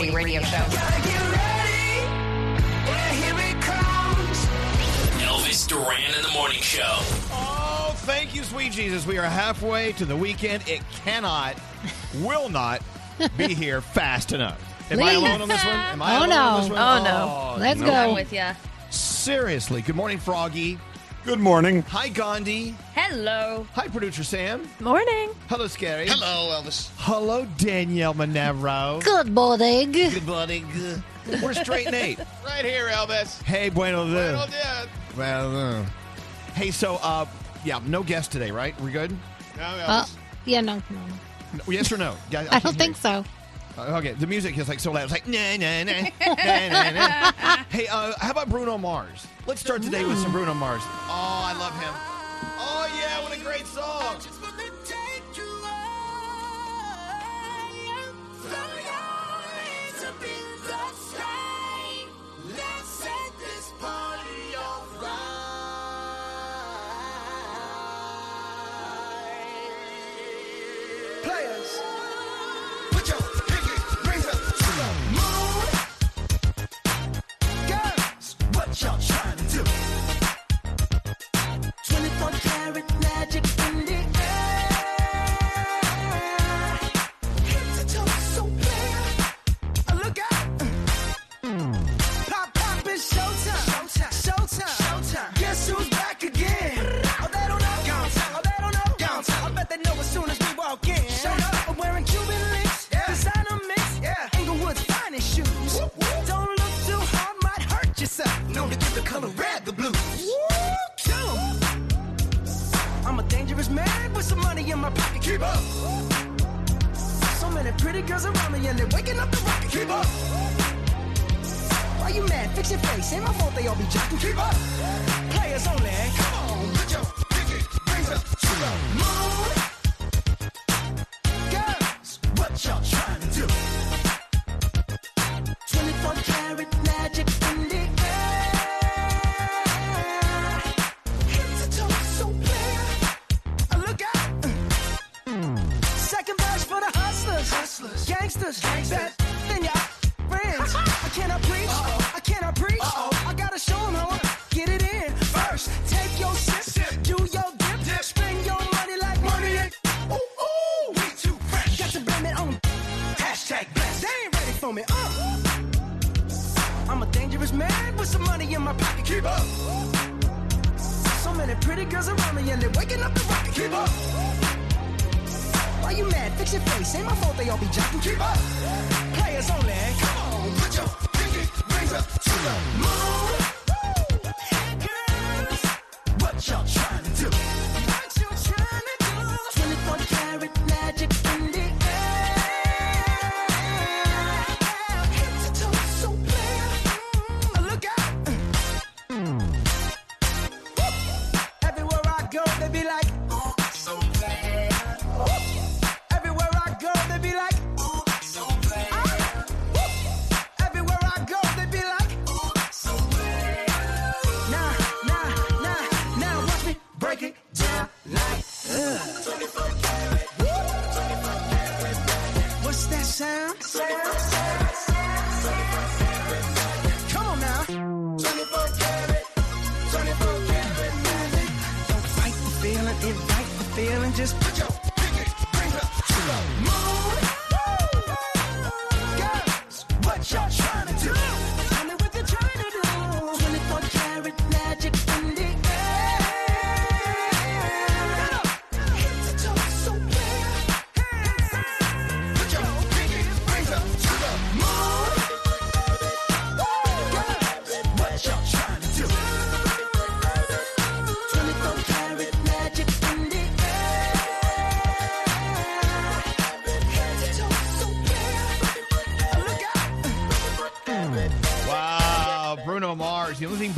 One top 40 radio show. Gotta get ready. Yeah, here it comes. Elvis Duran in the Morning Show. Oh, thank you, sweet Jesus. We are halfway to the weekend. It cannot, will not be here fast enough. Am I alone on this one? Am I Oh, alone no. on this one? Oh, no. Oh, Let's no. go. I'm with you. Seriously. Good morning, Froggy. Good morning. Hi, Gandhi. Hello. Hi, producer Sam. Morning. Hello, Scary. Hello, Elvis. Hello, Danielle Monaro. Good morning. Good morning. We're straight Nate. Right here, Elvis. Hey, bueno Well, dia. yeah. Well, uh, hey, so, uh, yeah, no guest today, right? We're good? No, Uh, yeah, no, no. No, yes or no? Yeah, I can't don't think you. so. Uh, okay, the music is like so loud. It's like nah nah nah nah nah nah. Hey, uh, how about Bruno Mars? Let's start today with some Bruno Mars. Oh, I love him. Oh yeah, what a great song. Players,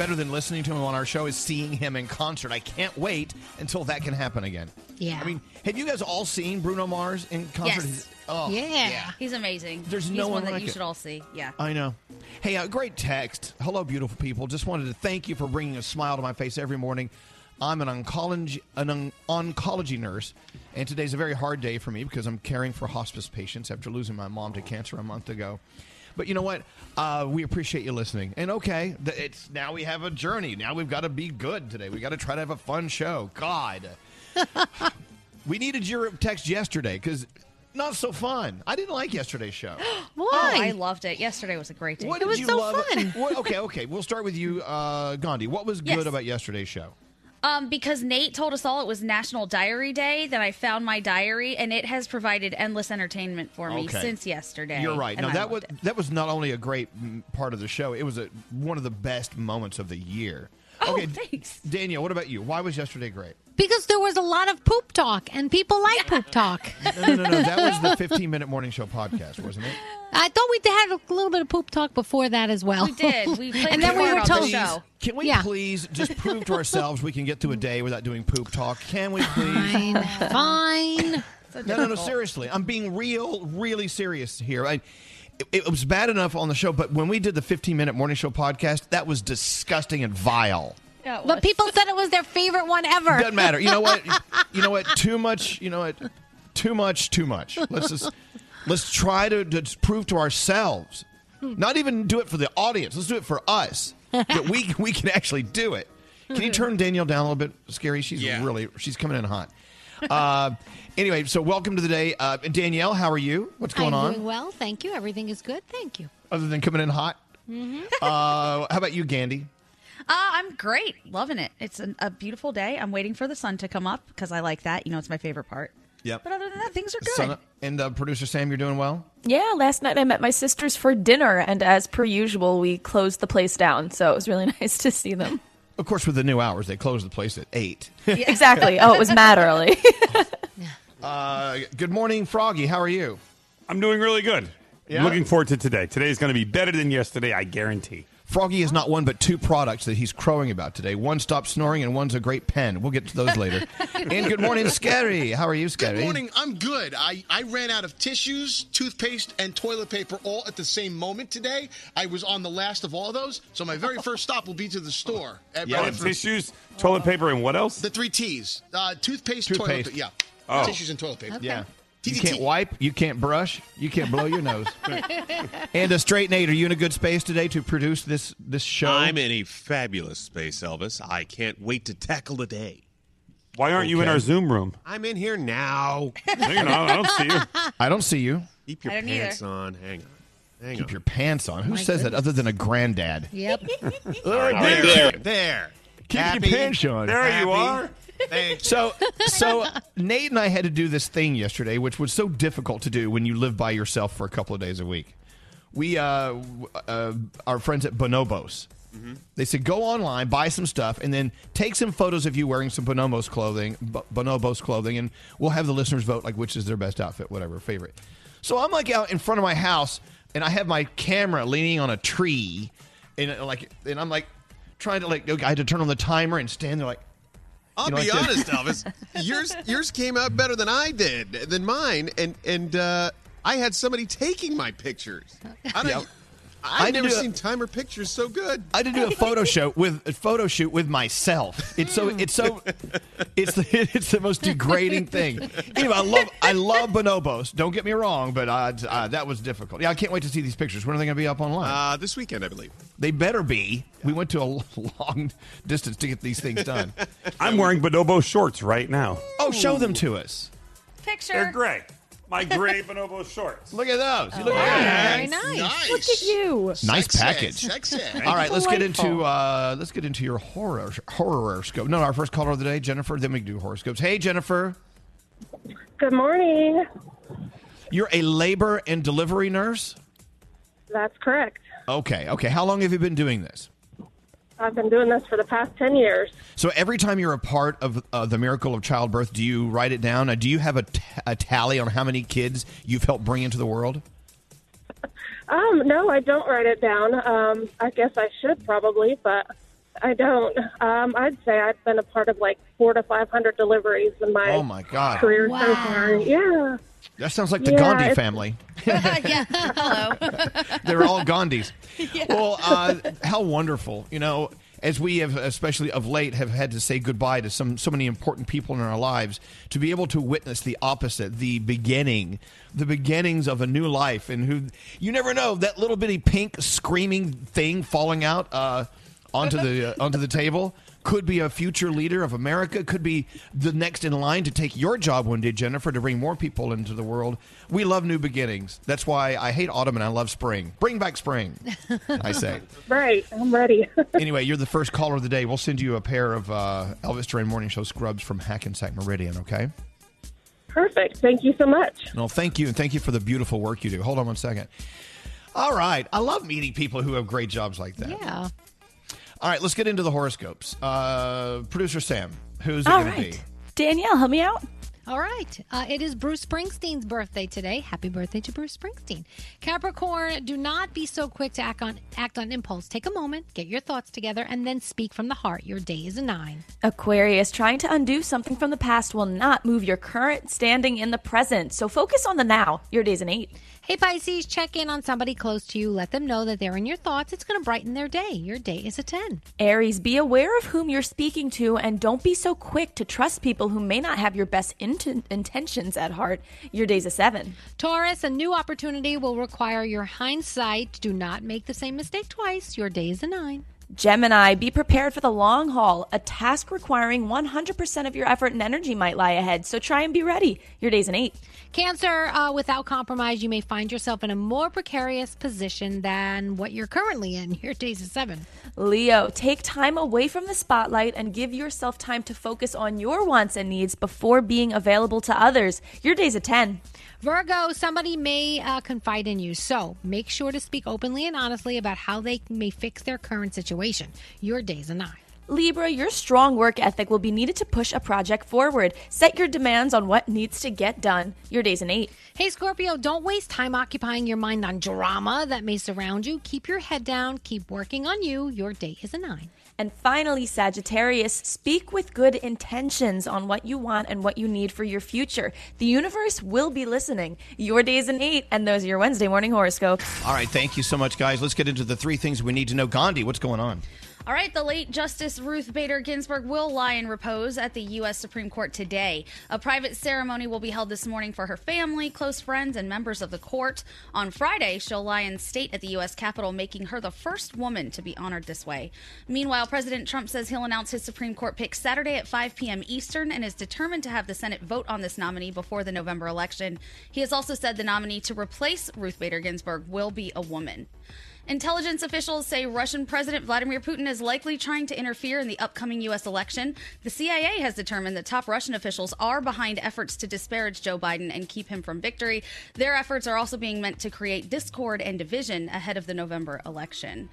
better than listening to him on our show is seeing him in concert. I can't wait until that can happen again. Yeah. I mean, have you guys all seen Bruno Mars in concert? Yes. Oh, He's amazing. There's He's no one one that like you it. should all see. Yeah. I know. Hey, a great text. Hello, beautiful people. Just wanted to thank you for bringing a smile to my face every morning. I'm an oncology an oncology nurse, and today's a very hard day for me because I'm caring for hospice patients after losing my mom to cancer a month ago. But you know what? Uh, we appreciate you listening. And okay, it's now we have a journey. Now we've got to be good today. We got to try to have a fun show. God, we needed your text yesterday because not so fun. I didn't like yesterday's show. Oh, I loved it. Yesterday was a great day. What did you love? What, okay, okay. We'll start with you, uh, Gandhi. What was good Yes. about yesterday's show? Um, because Nate told us all it was National Diary Day, then I found my diary, and it has provided endless entertainment for me Okay. since yesterday. You're right. Now I that loved was that was not only a great mm, part of the show; it was a, one of the best moments of the year. Oh, okay, thanks, Danielle. What about you? Why was yesterday great? Because there was a lot of poop talk, and people like poop talk. No, no, no, no. That was the 15 minute morning show podcast, wasn't it? I thought we had a little bit of poop talk before that as well. We did. We played and then we were on the told. show. Can we Yeah. please just prove to ourselves we can get through a day without doing poop talk? Can we please? Fine, fine. No, no, no. Seriously, I'm being real, really serious here. I, it, it was bad enough on the show, but when we did the 15 minute morning show podcast, that was disgusting and vile. Yeah, But people said it was their favorite one ever. Doesn't matter. You know what? You know what? Too much. You know what? Too much. Too much. Let's just let's try to, to prove to ourselves. Not even do it for the audience. Let's do it for us that we we can actually do it. Can you turn Danielle down a little bit, Scary? She's really she's coming in hot. Uh, anyway, so welcome to the day, uh, Danielle. How are you? What's going I'm on? doing well, thank you. Everything is good, thank you. Other than coming in hot, Mm-hmm. uh, how about you, Gandhi? Uh, I'm great. Loving it. It's an, a beautiful day. I'm waiting for the sun to come up because I like that. You know, it's my favorite part. Yep. But other than that, things are good. Son- and uh, producer Sam, you're doing well. Yeah, last night I met my sisters for dinner, and as per usual, we closed the place down. So it was really nice to see them. Of course, with the new hours, they closed the place at eight. exactly. Oh, it was mad early. Uh, good morning, Froggy. How are you? I'm doing really good. Yeah? Looking forward to today. Today's going to be better than yesterday, I guarantee. Froggy has not one but two products that he's crowing about today. One stops snoring, and one's a great pen. We'll get to those later. and good morning, Scary. How are you, Scary? Good morning. I'm good. I, I ran out of tissues, toothpaste, and toilet paper all at the same moment today. I was on the last of all of those, so my very first stop will be to the store. At Yeah, Bradford. tissues, toilet paper, and what else? The three T's: uh, toothpaste, toilet Toothpaste. paper. Yeah, Oh. tissues and toilet paper. Yeah. You can't wipe, you can't brush, you can't blow your nose. and a straight Nate, are you in a good space today to produce this this show? I'm in a fabulous space, Elvis. I can't wait to tackle the day. Why aren't you in our Zoom room? I'm in here now. No, you're not. I don't see you. I don't see you. Keep your I don't either. pants on. Hang on. Hang Keep on. your pants on. Who My says that other than a granddad? Yep. All right, Right there. there. There. Keep Happy? your pants on. There you are. So, so Nate and I had to do this thing yesterday, which was so difficult to do when you live by yourself for a couple of days a week. We, uh, uh, our friends at Bonobos, they said go online, buy some stuff, and then take some photos of you wearing some Bonobos clothing, Bonobos clothing, and we'll have the listeners vote like which is their best outfit, whatever favorite. So I'm like out in front of my house, and I have my camera leaning on a tree, and like, and I'm like trying to like, I had to turn on the timer and stand there like. I'll you know, be honest, Elvis. yours yours came out better than I did, than mine, and and uh, I had somebody taking my pictures. I don't. Yeah. I've I never do a- seen timer pictures so good. I did do a photo shoot with a photo shoot with myself. It's so it's so it's the, it's the most degrading thing. Anyway, I love I love bonobos. Don't get me wrong, but uh, uh, that was difficult. Yeah, I can't wait to see these pictures. When are they going to be up online? Uh, this weekend, I believe. They better be. We went to a long distance to get these things done. I'm wearing bonobo shorts right now. Oh, show them to us. Picture. They're gray. My gray bonobo shorts. Look at those. You look Wow, at very nice. Nice. Look at you. Nice Sexy, package. sexy. All right, let's get into Delightful. uh, let's get into your horror horoscope. No, our first caller of the day, Jennifer. Then we can do horoscopes. Hey, Jennifer, Good morning. you're a labor and delivery nurse. That's correct. Okay, okay. How long have you been doing this? I've been doing this for the past 10 years. So every time you're a part of uh, the miracle of childbirth, do you write it down? Uh, do you have a, t- a tally on how many kids you've helped bring into the world? Um, no, I don't write it down. Um, I guess I should probably, but I don't. Um, I'd say I've been a part of like four to 500 deliveries in my, Oh my God, career so far. Yeah. That sounds like the Yeah, Gandhi it's- family. yeah. Hello. They're all Gandhis. Well, uh, how wonderful. You know, as we have, especially of late, have had to say goodbye to some so many important people in our lives, to be able to witness the opposite, the beginning, the beginnings of a new life, and who you never know that little bitty pink screaming thing falling out uh, onto the uh, onto the table. Could be a future leader of America. Could be the next in line to take your job one day, Jennifer, to bring more people into the world. We love new beginnings. That's why I hate autumn and I love spring. Bring back spring, I say. Right. I'm ready. Anyway, you're the first caller of the day. We'll send you a pair of uh, Elvis Duran Morning Show scrubs from Hackensack Meridian, okay? Perfect. Thank you so much. No, thank you, and thank you for the beautiful work you do. Hold on one second. All right. I love meeting people who have great jobs like that. Yeah. All right, let's get into the horoscopes. Uh, Producer Sam, who's it All going to right. be? Danielle, help me out. All right. Uh, it is Bruce Springsteen's birthday today. Happy birthday to Bruce Springsteen. Capricorn, do not be so quick to act on act on impulse. Take a moment, get your thoughts together, and then speak from the heart. Your day is a nine. Aquarius, trying to undo something from the past will not move your current standing in the present. So focus on the now. Your day is an eight. Hey Pisces, check in on somebody close to you. Let them know that they're in your thoughts. It's going to brighten their day. Your day is a 10. Aries, be aware of whom you're speaking to and don't be so quick to trust people who may not have your best int- intentions at heart. Your day's a seven. Taurus, a new opportunity will require your hindsight. Do not make the same mistake twice. Your day is a 9. Gemini, be prepared for the long haul. A task requiring 100% of your effort and energy might lie ahead, so try and be ready. Your day's an eight. Cancer, uh, without compromise, you may find yourself in a more precarious position than what you're currently in. Your day's a 7. Leo, take time away from the spotlight and give yourself time to focus on your wants and needs before being available to others. Your day's a 10. Virgo, somebody may uh, confide in you, so make sure to speak openly and honestly about how they may fix their current situation. Your day's a 9. Libra, your strong work ethic will be needed to push a project forward. Set your demands on what needs to get done. Your day's an 8. Hey, Scorpio, don't waste time occupying your mind on drama that may surround you. Keep your head down, keep working on you. Your day is a 9. And finally, Sagittarius, speak with good intentions on what you want and what you need for your future. The universe will be listening. Your day's an 8, and those are your Wednesday morning horoscopes. All right, thank you so much, guys. Let's get into the three things we need to know. Gandhi, what's going on? All right, the late Justice Ruth Bader Ginsburg will lie in repose at the U.S. Supreme Court today. A private ceremony will be held this morning for her family, close friends, and members of the court. On Friday, she'll lie in state at the U.S. Capitol, making her the first woman to be honored this way. Meanwhile, President Trump says he'll announce his Supreme Court pick Saturday at 5 p.m. Eastern and is determined to have the Senate vote on this nominee before the November election. He has also said the nominee to replace Ruth Bader Ginsburg will be a woman. Intelligence officials say Russian President Vladimir Putin is likely trying to interfere in the upcoming U.S. election. The CIA has determined that top Russian officials are behind efforts to disparage Joe Biden and keep him from victory. Their efforts are also being meant to create discord and division ahead of the November election.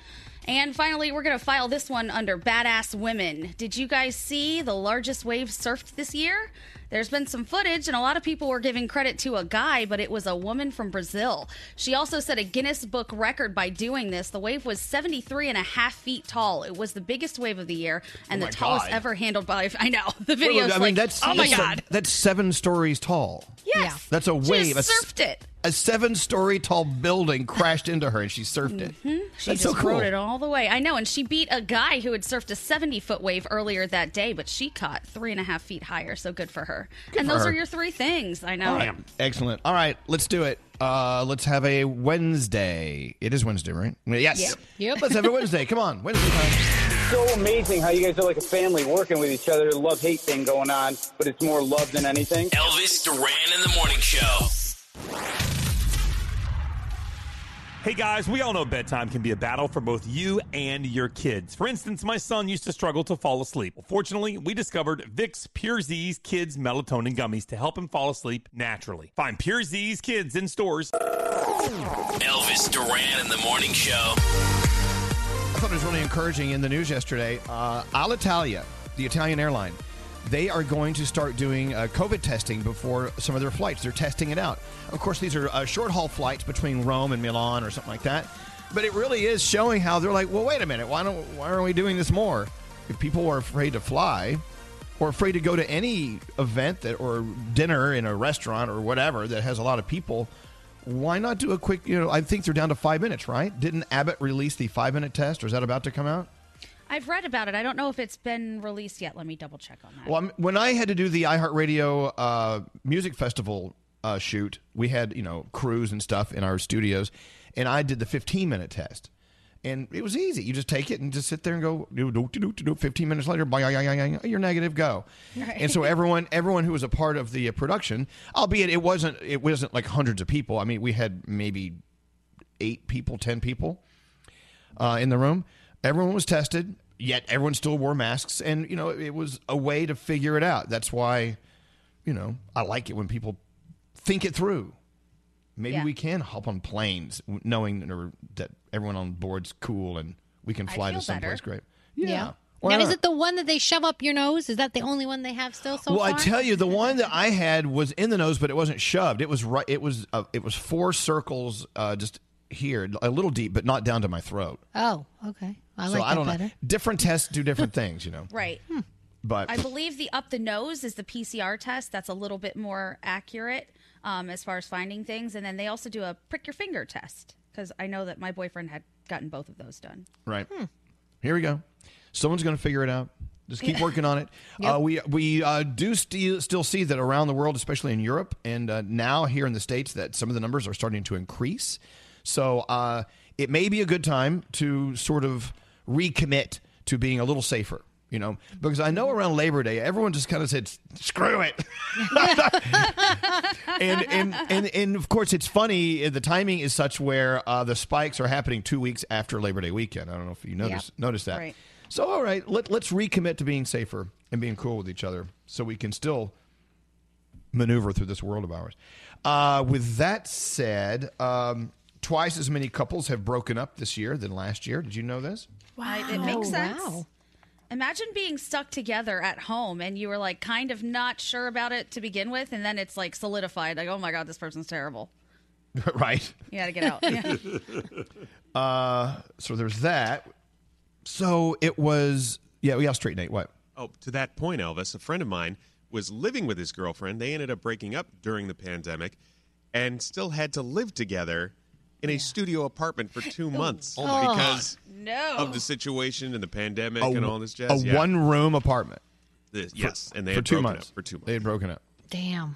And finally, we're going to file this one under badass women. Did you guys see the largest wave surfed this year? There's been some footage, and a lot of people were giving credit to a guy, but it was a woman from Brazil. She also set a Guinness Book record by doing this. The wave was 73 and a half feet tall. It was the biggest wave of the year and Oh the tallest God. ever handled by. I know the wait, I mean, like, that's, oh my god, that's seven stories tall. yes, That's a She wave. just surfed it. A seven-story tall building crashed into her, and she surfed it. Hmm? She That's just so cool. rode it all the way. I know, and she beat a guy who had surfed a 70 foot wave earlier that day, but she caught three and a half feet higher, so good for her. and for those her. are your three things. I know. Excellent. All right, let's do it. Uh, let's have a Wednesday. It is Wednesday, right? Yes. Yep. Yep. Let's have a Wednesday. Come on, Wednesday time. so amazing how you guys are like a family working with each other. Love hate thing going on, but it's more love than anything. Elvis Duran in the morning show. Hey guys, we all know bedtime can be a battle for both you and your kids. For instance, my son used to struggle to fall asleep. Well, fortunately, we discovered Vicks PureZzzs Kids Melatonin Gummies to help him fall asleep naturally. Find PureZzzs Kids in stores. Elvis Duran in the morning show. I thought it was really encouraging in the news yesterday. Uh, Alitalia, the Italian airline, they are going to start doing uh, COVID testing before some of their flights. They're testing it out. Of course, these are uh, short haul flights between Rome and Milan or something like that. But it really is showing how they're like, well, wait a minute, why don't why aren't we doing this more? If people are afraid to fly or afraid to go to any event that or dinner in a restaurant or whatever that has a lot of people, why not do a quick? You know, I think they're down to five minutes, right? Didn't Abbott release the five minute test, or is that about to come out? I've read about it. I don't know if it's been released yet. Let me double check on that. Well, I'm, when I had to do the iHeartRadio uh, music festival uh, shoot, we had you know crews and stuff in our studios, and I did the 15 minute test, and it was easy. You just take it and just sit there and go do do do do do. 15 minutes later, you're negative. Go. And so everyone everyone who was a part of the uh, production, albeit it wasn't it wasn't like hundreds of people. I mean, we had maybe eight people, ten people uh, in the room. Everyone was tested, yet everyone still wore masks, and you know it was a way to figure it out. That's why, you know, I like it when people think it through. Maybe Yeah. we can hop on planes, knowing that everyone on board's cool and we can fly to someplace better. great. Yeah. Now, Why is not? it the one that they shove up your nose? Is that the only one they have still so well, far? I tell you, the one that I had was in the nose, but it wasn't shoved. It was right. It was. Uh, it was four circles, uh, just here, a little deep, but not down to my throat. Oh, okay. I so like I don't better. know. Different tests do different things, you know. Right. But I believe the up the nose is the PCR test. That's a little bit more accurate um, as far as finding things. And then they also do a prick your finger test because I know that my boyfriend had gotten both of those done. Right. Here we go. Someone's going to figure it out. Just keep working on it. Yep. Uh, we we uh, do sti- still see that around the world, especially in Europe and uh, now here in the states, that some of the numbers are starting to increase. So uh, it may be a good time to sort of recommit to being a little safer. You know, because I know around Labor Day, everyone just kind of said, "Screw it," and, and and and of course, it's funny. uh, The timing is such where uh, the spikes are happening two weeks after Labor Day weekend. I don't know if you notice notice that. Right. So, all right, let, let's recommit to being safer and being cool with each other, so we can still maneuver through this world of ours. Uh, with that said, um, twice as many couples have broken up this year than last year. Did you know this? Wow. it makes sense. Imagine being stuck together at home and you were like kind of not sure about it to begin with, and then it's like solidified. Like, oh my God, this person's terrible. right. You got to get out. Yeah. Uh, so there's that. So it was. Yeah, we got straight Nate. What? Oh, to that point, Elvis, a friend of mine was living with his girlfriend. They ended up breaking up during the pandemic and still had to live together in a studio apartment for two months Oh my because no. of the situation and the pandemic A, and all this jazz. a Yeah. one room apartment. This- For- yes, and they for had two broken months. up for two months. They had broken up. Damn.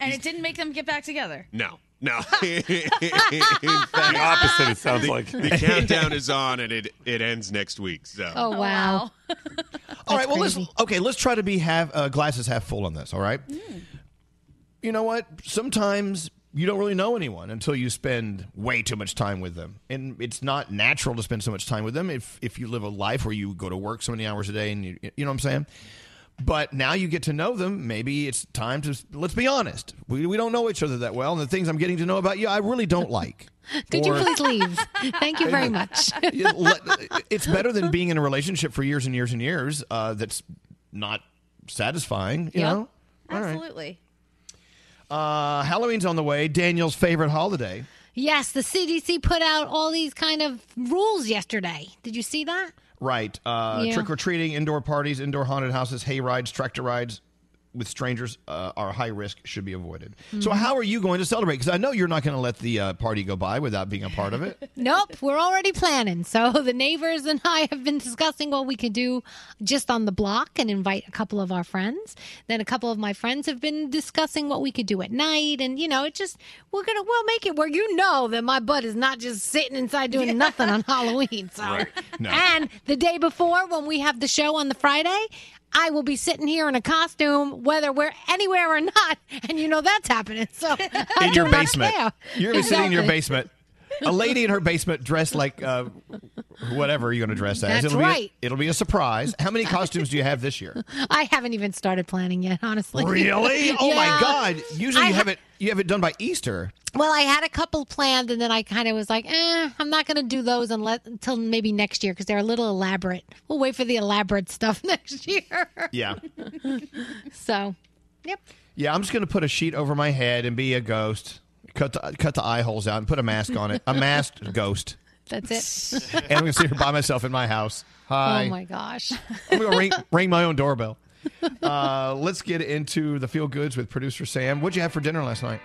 and it didn't make them get back together. No, no. In fact, The opposite, it sounds the, like. the countdown is on, and it it ends next week. So. Oh, wow. All right. Well, let's okay. Let's try to be half uh, glasses half full on this. All right. You know what? Sometimes you don't really know anyone until you spend way too much time with them. And it's not natural to spend so much time with them if, if you live a life where you go to work so many hours a day and you, you know what I'm saying? But now you get to know them. Maybe it's time to, let's be honest. We, we don't know each other that well. And the things I'm getting to know about you, I really don't like. Could you please leave? Thank you very much. It's better than being in a relationship for years and years and years uh, that's not satisfying, you Yep. know? All right. Absolutely. Uh, Halloween's on the way. Danielle's favorite holiday. Yes, the CDC put out all these kind of rules yesterday. Did you see that? Right. Uh, Yeah. Trick or treating, indoor parties, indoor haunted houses, hay rides, tractor rides with strangers uh, are high risk, should be avoided. So, Mhm. how are you going to celebrate? Because I know you're not going to let the uh, party go by without being a part of it. Nope, we're already planning. So the neighbors and I have been discussing what we could do just on the block and invite a couple of our friends. Then a couple of my friends have been discussing what we could do at night and you know, it just we're going to we'll make it where you know that my butt is not just sitting inside doing nothing on Halloween. So No. and the day before when we have the show on the Friday, I will be sitting here in a costume, whether we're anywhere or not, and you know that's happening. So in your basement. You're be sitting in your basement. A lady in her basement dressed like uh, whatever you're going to dress as. That's it'll right. Be a, it'll be a surprise. How many costumes do you have this year? I haven't even started planning yet, honestly. Really? Oh my God! Usually I you ha- have it. You have it done by Easter. Well, I had a couple planned, and then I kind of was like, "eh, I'm not going to do those unless until maybe next year because they're a little elaborate. We'll wait for the elaborate stuff next year." Yeah. so, yep. Yeah, I'm just going to put a sheet over my head and be a ghost. Cut the cut the eye holes out and put a mask on it. A masked ghost. That's it. And I'm going to sit here by myself in my house. Hi. Oh my gosh. I'm going to ring ring my own doorbell. Uh, let's get into the feel goods with producer Sam. What'd you have for dinner last night?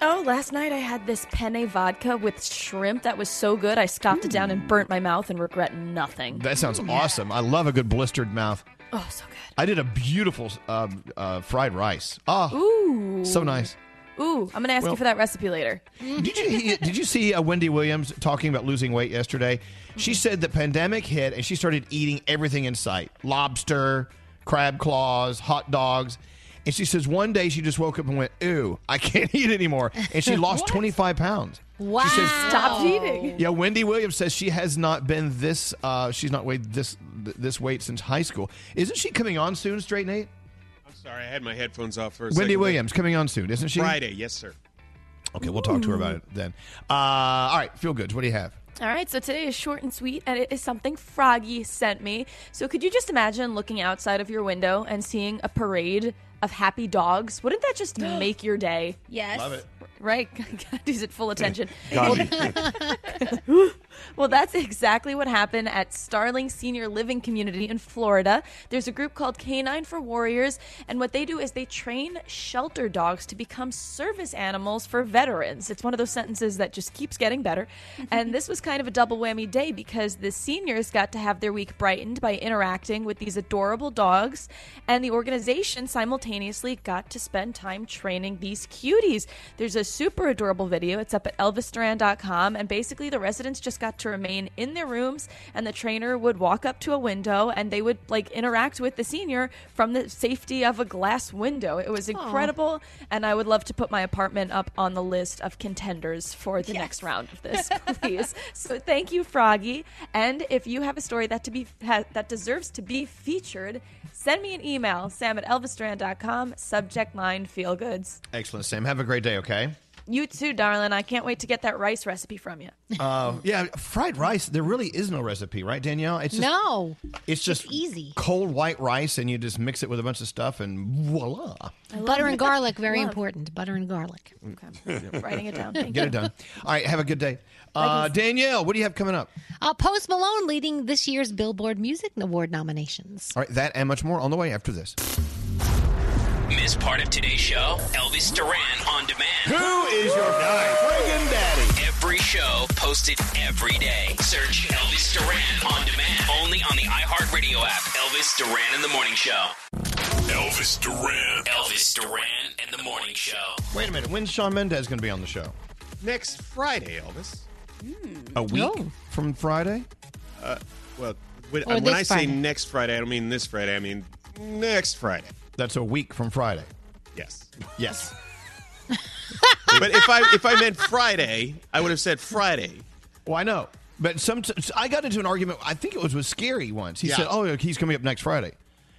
Oh, last night I had this penne vodka with shrimp that was so good I scoffed it down and burnt my mouth and regret nothing. That sounds awesome. I love a good blistered mouth. Oh, so good. I did a beautiful uh, uh, fried rice. Oh, Ooh. so nice. Ooh, I'm going to ask Well- you for that recipe later. Did you did you see uh, Wendy Williams talking about losing weight yesterday? She said the pandemic hit and she started eating everything in sight: lobster, crab claws, hot dogs. And she says one day she just woke up and went, "Ooh, I can't eat anymore," and she lost twenty five pounds. Wow. She says, Stopped eating. Yeah, Wendy Williams says she has not been this. Uh, she's not weighed this th- this weight since high school. Isn't she coming on soon, Straight Nate? I'm sorry, I had my headphones off for a Wendy second. Williams coming on soon, isn't she? Friday, yes, sir. Okay, we'll talk to her about it then. Uh, all right, feel goods. What do you have? All right, so today is short and sweet, and it is something Froggy sent me. So, could you just imagine looking outside of your window and seeing a parade of happy dogs? Wouldn't that just make your day? Yes. Love it. Right? Gotta use it full attention. Got well, that's exactly what happened at Starling Senior Living Community in Florida. There's a group called Canine for Warriors, and what they do is they train shelter dogs to become service animals for veterans. It's one of those sentences that just keeps getting better. and this was kind of a double whammy day because the seniors got to have their week brightened by interacting with these adorable dogs, and the organization simultaneously got to spend time training these cuties. There's a super adorable video. It's up at elvisduran.com, and basically the residents just got to remain in their rooms, and the trainer would walk up to a window and they would like interact with the senior from the safety of a glass window. It was incredible, and I would love to put my apartment up on the list of contenders for the next round of this, please. so thank you, Froggy. And if you have a story that to be ha- that deserves to be featured, send me an email, sam at elvisduran.com, subject line feel goods. Excellent, Sam. Have a great day. Okay. You too, darling. I can't wait to get that rice recipe from you. Uh, yeah, fried rice. There really is no recipe, right, Danielle? It's just, no. It's just easy. cold white rice, and you just mix it with a bunch of stuff, and voila. Butter and garlic, very important. Butter and garlic. Okay. Writing it down. Thank Get you. it done. All right, have a good day. Uh, Danielle, what do you have coming up? Uh, Post Malone leading this year's Billboard Music Award nominations. All right, that and much more on the way after this. Miss part of today's show? Elvis Duran on demand. Who is your guy? Friggin' daddy. Every show posted every day. Search Elvis Duran on demand. Only on the iHeartRadio app. Elvis Duran in the Morning Show. Elvis Duran. Elvis Duran and the Morning Show. Wait a minute. When's Shawn Mendes going to be on the show? Next Friday, Elvis. A week from Friday? Uh, well, when, when this I say next Friday, I don't mean this Friday. I mean next Friday. That's a week from Friday. Yes. Yes. But if I if I meant Friday, I would have said Friday. Well, I know. But some, I got into an argument. I think it was with Scary once. He Yeah. said, "Oh, he's coming up next Friday,"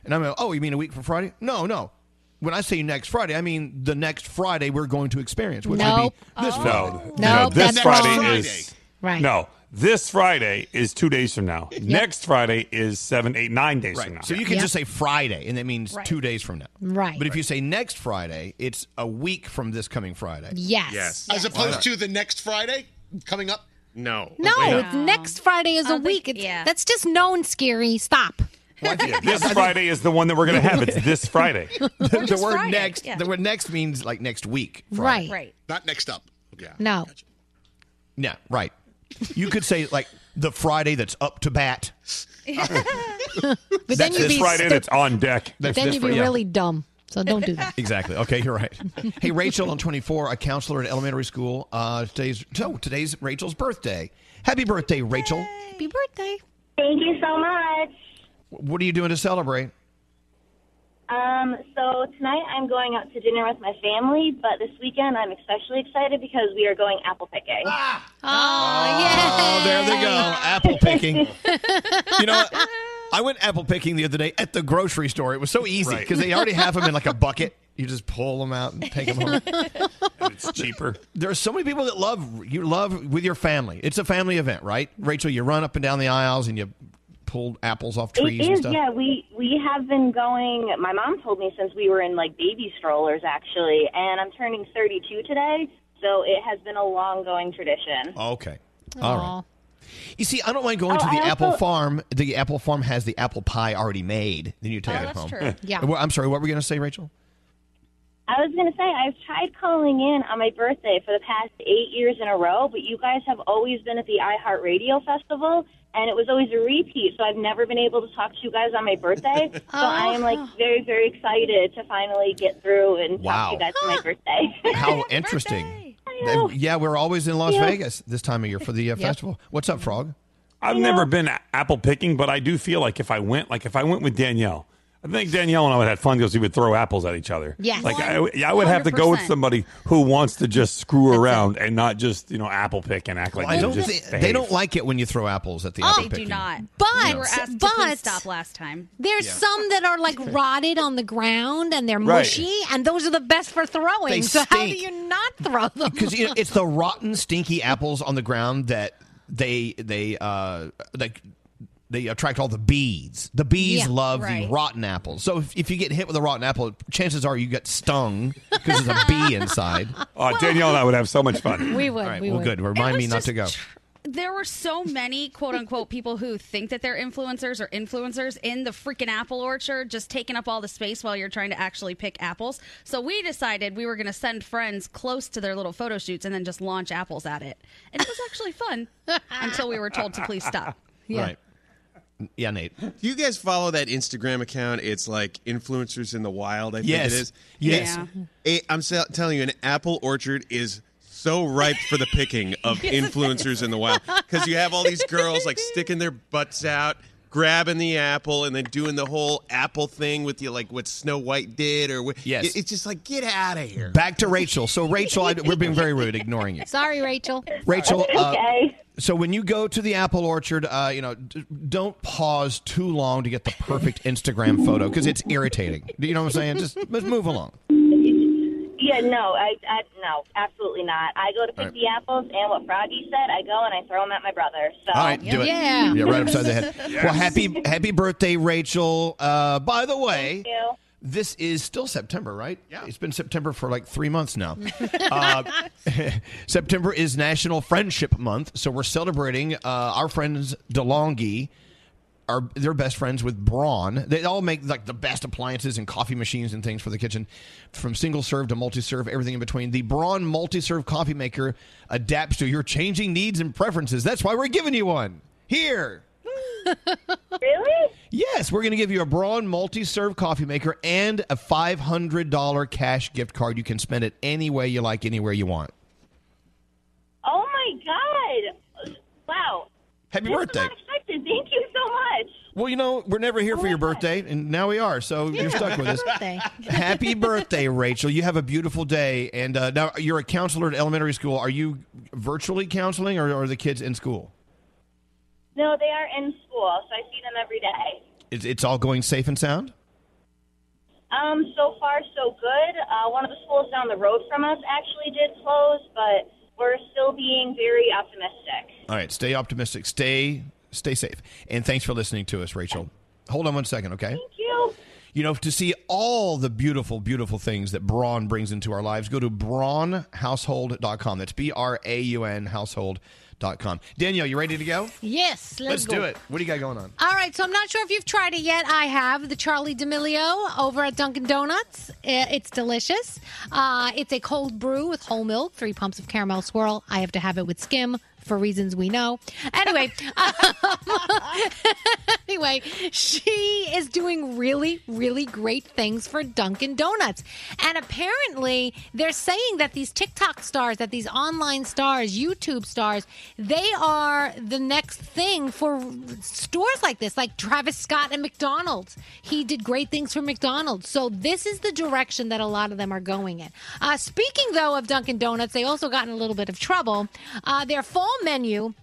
and I'm like, "Oh, you mean a week from Friday?" No, no. When I say next Friday, I mean the next Friday we're going to experience, which Nope. would be this uh, Friday. No, no, this Friday wrong. is Right. No, this Friday is two days from now. Next Friday is seven, eight, nine days from now. So you can just say Friday, and that means Right. two days from now. Right. But if you say next Friday, it's a week from this coming Friday. Yes. Yes. As opposed to the next Friday coming up. No. No, Wait. it's next Friday is a week. It's, That's just known, Scary. Stop. this Friday is the one that we're going to have. It's this Friday. the, the word Friday, next, yeah. the word next means like next week. Right. Friday. Right. Not next up. Yeah. No. Yeah, right. You could say like the Friday that's up to bat. But then you'd this be Friday stu- that's on deck. That's then you'd be yeah. really dumb. So don't do that. Exactly. Okay, you're right. hey, Rachel, on 24, a counselor at elementary school. Uh, today's so today's Rachel's birthday. Happy birthday, Rachel. Happy birthday. Thank you so much. What are you doing to celebrate? Um, so tonight I'm going out to dinner with my family, but this weekend I'm especially excited because we are going apple picking. Oh, Oh, there they go. Apple picking. you know, what? I went apple picking the other day at the grocery store. It was so easy Right. because they already have them in like a bucket. You just pull them out and take them home. it's cheaper. There are so many people that love you love with your family. It's a family event, right? Rachel, you run up and down the aisles and you pull apples off trees It is, and stuff. yeah. We we have been going. My mom told me since we were in like baby strollers, actually, and I'm turning 32 today, so it has been a long going tradition. Okay. All right. You see, I don't mind going Oh, to the I apple farm. The apple farm has the apple pie already made. Then you take Oh, it that's home. true. Yeah. I'm sorry. What were we going to say, Rachel? I was going to say I've tried calling in on my birthday for the past eight years in a row, but you guys have always been at the iHeartRadio Festival, and it was always a repeat. So I've never been able to talk to you guys on my birthday. so I am like very, very excited to finally get through and Wow. talk to you guys on my birthday. How interesting. They- Yeah, we're always in Las Yeah. Vegas this time of year for the uh, Yep. festival. What's up, Frog? I've never been apple picking, but I do feel like if I went, like if I went with Danielle, I think Danielle and I would have fun because we would throw apples at each other. Yeah, Like I, I would have to go with 100%. somebody who wants to just screw around and not just you know apple pick and act like I they don't just think they behave. don't like it when you throw apples at the Oh, apple they picking. do not. But we were asked to but please stop last time. There's Yeah. some that are like rotted on the ground and they're Right. mushy, and those are the best for throwing. They so how do stink. you not throw them? because you know, it's the rotten, stinky apples on the ground that they they uh like they attract all the bees. The bees Yeah, love right. the rotten apples. So if, if you get hit with a rotten apple, chances are you get stung because there's a bee inside. Oh, Danielle and I would have so much fun. We would. All right, we well, would. good. Remind me not to go. just There were so many quote unquote people who think that they're influencers or influencers in the freaking apple orchard, just taking up all the space while you're trying to actually pick apples. So we decided we were going to send friends close to their little photo shoots and then just launch apples at it. And it was actually fun until we were told to please stop. Right. Yeah, Nate. Do you guys follow that Instagram account? It's like influencers in the wild. I think Yes. it is. Yes. It- I'm sa- telling you, an apple orchard is so ripe for the picking of influencers in the wild because you have all these girls like sticking their butts out, grabbing the apple, and then doing the whole apple thing with you, like what Snow White did, or what, Yes. it's just like get out of here. Back to Rachel. So Rachel, I, we're being very rude, ignoring you. Sorry, Rachel. Rachel, uh, so when you go to the apple orchard, uh, you know, d- don't pause too long to get the perfect Instagram photo because it's irritating. You know what I'm saying? Just let's move along. Yeah, no, I, I no, absolutely not. I go to pick All right. the apples, and what Froggy said, I go and I throw them at my brother. So All right, do it. Yeah, yeah, right upside the head. Well, happy happy birthday, Rachel. Uh, by the way, this is still September, right? Yeah, it's been September for like three months now. uh, September is National Friendship Month, so we're celebrating uh, our friends DeLonghi. Are they're best friends with Braun? They all make like the best appliances and coffee machines and things for the kitchen, from single serve to multi serve, everything in between. The Braun multi serve coffee maker adapts to your changing needs and preferences. That's why we're giving you one here. really? Yes, we're going to give you a Braun multi-serve coffee maker and a $500 cash gift card. You can spend it any way you like, anywhere you want. Oh my god! Wow. Happy This birthday. unexpected. Thank you so much. Well, you know, we're never here for your birthday, and now we are, so you're stuck with us. Happy birthday, Rachel. You have a beautiful day. And uh, now you're a counselor at elementary school. Are you virtually counseling, or are the kids in school? No, they are in school, so I see them every day. It's, it's all going safe and sound? Um, so far, so good. Uh, one of the schools down the road from us actually did close, but we're still being very optimistic. All right, stay optimistic. Stay stay safe. And thanks for listening to us, Rachel. Hold on one second, okay? Thank you. You know, to see all the beautiful, beautiful things that Braun brings into our lives, go to braunhousehold.com. That's B R A U N household.com. Danielle, you ready to go? Yes, let's, do go. it. What do you got going on? All right, so I'm not sure if you've tried it yet. I have the Charli D'Amelio over at Dunkin' Donuts. It's delicious. Uh, it's a cold brew with whole milk, three pumps of caramel swirl. I have to have it with skim for reasons we know. Anyway, anyway, she is doing really, really great things for Dunkin' Donuts. And apparently, they're saying that these TikTok stars, that these online stars, YouTube stars, they are the next thing for stores like this, like Travis Scott and McDonald's. He did great things for McDonald's. So this is the direction that a lot of them are going in. Uh, speaking, though, of Dunkin' Donuts, they also got in a little bit of trouble. Uh, their fall menu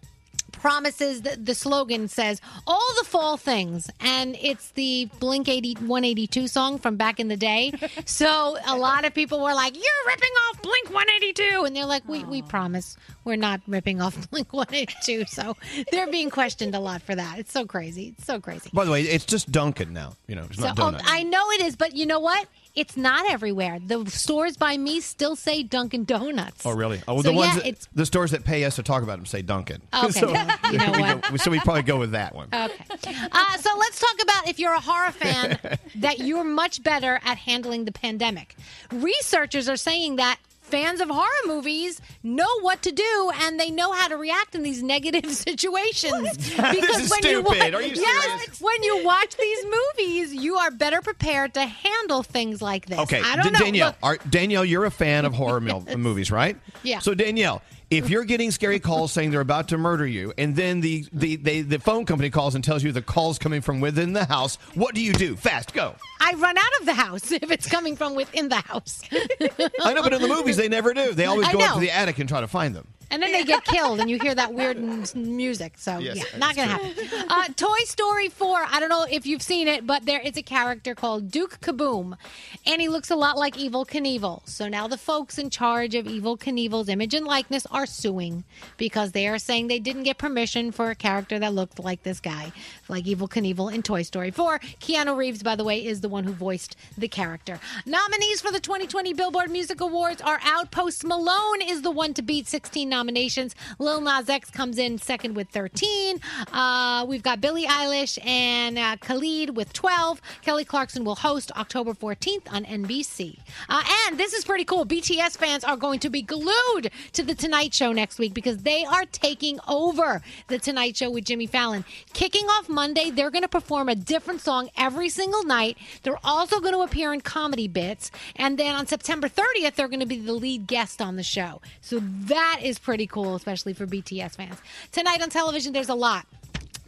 promises the, the slogan says all the fall things. And it's the blink 80 182 song from back in the day. So a lot of people were like you're ripping off blink 182 and they're like we, we promise we're not ripping off blink 182 so they're being questioned a lot for that. It's so crazy. It's so crazy. By the way, it's just Dunkin' now. You know, it's so not oh, Donuts. I know it is, but you know what? It's not everywhere. The stores by me still say Dunkin' Donuts. Oh, really? Oh, well, So, the ones yeah, that, it's- the stores that pay us to talk about them say Dunkin'. Okay, so, you know we go- so we probably go with that one. Okay. Uh, so let's talk about if you're a horror fan, that you're much better at handling the pandemic. Researchers are saying that fans of horror movies know what to do and they know how to react in these negative situations. This is stupid. Are you yes, when you watch these movies, you are better prepared to handle things like this. Okay, I don't D- know. Danielle, are, Danielle, you're a fan of horror mil- movies, right? Yeah. So Danielle, if you're getting scary calls saying they're about to murder you, and then the the, they, the phone company calls and tells you the call's coming from within the house, what do you do? Fast, go. I run out of the house if it's coming from within the house. I know, but in the movies they never do. They always I go up to the attic and try to find them. And then they get killed, and you hear that weird music. So Yes, yeah, not gonna happen. Uh, Toy Story Four. I don't know if you've seen it, but there is a character called Duke Kaboom, and he looks a lot like Evel Knievel. So now the folks in charge of Evel Knievel's image and likeness are suing because they are saying they didn't get permission for a character that looked like this guy, like Evel Knievel in Toy Story Four. Keanu Reeves, by the way, is the one who voiced the character. Nominees for the 2020 Billboard Music Awards are out. Post Malone is the one to beat 16 nominations. Lil Nas X comes in second with 13. Uh, we've got Billie Eilish and uh, Khalid with 12. Kelly Clarkson will host October 14th on NBC. Uh, and this is pretty cool. BTS fans are going to be glued to The Tonight Show next week because they are taking over The Tonight Show with Jimmy Fallon. Kicking off Monday, they're going to perform a different song every single night. They're also going to appear in comedy bits. And then on September 30th, they're going to be the lead guest on the show. So that is pretty cool, especially for BTS fans. Tonight on television, there's a lot.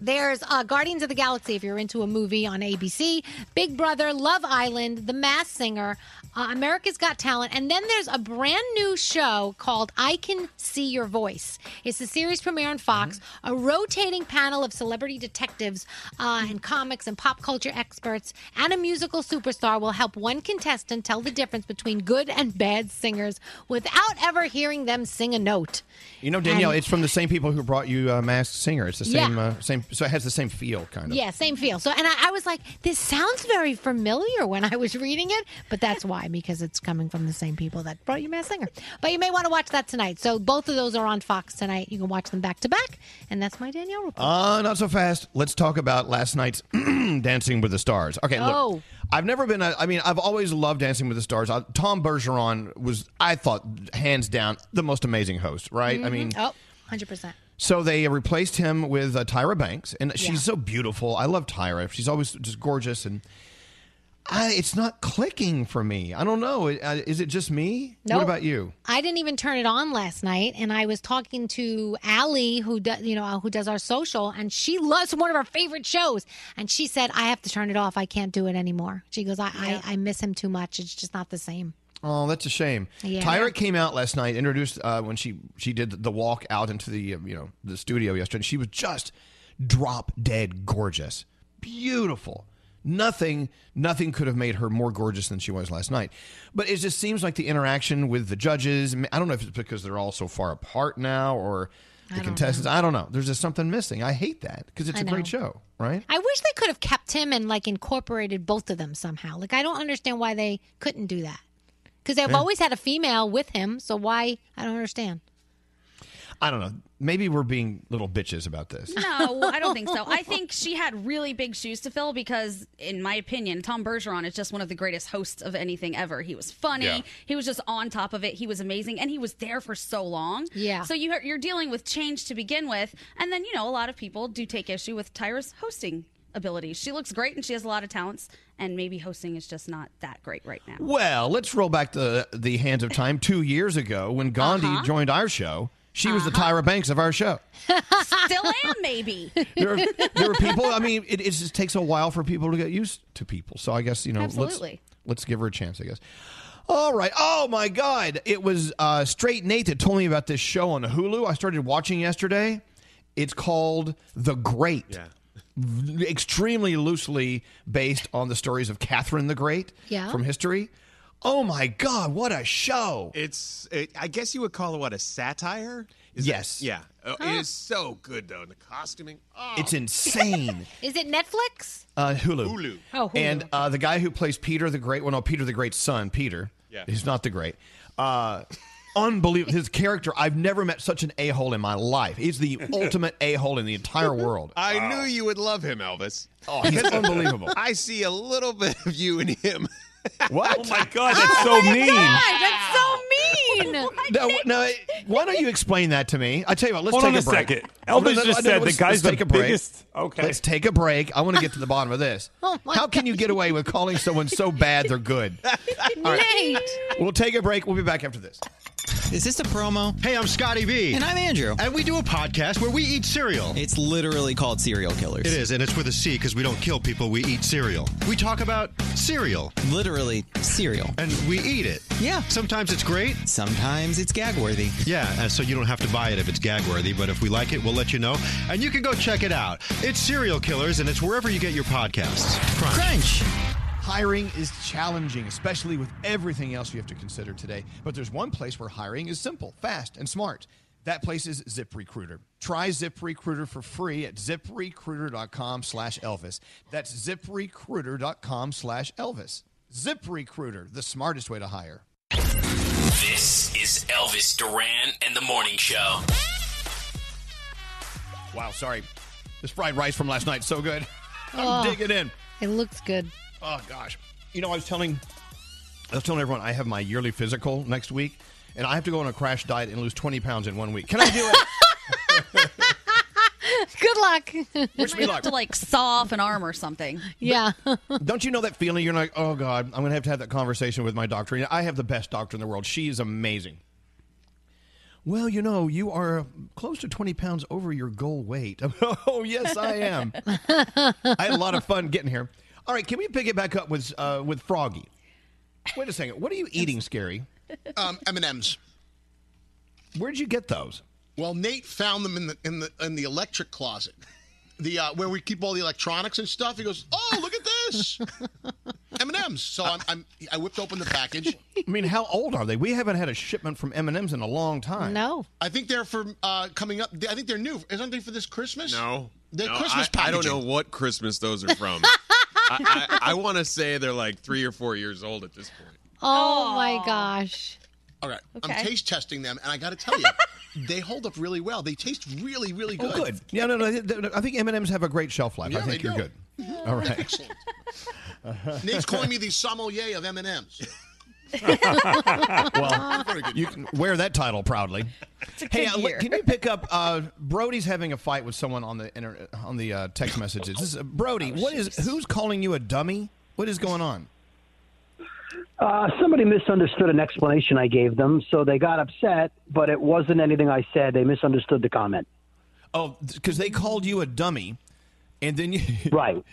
There's uh, Guardians of the Galaxy if you're into a movie on ABC, Big Brother, Love Island, The Masked Singer, uh, America's Got Talent, and then there's a brand new show called I Can See Your Voice. It's the series premiere on Fox, a rotating panel of celebrity detectives uh, and comics and pop culture experts, and a musical superstar will help one contestant tell the difference between good and bad singers without ever hearing them sing a note. You know, Danielle, And- it's from the same people who brought you uh, Masked Singer. It's the Yeah. same, uh, same. So it has the same feel, kind of. Yeah, same feel. So, and I, I was like, this sounds very familiar when I was reading it, but that's why, because it's coming from the same people that brought you Masked Singer. But you may want to watch that tonight. So, both of those are on Fox tonight. You can watch them back to back. And that's my Danielle report. Uh, not so fast. Let's talk about last night's Dancing with the Stars. Okay, look. Oh. I've never been, I mean, I've always loved Dancing with the Stars. Uh, Tom Bergeron was, I thought, hands down, the most amazing host, right? I Mhm. mean, oh, 100%. So they replaced him with uh, Tyra Banks, and she's so beautiful. I love Tyra. She's always just gorgeous. And I, it's not clicking for me. I don't know. Uh, Is it just me? What Nope. about you? I didn't even turn it on last night, and I was talking to Allie, who does, you know, who does our social, and she loves one of our favorite shows, and she said I have to turn it off. I can't do it anymore. She goes, I, I, I miss him too much. It's just not the same. Oh, that's a shame. Yeah. Tyra came out last night, introduced uh, when she she did the walk out into the you know the studio yesterday. She was just drop dead gorgeous, beautiful. Nothing nothing could have made her more gorgeous than she was last night. But it just seems like the interaction with the judges. I don't know if it's because they're all so far apart now or the don't contestants. I don't know. There's just something missing. I hate that because it's I a great show, right? I wish they could have kept him and like incorporated both of them somehow. Like I don't understand why they couldn't do that. Because they've Yeah. always had a female with him, so why? I don't understand. I don't know. Maybe we're being little bitches about this. No, I don't think so. I think she had really big shoes to fill because, in my opinion, Tom Bergeron is just one of the greatest hosts of anything ever. He was funny. Yeah. He was just on top of it. He was amazing, and he was there for so long. Yeah. So you, you're dealing with change to begin with, and then you know a lot of people do take issue with Tyra's hosting abilities. She looks great, and she has a lot of talents, and maybe hosting is just not that great right now. Well, let's roll back the the hands of time two years ago when Gandhi Uh-huh. joined our show. She was the Tyra Banks of our show. Still am, maybe. There, are- there were people. I mean, it, it just takes a while for people to get used to people. So I guess you know, Absolutely. let's let's give her a chance. I guess. All right. Oh my God! It was uh, Straight Nate that told me about this show on Hulu. I started watching yesterday. It's called The Great. Yeah. Extremely loosely based on the stories of Catherine the Great Yeah. from history. Oh my God! What a show! It's, it, I guess you would call it what a satire. Is it- Yes. yeah. Oh, It is so good though. And the costuming. Oh. It's insane. Is it Netflix? Uh, Hulu. Hulu. Oh, Hulu. And uh, the guy who plays Peter the Great, well, no, Peter the Great's son, Peter. Yeah. He's not the Great. Uh, unbelievable. His character, I've never met such an a hole in my life. He's the ultimate a hole in the entire world. I knew you would love him, Elvis. Oh, he's unbelievable. I see a little bit of you in him. What? Oh my God, oh, that's so mean. that's so mean. No, no, why don't you explain that to me? I tell you what, let's Hold take on a a break. second. Elvis just said the let's- guy's let's the take a break. biggest- okay. Let's take a break. I want to get to the bottom of this. Oh How can you get away with calling someone so bad they're good? All right. Nate. We'll take a break. We'll be back after this. Is this a promo? Hey, I'm Scotty B. And I'm Andrew. And we do a podcast where we eat cereal. It's literally called Serial Killers. It is, and it's with a C because we don't kill people, we eat cereal. We talk about cereal. Literally cereal. And we eat it. Yeah. Sometimes it's great. Sometimes it's gag worthy. Yeah, so you don't have to buy it if it's gag worthy, but if we like it, we'll let you know. And you can go check it out. It's Serial Killers, and it's wherever you get your podcasts. Crunch. Crunch. Hiring is challenging, especially with everything else you have to consider today. But there's one place where hiring is simple, fast, and smart. That place is ZipRecruiter. Try ZipRecruiter for free at ziprecruiter.com slash Elvis. That's ziprecruiter.com slash Elvis. ZipRecruiter, the smartest way to hire. This is Elvis Duran and the Morning Show. Wow, sorry. This fried rice from last night, so good. I'm Oh. digging in. It looks good. Oh gosh. You know, I was telling I was telling everyone I have my yearly physical next week and I have to go on a crash diet and lose 20 pounds in one week. Can I do it? Good luck. Wish me luck. to like saw off an arm or something. Yeah. Don't you know that feeling? You're like, oh God, I'm going to have to have that conversation with my doctor. You know, I have the best doctor in the world. She is amazing. Well, you know, you are close to 20 pounds over your goal weight. oh, yes, I am. I had a lot of fun getting here. All right, can we pick it back up with uh, with Froggy? Wait a second. What are you eating, Scary? Um, M&M's. Where'd you get those? Well, Nate found them in the in the in the electric closet, the uh, where we keep all the electronics and stuff. He goes, "Oh, look at this, M&M's." So I'm, I'm I whipped open the package. I mean, how old are they? We haven't had a shipment from M&M's in a long time. No. I think they're for uh, coming up. I think they're new. Isn't they for this Christmas? No. They're No, Christmas I, I don't know what Christmas those are from. I, I, I want to say they're like three or four years old at this point. Oh my gosh. All right, Okay. I'm taste testing them, and I got to tell you, they hold up really well. They taste really, really good. Oh, good. Yeah, no, no. th- th- I think M&M's have a great shelf life. Yeah, I think they you're do. good. All right. Excellent. Nate's calling me the sommelier of M&M's. well, you can wear that title proudly. Hey, uh, look, can you pick up? Uh, Brody's having a fight with someone on the inter- on the uh, text messages. This is, Brody, what is? Who's calling you a dummy? What is going on? Uh, somebody misunderstood an explanation I gave them, so they got upset, but it wasn't anything I said. They misunderstood the comment. Oh, because they called you a dummy, and then you right.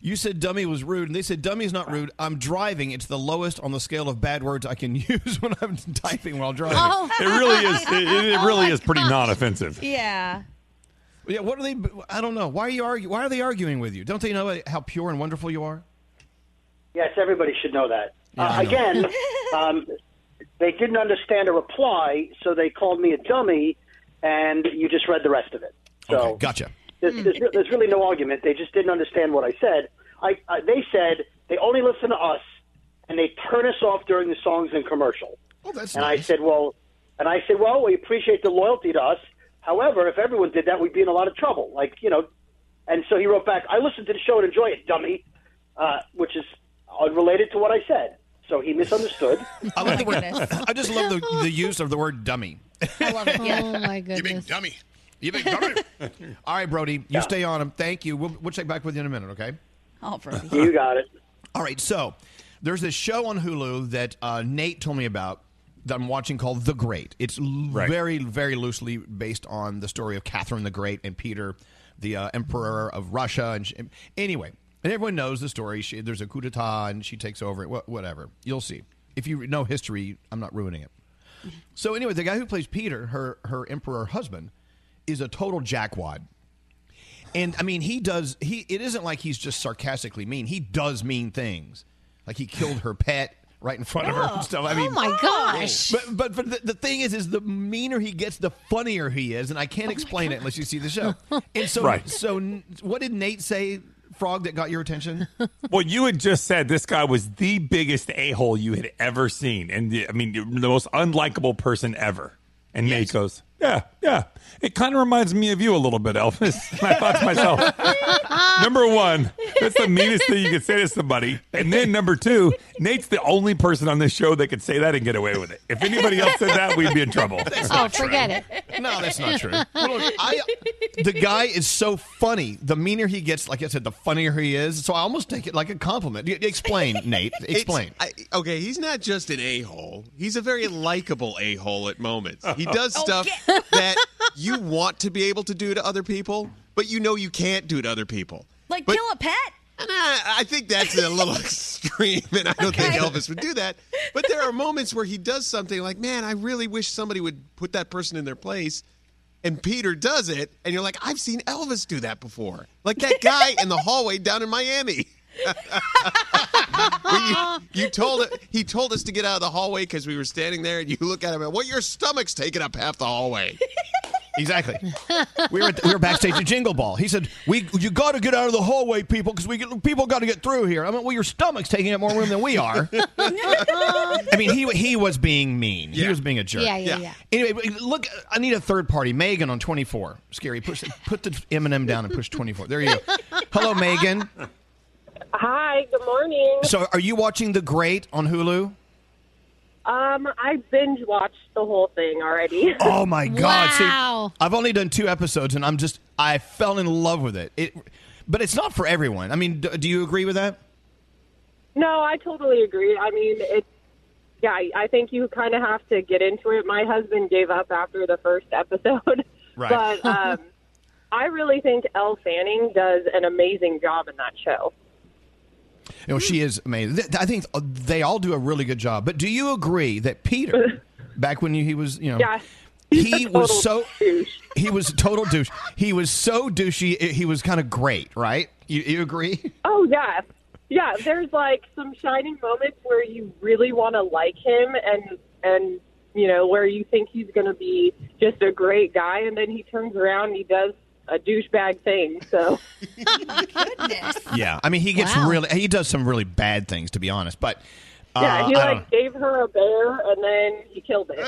You said dummy was rude, and they said dummy is not rude. I'm driving. It's the lowest on the scale of bad words I can use when I'm typing while driving. Oh. It really is. It, it really is pretty non-offensive. Yeah. Yeah, what are they? I don't know. Why are you argu- Why are they arguing with you? Don't they know how pure and wonderful you are? Yes, everybody should know that. Yeah, uh, again, um, they didn't understand a reply, so they called me a dummy, and you just read the rest of it. So Okay, gotcha. there's, there's, re- there's really no argument. They just didn't understand what I said. I, I they said they only listen to us, and they turn us off during the songs and commercial. Oh, that's and I said, well, and I said, well, we appreciate the loyalty to us. However, if everyone did that, we'd be in a lot of trouble. Like you know, and so he wrote back, I listened to the show and enjoy it, dummy, uh, which is unrelated to what I said. So he misunderstood. I love the word. I just love the, the use of the word dummy. I love it. Oh my goodness. You goodness. big dummy. You big dummy. All right, Brody, you stay on him. Thank you. We'll, we'll check back with you in a minute, okay? Oh, Brody. You got it. All right, so there's this show on Hulu that uh, Nate told me about that I'm watching called The Great. It's l- very, very loosely based on the story of Catherine the Great and Peter, the uh, Emperor of Russia. And she, anyway, and everyone knows the story. She, there's a coup d'état and she takes over. Wha- Whatever, you'll see. If you know history, I'm not ruining it. So anyway, the guy who plays Peter, her her emperor husband, is a total jackwad. And I mean, he does. He it isn't like he's just sarcastically mean. He does mean things, like he killed her pet right in front of her and oh. stuff. I mean, oh my gosh. But but, but the, the thing is, is the meaner he gets, the funnier he is, and I can't oh explain it unless you see the show. And so, Right. so what did Nate say, Frog, that got your attention? Well, you had just said this guy was the biggest a hole you had ever seen, and the, I mean the most unlikable person ever. And Nate goes, "Yeah, yeah, it kind of reminds me of you a little bit, Elvis." And I thought to myself, number one, that's the meanest thing you could say to somebody, and then number two, Nate's the only person on this show that could say that and get away with it. If anybody else said that, we'd be in trouble. Oh, forget it. No, that's not true. Look, I, the guy is so funny. The meaner he gets, like I said, the funnier he is. So I almost take it like a compliment. Explain, Nate. Explain. I, okay, he's not just an a hole. He's a very likable a hole at moments. He does Oh, stuff that you want to be able to do to other people, but you know you can't do to other people. Like But- kill a pet? And I, I think that's a little extreme, and I don't think Elvis would do that. But there are moments where he does something like, "Man, I really wish somebody would put that person in their place." And Peter does it, and you're like, "I've seen Elvis do that before." Like that guy in the hallway down in Miami. You, you told it, he told us to get out of the hallway because we were standing there, and you look at him and, well, your stomach's taking up half the hallway. Exactly. we were we were backstage at Jingle Ball. He said, "We you got to get out of the hallway, people, because we get, people got to get through here." I mean, well, your stomach's taking up more room than we are. Uh-huh. I mean, he he was being mean. He was being a jerk. Yeah, yeah, yeah. Anyway, look, I need a third party. Megan on twenty four. Scary. Push put the M&M down and push twenty four. There you go. Hello, Megan. Hi, good morning. So, are you watching The Great on Hulu? Um, I binge watched the whole thing already. Oh my God! Wow. See, I've only done two episodes, and I'm just I fell in love with it. It, but it's not for everyone. I mean, do, do you agree with that? No, I totally agree. I mean, it's yeah. I- I think you kind of have to get into it. My husband gave up after the first episode, Right. but um, I really think Elle Fanning does an amazing job in that show. You know, she is amazing. I think uh, they all do a really good job. But do you agree that Peter, back when he was, you know, Yeah, he was so he was a total douche. He was so douchey. He was kind of great, right? You, you agree? Oh yeah, yeah. There's like some shining moments where you really want to like him, and and you know where you think he's going to be just a great guy, and then he turns around and he does a douchebag thing. So Yeah. I mean, he gets Wow. really he does some really bad things, to be honest. But uh, yeah, he I like gave her a bear, and then he killed it.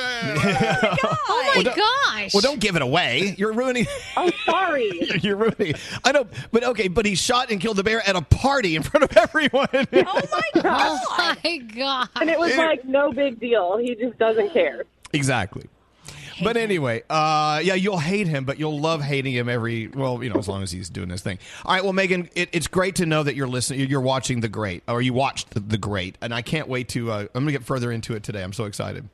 Oh my Well, don't- gosh. Well, don't give it away. You're ruining. Oh, sorry. You're ruining. I know, but okay. But he shot and killed the bear at a party in front of everyone. Oh my god! Oh my god! And it was like no big deal. He just doesn't care. exactly. But anyway, uh, yeah, you'll hate him, but you'll love hating him every well, you know, as long as he's doing his thing. All right, well, Megan, it, it's great to know that you're listening, you're watching the Great, or you watched the, the Great, and I can't wait to. Uh, I'm going to get further into it today. I'm so excited.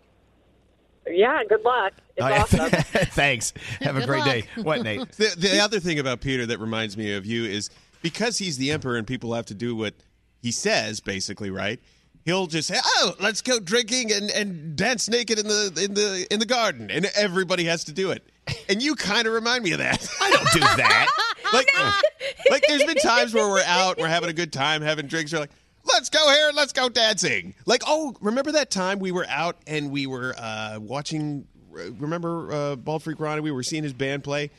Yeah, good luck. It's Oh, awesome. Thanks. Have a Good great luck. day. What, Nate? The, the other thing about Peter that reminds me of you is because he's the emperor and people have to do what he says, basically, right? He'll just say, "Oh, let's go drinking and, and dance naked in the in the in the garden," and everybody has to do it. And you kind of remind me of that. I don't do that. like, like there's been times where we're out, we're having a good time, having drinks. We're like, let's go here and let's go dancing. Like, oh, remember that time we were out and we were uh, watching? Remember uh, Bald Freak Ronnie? We were seeing his band play,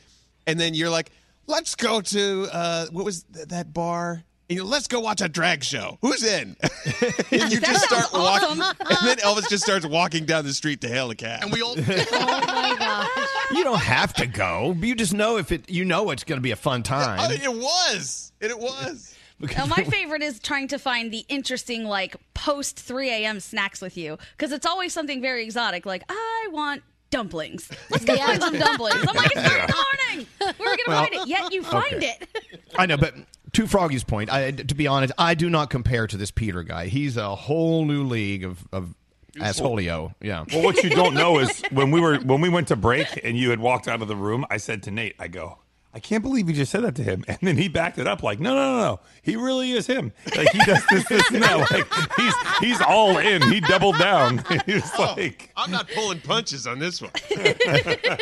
and then you're like, let's go to uh, what was th- that bar? And you let's go watch a drag show. Who's in? and you just start walking, and then Elvis just starts walking down the street to hail a cab. And we all. oh You don't have to go. but You just know if it. You know it's going to be a fun time. I mean, it was, and it was. Now, my favorite is trying to find the interesting, like, post 3 a.m. snacks with you because it's always something very exotic. Like, I want dumplings. Let's go find some dumplings. I'm like, it's not in morning. Where are we going to Well, find it? Yet you find okay. it. I know, but to Froggy's point, I, to be honest, I do not compare to this Peter guy. He's a whole new league of of assholio. Yeah. Well, what you don't know is when we were when we went to break and you had walked out of the room, I said to Nate, I go, I can't believe you just said that to him, and then he backed it up like, no, no, no, no, he really is him. Like he does this, this, and that. Like he's he's all in. He doubled down. He's like, I'm not pulling punches on this one.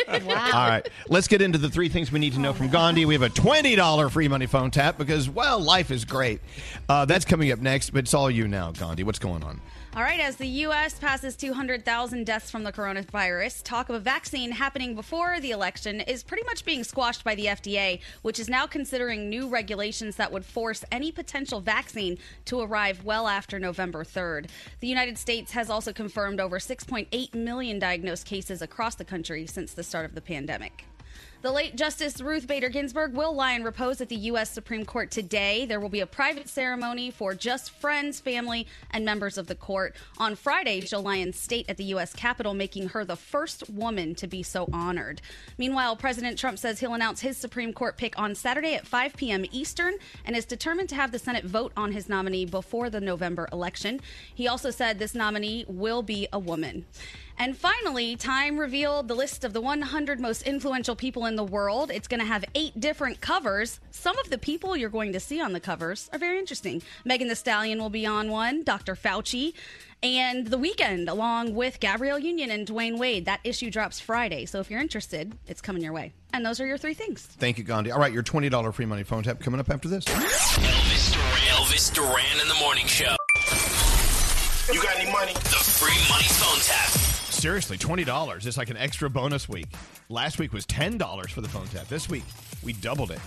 All right, let's get into the three things we need to know from Gandhi. We have a twenty dollar free money phone tap because well, life is great. Uh, that's coming up next, but it's all you now, Gandhi. What's going on? All right, as the U.S. passes 200,000 deaths from the coronavirus, talk of a vaccine happening before the election is pretty much being squashed by the FDA, which is now considering new regulations that would force any potential vaccine to arrive well after November 3rd. The United States has also confirmed over 6.8 million diagnosed cases across the country since the start of the pandemic. The late Justice Ruth Bader Ginsburg will lie in repose at the U.S. Supreme Court today. There will be a private ceremony for just friends, family, and members of the court. On Friday, lie in state at the U.S. Capitol, making her the first woman to be so honored. Meanwhile, President Trump says he'll announce his Supreme Court pick on Saturday at 5 p.m. Eastern and is determined to have the Senate vote on his nominee before the November election. He also said this nominee will be a woman. And finally, Time revealed the list of the 100 most influential people in the world. It's going to have eight different covers. Some of the people you're going to see on the covers are very interesting. Megan Thee Stallion will be on one, Dr. Fauci, and The Weeknd, along with Gabrielle Union and Dwyane Wade. That issue drops Friday. So if you're interested, it's coming your way. And those are your three things. Thank you, Gandhi. All right, your twenty dollar free money phone tap coming up after this. Elvis Duran. Elvis Duran in the morning show. You got any money? The free money phone tap. Seriously, twenty dollars. It's like an extra bonus week. Last week was ten dollars for the phone tap. This week we doubled it.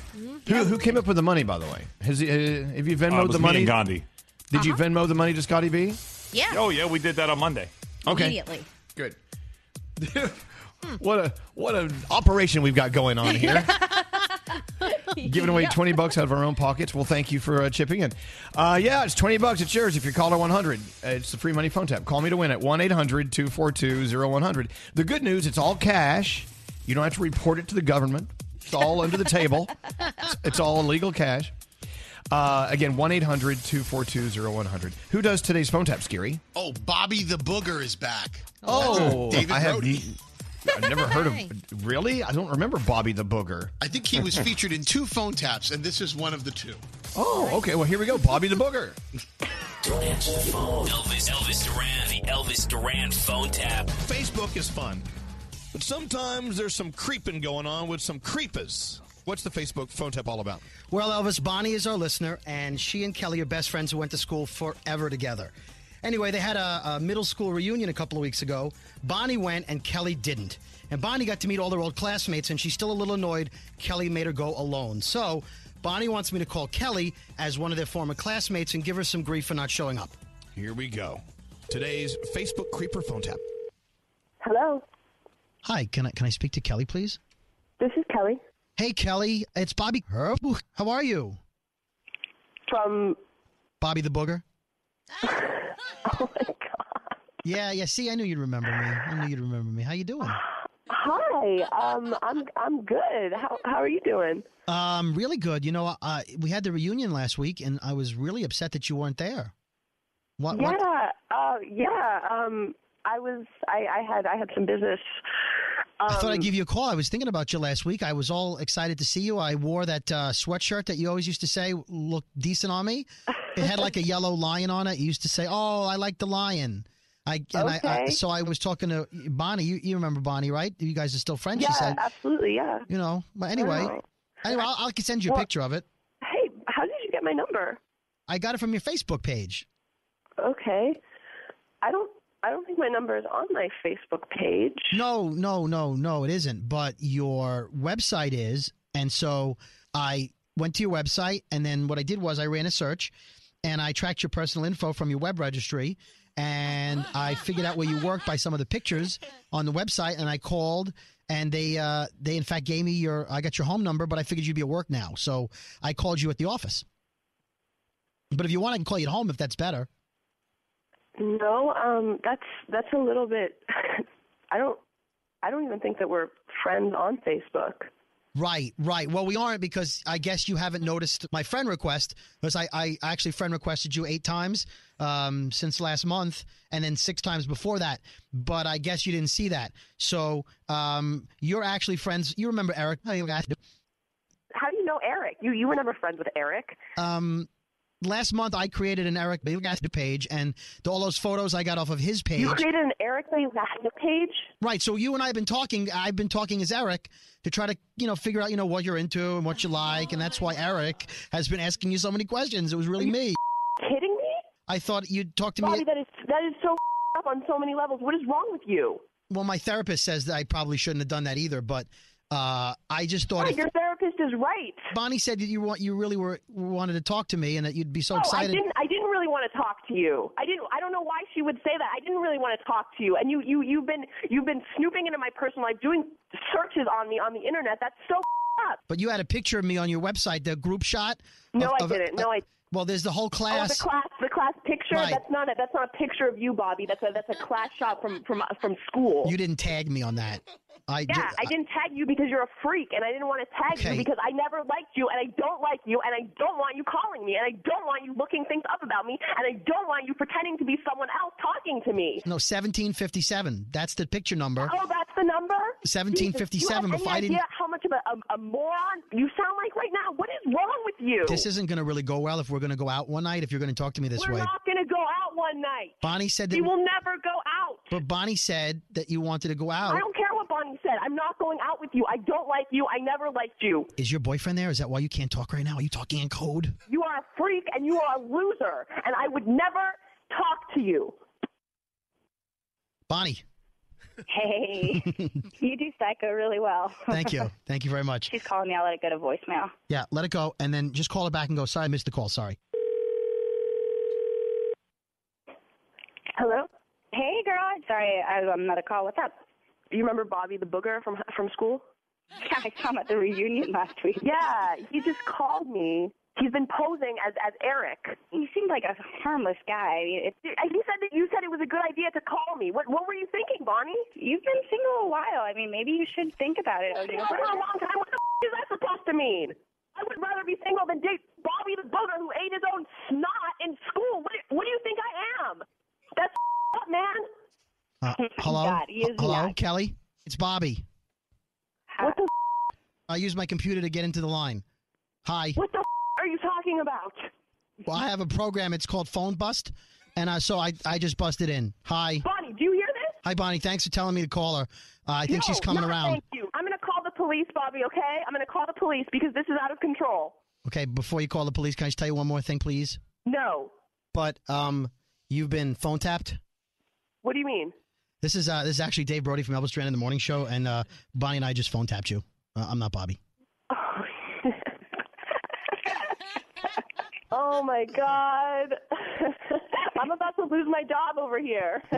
Who, who came up with the money, by the way? Has uh, have you Uh, it Venmoed was the me money? and Gandhi. Did you Venmo the money to Scotty B? Yeah. Oh yeah, we did that on Monday. Okay. Immediately. Good. what a what an operation we've got going on here. Giving away Yep. 20 bucks out of our own pockets. Well, thank you for uh, chipping in. Uh, yeah, it's 20 bucks. It's yours if you call caller 100. Uh, It's the free money phone tap. Call me to win at 1 800 242 0100. The good news, it's all cash. You don't have to report it to the government. It's all under the table. It's, it's all illegal cash. Uh, again, 1 800 242 0100. Who does today's phone tap, Scary? Oh, Bobby the Booger is back. Oh, David I have. Brody. I've never heard of. Really? I don't remember Bobby the Booger. I think he was featured in two phone taps, and this is one of the two. Oh, okay. Well, here we go. Bobby the Booger. Don't answer the phone. Elvis, Elvis Duran, the Elvis Duran phone tap. Facebook is fun, but sometimes there's some creeping going on with some creepers. What's the Facebook phone tap all about? Well, Elvis, Bonnie is our listener, and she and Kelly are best friends who went to school forever together. Anyway, they had a, a middle school reunion a couple of weeks ago. Bonnie went, and Kelly didn't. And Bonnie got to meet all their old classmates, and she's still a little annoyed Kelly made her go alone. So, Bonnie wants me to call Kelly as one of their former classmates and give her some grief for not showing up. Here we go. Today's Facebook creeper phone tap. Hello. Hi, can I can I speak to Kelly, please? This is Kelly. Hey, Kelly, it's Bobby. How are you? From Bobby the Booger. oh my god. Yeah, yeah. See, I knew you'd remember me. I knew you'd remember me. How you doing? Hi. Um, I'm I'm good. How how are you doing? Um, really good. You know, uh, we had the reunion last week, and I was really upset that you weren't there. What? yeah. what? Uh, yeah. Um, I was. I, I had. I had some business. I thought I'd Um, give you a call. I was thinking about you last week. I was all excited to see you. I wore that uh, sweatshirt that you always used to say looked decent on me. It had like a yellow lion on it. You used to say, "Oh, I like the lion." I and I, I so I was talking to Bonnie. You, you remember Bonnie, right? You guys are still friends. Yeah, she said, absolutely. Yeah. you know. But anyway, Wow. anyway, I'll, I'll send you a picture of it. Hey, how did you get my number? I got it from your Facebook page. Okay. I don't. I don't think my number is on my Facebook page. No, no, no, no, it isn't. But your website is. And so I went to your website, and then what I did was I ran a search and I tracked your personal info from your web registry. And I figured out where you work by some of the pictures on the website. And I called, and they, uh, they in fact gave me your. I got your home number, but I figured you'd be at work now, so I called you at the office. But if you want, I can call you at home if that's better. No. Um. That's that's a little bit. I don't. I don't even think that we're friends on Facebook. Right, right. Well, we aren't because I guess you haven't noticed my friend request because I, I actually friend requested you eight times um, since last month and then six times before that. But I guess you didn't see that. So um, you're actually friends. You remember Eric? How do you know Eric? You you were never friends with Eric. Um, last month I created an Eric Bailgaston page and all those photos I got off of his page. You created an Eric Bailgaston page. Right. So you and I have been talking. I've been talking as Eric to try to, you know, figure out, you know, what you're into and what you like, and that's why Eric has been asking you so many questions. It was really me. Kidding me? I thought you'd talk to Bobby, me. that is that is so up on so many levels. What is wrong with you? Well, my therapist says that I probably shouldn't have done that either, but uh, I just thought Yeah, if your therapist is right. Bonnie said that you want, you really were wanted to talk to me, and that you'd be so oh, excited. I didn't. I didn't really want to talk to you. I didn't. I don't know why she would say that. I didn't really want to talk to you. And you, you, you've been, you've been snooping into my personal life, doing searches on me on the internet. That's so up. But you had a picture of me on your website, the group shot. No, of- I of- didn't. No, I. Well, there's the whole Oh, class. the class, the class picture. Right. That's not a. That's not a picture of you, Bobby. That's a. That's a class shot from from from school. You didn't tag me on that. I Yeah, ju- I didn't tag you because you're a freak, and I didn't want to tag Okay. you because I never liked you, and I don't like you, and I don't want you calling me, and I don't want you looking things up about me, and I don't want you pretending to be someone else talking to me. No, 1757. That's the picture number. Oh, that's the number. 1757, Jesus, you have before any I idea how much of a, a, a moron you sound like right now? What is wrong with you? This isn't going to really go well if we're going to go out one night. If you're going to talk to me this way. We're not going to go out one night. Bonnie said that. We will never go out. But Bonnie said that you wanted to go out. I don't care what Bonnie said. I'm not going out with you. I don't like you. I never liked you. Is your boyfriend there? Is that why you can't talk right now? Are you talking in code? You are a freak and you are a loser, and I would never talk to you. Bonnie, Hey, you do psycho really well. thank you. Thank you very much. She's calling me. I'll let it go to voicemail. Yeah, let it go, and then just call her back and go. Sorry, I missed the call. Sorry. Hello? Hey, girl. Sorry, I was on another call. What's up? You remember Bobby the booger from from school? Yeah, I saw him at the reunion last week. Yeah, he just called me. He's been posing as as Eric. He seemed like a harmless guy. I mean, it's, uh, He said that you said it was a good idea to call me. What what were you thinking, Bonnie? you've been single a while. I mean, maybe you should think about it. Single for a long time. What the f- is that supposed to mean? I would rather be single than date Bobby the booger who ate his own snot in school. What, do- what do you think I am? That's f- up, man. Uh, hello, God, hello, not. Kelly. It's Bobby. What the I used my computer to get into the line. Hi. what the f- are you talking about? Well, I have a program. It's called Phone Bust, and uh, so I I just busted in. Hi. Bonnie, do you hear this? Hi, Bonnie. Thanks for telling me to call her. Uh, I think No, she's coming no, around. Thank you. I'm going to call the police, Bobby. Okay? I'm going to call the police because this is out of control. Okay, before you call the police, can I just tell you one more thing, please? No. But um, you've been phone tapped. What do you mean? This is uh, this is actually Dave Brody from Elvis Duran in the Morning Show, and uh, Bonnie and I just phone tapped you. Uh, I'm not Bobby. Oh my God. I'm about to lose my job over here.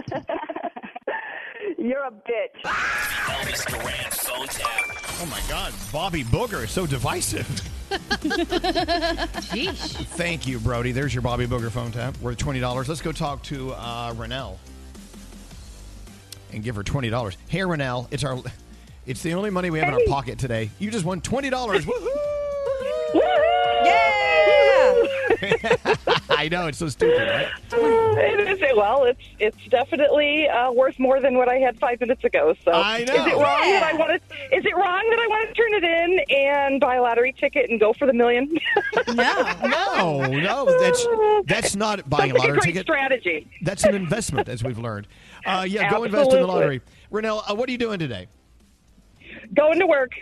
You're a bitch. Elvis Duran phone tap. Oh my God, Bobby Booger is so divisive. Thank you, Brody. There's your Bobby Booger phone tap worth twenty dollars. Let's go talk to uh, Renelle and give her twenty dollars. Hey, Renelle, it's our It's the only money we have in our pocket today. You just won twenty dollars. Woohoo! Woohoo! Yeah! I know it's so stupid, right? It is well. It's it's definitely uh, worth more than what I had five minutes ago. So I know. Is it wrong that I want to? Is it wrong that I want to turn it in and buy a lottery ticket and go for the million? No, no, no. that's that's not buying a Sounds like a lottery great ticket. strategy. That's an investment, as we've learned. Uh, yeah, go invest in the lottery. Renell, uh, what are you doing today? Going to work.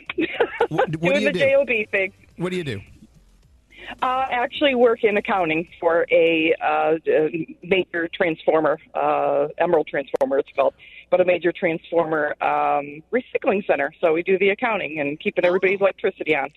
What, what Doing do you the do? job thing. What do you do? Uh, actually, work in accounting for a uh, uh, major transformer, uh, Emerald Transformer, it's called, but a major transformer um, recycling center. So we do the accounting and keeping everybody's electricity on.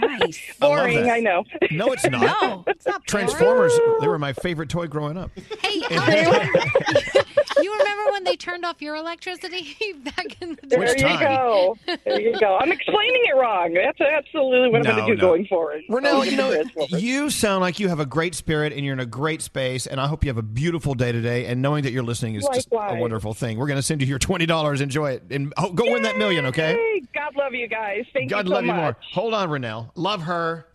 Nice. Boring, that. I know. No, it's not. No, it's not boring. Transformers, they were my favorite toy growing up. Hey, you remember when they turned off your electricity back in the day? There you go. There you go. I'm explaining it wrong. That's absolutely what I'm going to do no. going forward. Renell, you know, you sound like you have a great spirit and you're in a great space, and I hope you have a beautiful day today. And knowing that you're listening is just a wonderful thing. We're going to send you your twenty dollars. Enjoy it, and oh, go win that million. Okay. God love you guys. Thank God you so love you more. Hold on, Renell. Love her.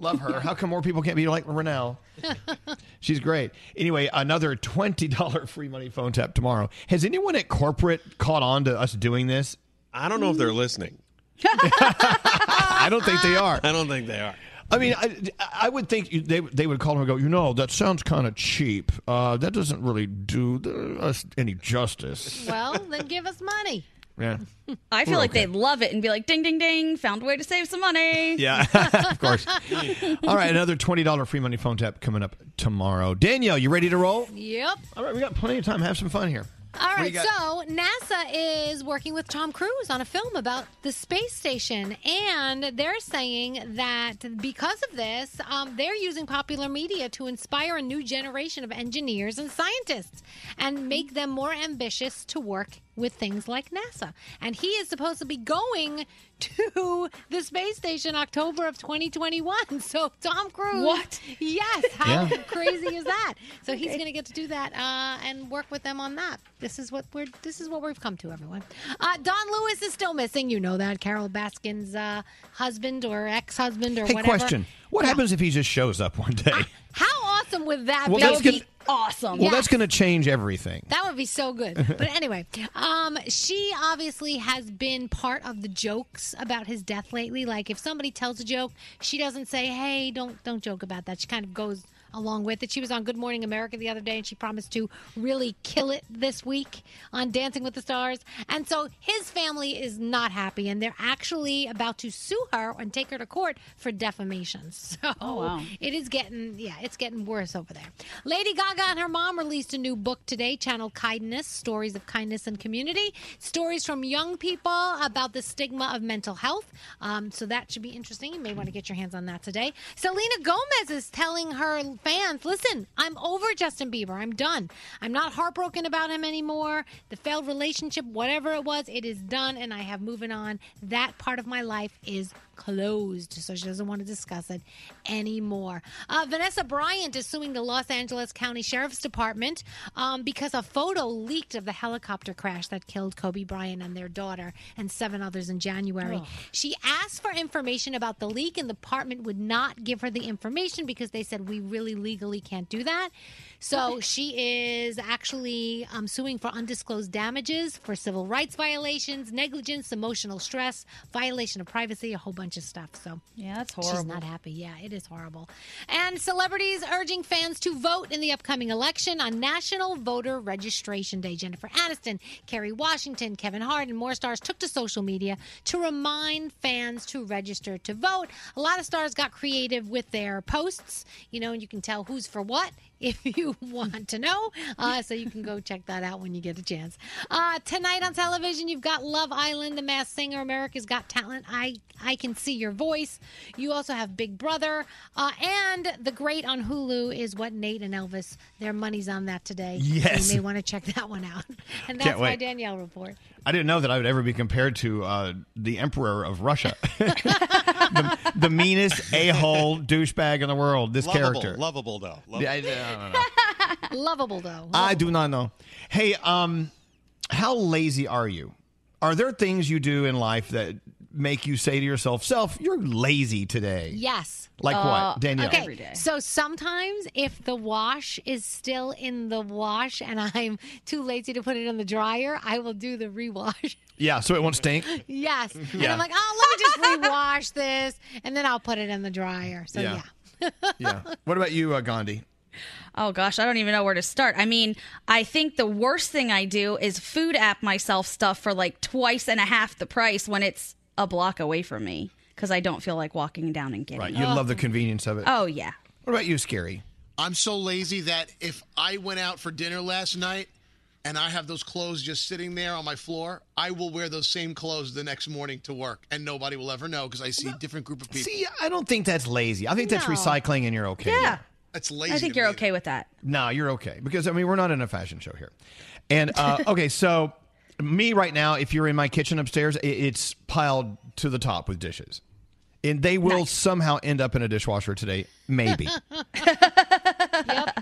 Love her. How come more people can't be like Renell? She's great. Anyway, another $20 free money phone tap tomorrow. Has anyone at corporate caught on to us doing this? I don't know if they're listening. I don't think they are. I don't think they are. I mean, I, I would think they they would call him and go, you know, that sounds kind of cheap. Uh, that doesn't really do the, us any justice. Well, then give us money. Yeah. I feel We're like okay. they'd love it and be like, ding, ding, ding, found a way to save some money. Yeah, of course. All right, another $20 free money phone tap coming up tomorrow. Danielle, you ready to roll? Yep. All right, we got plenty of time. Have some fun here. All right, got? so NASA is working with Tom Cruise on a film about the space station, and they're saying that because of this, um, they're using popular media to inspire a new generation of engineers and scientists and make them more ambitious to work with things like NASA. And he is supposed to be going to the space station October of 2021. So Tom Cruise, What? Yes, how Yeah. crazy is that? So he's going to get to do that uh, and work with them on that. This is what we're. This is what we've come to, everyone. Uh, Don Lewis is still missing. You know that Carole Baskin's uh, husband or ex-husband or Hey, whatever. question. What happens if he just shows up one day? How awesome would that Well, be? that's gonna- awesome. Well, that's going to change everything. That would be so good. But anyway, um, she obviously has been part of the jokes about his death lately. Like if somebody tells a joke, she doesn't say, "Hey, don't don't joke about that." She kind of goes along with it. She was on Good Morning America the other day, and she promised to really kill it this week on Dancing with the Stars. And so his family is not happy, and they're actually about to sue her and take her to court for defamation. So wow. it is getting, yeah, it's getting worse over there. Lady Gaga and her mom released a new book today, Channel Kindness Stories of Kindness and Community. Stories from young people about the stigma of mental health. Um, so that should be interesting. You may want to get your hands on that today. Selena Gomez is telling her fans listen, I'm over Justin Bieber. I'm done. I'm not heartbroken about him anymore. The failed relationship, whatever it was, it is done, and I have moving on. That part of my life is closed, so she doesn't want to discuss it anymore. Uh, Vanessa Bryant is suing the Los Angeles County Sheriff's Department um, because a photo leaked of the helicopter crash that killed Kobe Bryant and their daughter and seven others in January. She asked for information about the leak, and the department would not give her the information because they said we really legally can't do that. So she is actually um, suing for undisclosed damages for civil rights violations, negligence, emotional stress, violation of privacy, a whole bunch of stuff. So yeah, that's horrible. She's not happy. Yeah, it is horrible. And celebrities urging fans to vote in the upcoming election on National Voter Registration Day. Jennifer Aniston, Kerry Washington, Kevin Hart, and more stars took to social media to remind fans to register to vote. A lot of stars got creative with their posts, you know, and you can tell who's for what if you want to know. Uh, so you can go check that out when you get a chance. Uh, tonight on television, you've got Love Island, The Masked Singer, America's Got Talent. I I can see your voice. You also have Big Brother, uh, and The Great on Hulu is what Nate and Elvis. Their money's on that today. Yes. you may want to check that one out. And that's my. Danielle report. I didn't know that I would ever be compared to uh, the emperor of Russia, the, the meanest a-hole douchebag in the world. This Lovable, character, lovable though. Yeah, I, I don't know. Lovable though. I do not know. Hey, um, how lazy are you? Are there things you do in life that make you say to yourself, "Self, you're lazy today"? Yes. Like what, Danielle? Okay, so sometimes if the wash is still in the wash and I'm too lazy to put it in the dryer, I will do the rewash. Yeah, so it won't stink. yes. And Yeah. I'm like, oh, let me just rewash this, and then I'll put it in the dryer. So Yeah. yeah. yeah. What about you, uh, Gandhi? Oh gosh, I don't even know where to start. I mean, I think the worst thing I do is food app myself stuff for like twice and a half the price when it's a block away from me because I don't feel like walking down and getting Right, it. you love the convenience of it. Oh yeah. What about you, Scary? I'm so lazy that if I went out for dinner last night and I have those clothes just sitting there on my floor, I will wear those same clothes the next morning to work, and nobody will ever know because I see a different group of people. See, I don't think that's lazy. I think that's No. recycling, and you're okay. Yeah. That's lazy. I think to you're me. okay with that. No, you're okay because I mean we're not in a fashion show here. And uh, okay, so me right now, if you're in my kitchen upstairs, it's piled to the top with dishes, and they will somehow end up in a dishwasher today, maybe.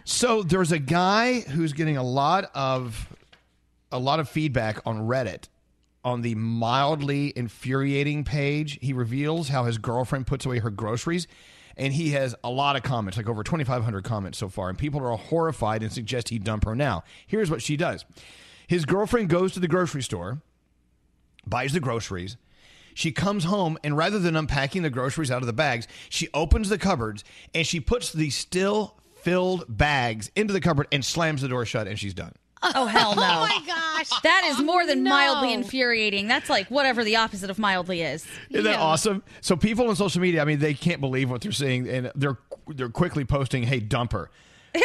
So there's a guy who's getting a lot of a lot of feedback on Reddit on the mildly infuriating page. He reveals how his girlfriend puts away her groceries and he has a lot of comments, like over 2500 comments so far and people are horrified and suggest he dump her now. Here's what she does. His girlfriend goes to the grocery store, buys the groceries, she comes home and rather than unpacking the groceries out of the bags, she opens the cupboards and she puts the still filled bags into the cupboard and slams the door shut and she's done. Oh hell no! Oh my gosh. That is more than oh, No. mildly infuriating. That's like whatever the opposite of mildly is. Isn't that awesome? So people on social media, I mean, they can't believe what they're seeing, and they're they're quickly posting, "Hey, dumper."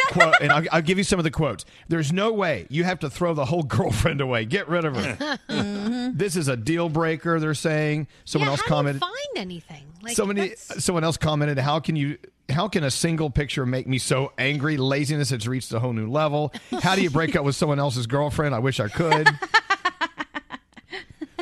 Quote, and I'll, I'll give you some of the quotes. There's no way you have to throw the whole girlfriend away. Get rid of her. Mm-hmm. This is a deal breaker. They're saying. Someone yeah, else how do you commented. find anything? Like, so many. Someone else commented, "How can you? How can a single picture make me so angry? Laziness has reached a whole new level. How do you break up with someone else's girlfriend? I wish I could."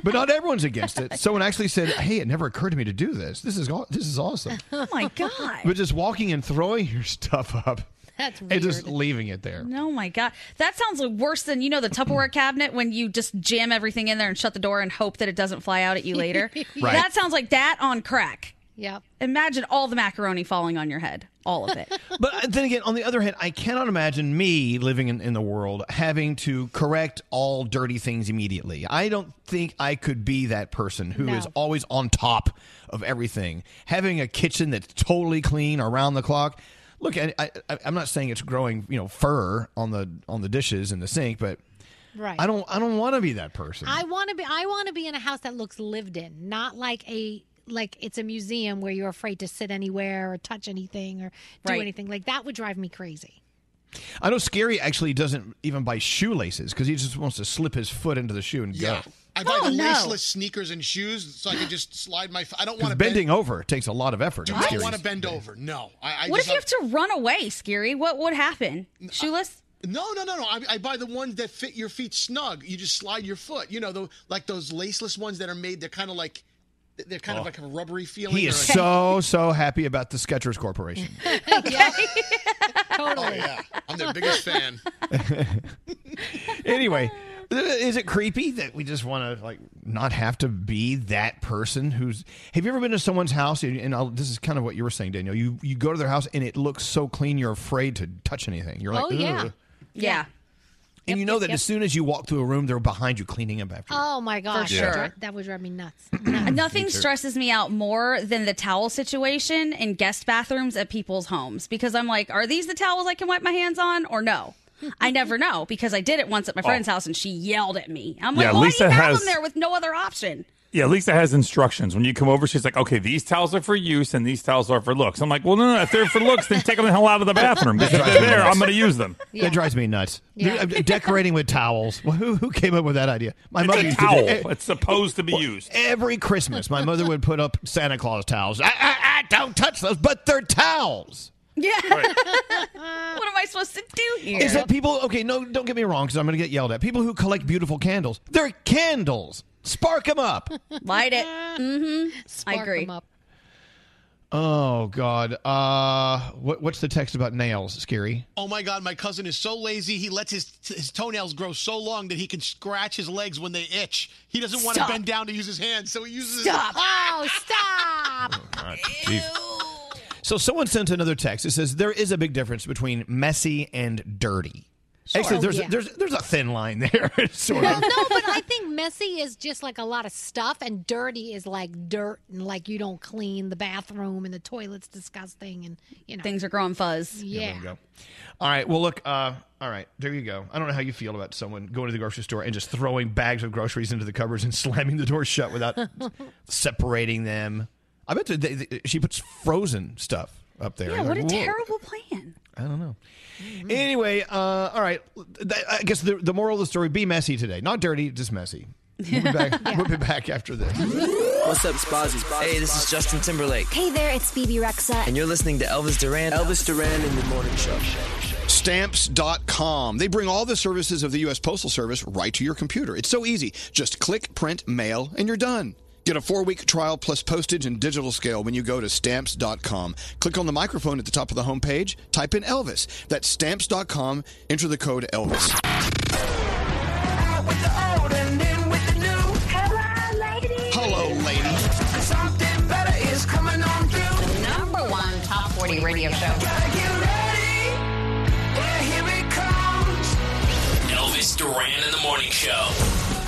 But not everyone's against it. Someone actually said, "Hey, it never occurred to me to do this. This is this is awesome." Oh my god! But just walking and throwing your stuff up That's and just leaving it there. Oh my god, that sounds worse than you know the Tupperware cabinet when you just jam everything in there and shut the door and hope that it doesn't fly out at you later. Right. That sounds like that on crack. Yep. Imagine all the macaroni falling on your head, all of it. But uh, then again, on the other hand, I cannot imagine me living in, in the world having to correct all dirty things immediately. I don't think I could be that person who is No. always on top of everything. Having a kitchen that's totally clean around the clock. Look, I, I, I'm not saying it's growing, you know, fur on the on the dishes in the sink, but Right. I don't I don't want to be that person. I want to be. I want to be in a house that looks lived in, not like a like it's a museum where you're afraid to sit anywhere or touch anything or do Right. anything. Like that would drive me crazy. I know Scary actually doesn't even buy shoelaces because he just wants to slip his foot into the shoe and Yeah. go. I buy Oh, the no. laceless sneakers and shoes so I can just slide my. I don't want to bending over takes a lot of effort. in I don't want to bend over. No. I, I what if you have to run away, Scary? What would happen? Shoeless? No, no, no, no. I, I buy the ones that fit your feet snug. You just slide your foot. You know, the, like those laceless ones that are made. They're kind of like, they're kind of oh. like a rubbery feeling. He is like- so so happy about the Skechers Corporation. Oh yeah, I'm their biggest fan. anyway, is it creepy that we just want to like not have to be that person who's? Have you ever been to someone's house and, and I'll, this is kind of what you were saying, Danielle? You you go to their house and it looks so clean, you're afraid to touch anything. You're like, oh yeah, "Ugh." yeah. and you know that yep. as soon as you walk through a room, they're behind you cleaning up after. you. Oh my gosh, sure. That that would drive me nuts. Nothing Me stresses me out more than the towel situation in guest bathrooms at people's homes because I'm like, are these the towels I can wipe my hands on or no? I never know because I did it once at my friend's house and she yelled at me. I'm like, Yeah, why Lisa do you have has- them there with no other option? Yeah, Lisa has instructions. When you come over, she's like, okay, these towels are for use and these towels are for looks. I'm like, well, no, no, if they're for looks, then take them the hell out of the bathroom. Because if they're there, I'm going to use them. That drives me nuts. Yeah. Uh, Decorating with towels. Well, who, who came up with that idea? My It's mother a towel. to do It's supposed to be used. Every Christmas, my mother would put up Santa Claus towels. I, I, I don't touch those, but they're towels. Yeah. what am I supposed to do here? Is that people? Okay, no, don't get me wrong, because I'm going to get yelled at. People who collect beautiful candles, they're candles. Spark them up. Light it. Mm-hmm. I Spark agree. 'em up. Oh God. Uh, what, what's the text about nails? Scary. Oh my God, my cousin is so lazy. He lets his his toenails grow so long that he can scratch his legs when they itch. He doesn't want to Stop. bend down to use his hands, so he uses. Stop. Oh, stop. So someone sent another text. It says there is a big difference between messy and dirty. Actually, Oh, there's yeah. there's there's a thin line there, sort Well, of. no, but I think messy is just like a lot of stuff, and dirty is like dirt, and like you don't clean the bathroom, and the toilet's disgusting, and you know things are growing fuzz. Yeah. There we go. All right. Well, look. Uh, all right. There you go. I don't know how you feel about someone going to the grocery store and just throwing bags of groceries into the cupboards and slamming the door shut without separating them. I bet they, they, she puts frozen stuff up there. Yeah, You're what a "Whoa." terrible plan. I don't know. Anyway, uh, all right. I guess the, the moral of the story: be messy today, not dirty, just messy. We'll be back. We'll be back after this. What's up, Spazzy? Hey, this is Justin Timberlake. Hey there, it's Bebe Rexha. And you're listening to Elvis Duran. Elvis Duran in the Morning Show. Stamps.com. They bring all the services of the U.S. Postal Service right to your computer. It's so easy. Just click, print, mail, and you're done. Get a four week trial plus postage and digital scale when you go to stamps.com. Click on the microphone at the top of the homepage, type in Elvis. That's stamps.com, enter the code Elvis. Hello, lady. Something better is coming on through. The number one top 40 radio show. Gotta get ready. Yeah, here it comes. Elvis Duran in the Morning Show.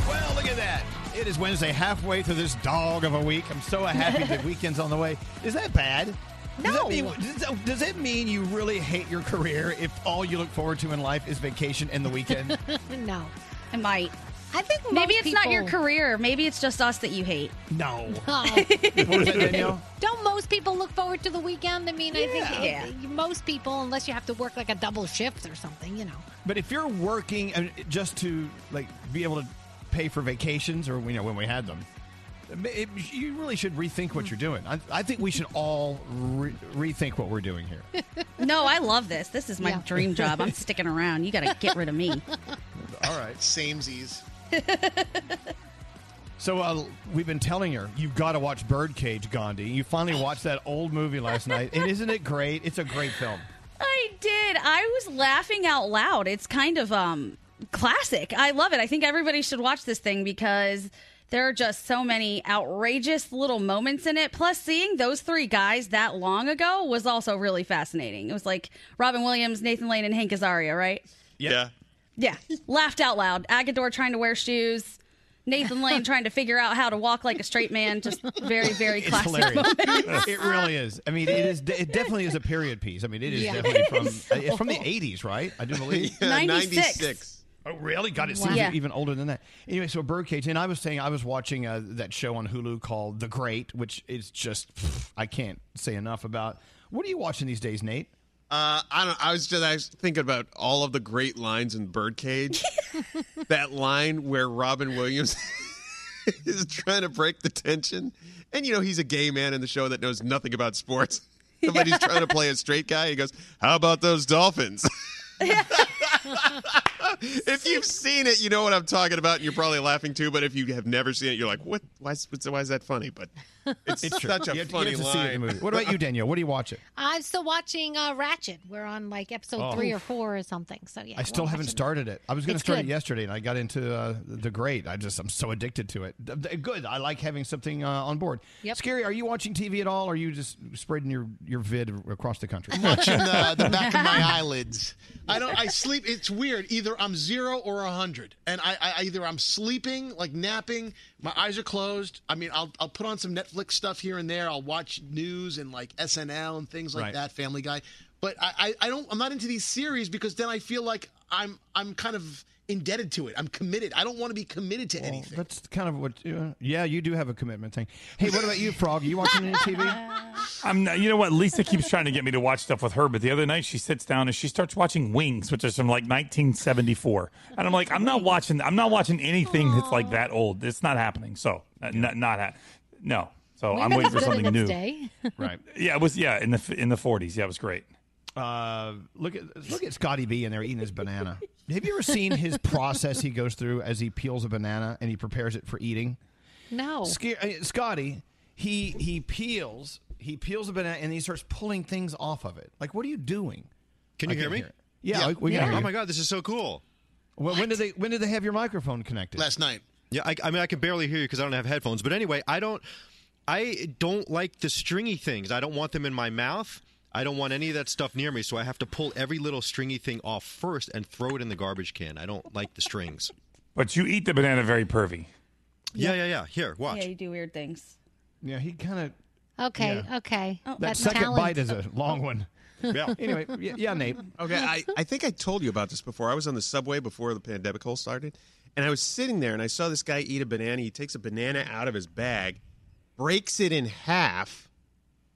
Well, look at that. It is Wednesday, halfway through this dog of a week. I'm so happy the weekend's on the way. Is that bad? Does that, mean, does, that, does mean you really hate your career if all you look forward to in life is vacation and the weekend? no. It might. I think maybe most it's not your career. Maybe it's just us that you hate. No. What was that, Danielle? Don't most people look forward to the weekend? I mean, I think Yeah. most people, unless you have to work like a double shift or something, you know. But if you're working uh, just to like be able to pay for vacations, or you know when we had them, it, you really should rethink what you're doing. I, I think we should all re- rethink what we're doing here. No, I love this. This is my Yeah. dream job. I'm sticking around. You got to get rid of me. All right. Samesies. So uh, we've been telling her you've got to watch Birdcage, Gandhi. You finally watched that old movie last night, and isn't it great? It's a great film. I did. I was laughing out loud. It's kind of um classic. I love it. I think everybody should watch this thing because there are just so many outrageous little moments in it. Plus, seeing those three guys that long ago was also really fascinating. It was like Robin Williams, Nathan Lane, and Hank Azaria, right? Yeah. Yeah. Laughed out loud. Agador trying to wear shoes. Nathan Lane trying to figure out how to walk like a straight man. Just very, very It's classic hilarious. it really is. I mean, it is. It definitely is a period piece. I mean, it is Yeah. definitely from So- it's from the '80s, right? I do believe. Yeah, 96. 96. Oh, really? God, it seems Yeah. even older than that. Anyway, so Birdcage, and I was saying I was watching uh, that show on Hulu called The Great, which is just pff, I can't say enough about. What are you watching these days, Nate? Uh, I don't. I was just I was thinking about all of the great lines in Birdcage. that line where Robin Williams is trying to break the tension, and you know he's a gay man in the show that knows nothing about sports, but he's trying to play a straight guy. He goes, "How about those Dolphins?" if you've seen it, you know what I'm talking about, and you're probably laughing too. But if you have never seen it, you're like, "What? Why is, why is that funny?" But it's, It's true. such a You have to- you funny to see it line. in the movie. What about you, Danielle? What are you watching? I'm still watching uh, Ratched. We're on like episode Oh. three or four or something. So yeah, I still haven't watching started it. I was going to It's start it yesterday, and I got into uh, the Great. I just I'm so addicted to it. Th- th- Good. I like having something uh, on board. Yep. Scary. Are you watching TV at all? Or are you just spreading your your vid across the country? watching the, the back of my eyelids. I don't. I sleep. It's weird. Either I'm zero or a hundred, and I, I either I'm sleeping, like napping. My eyes are closed. I mean, I'll I'll put on some Netflix stuff here and there. I'll watch news and like SNL and things like Right. that, Family Guy. But I, I I don't. I'm not into these series because then I feel like I'm I'm kind of indebted to it. I'm committed. I don't want to be committed to anything. That's kind of what. Uh, yeah, you do have a commitment thing. Hey, what about you, Frog? You watching any TV? I'm not, you know what? Lisa keeps trying to get me to watch stuff with her, but the other night she sits down and she starts watching Wings, which is from like 1974, and I'm like, I'm not watching. I'm not watching anything that's like that old. It's not happening. So uh, not not ha- no. So I'm waiting for something new. Right. Yeah, it was. Yeah, in the in the 40s. Yeah, it was great. Uh, look at look at Scotty B in there eating his banana. Have you ever seen his process he goes through as he peels a banana and he prepares it for eating? No. Sca- uh, Scotty, he he peels He peels a banana and he starts pulling things off of it. Like, what are you doing? Can I you hear can't me? it. Yeah, we- we can hear Oh my god, this is so cool. When, when did they when did they have your microphone connected? Last night. Yeah, I, I mean, I can barely hear you because I don't have headphones. But anyway, I don't, I don't like the stringy things. I don't want them in my mouth. I don't want any of that stuff near me. So I have to pull every little stringy thing off first and throw it in the garbage can. I don't like the strings. But you eat the banana very pervy. Yeah, yeah, yeah. Here, watch. Yeah, you do weird things. Yeah, he kind of. Okay, Yeah. okay. Oh, That That's second talent. bite is a long one. Yeah. Anyway, yeah, yeah, Nate. Okay, I, I think I told you about this before. I was on the subway before the pandemic whole started, and I was sitting there and I saw this guy eat a banana. He takes a banana out of his bag, breaks it in half,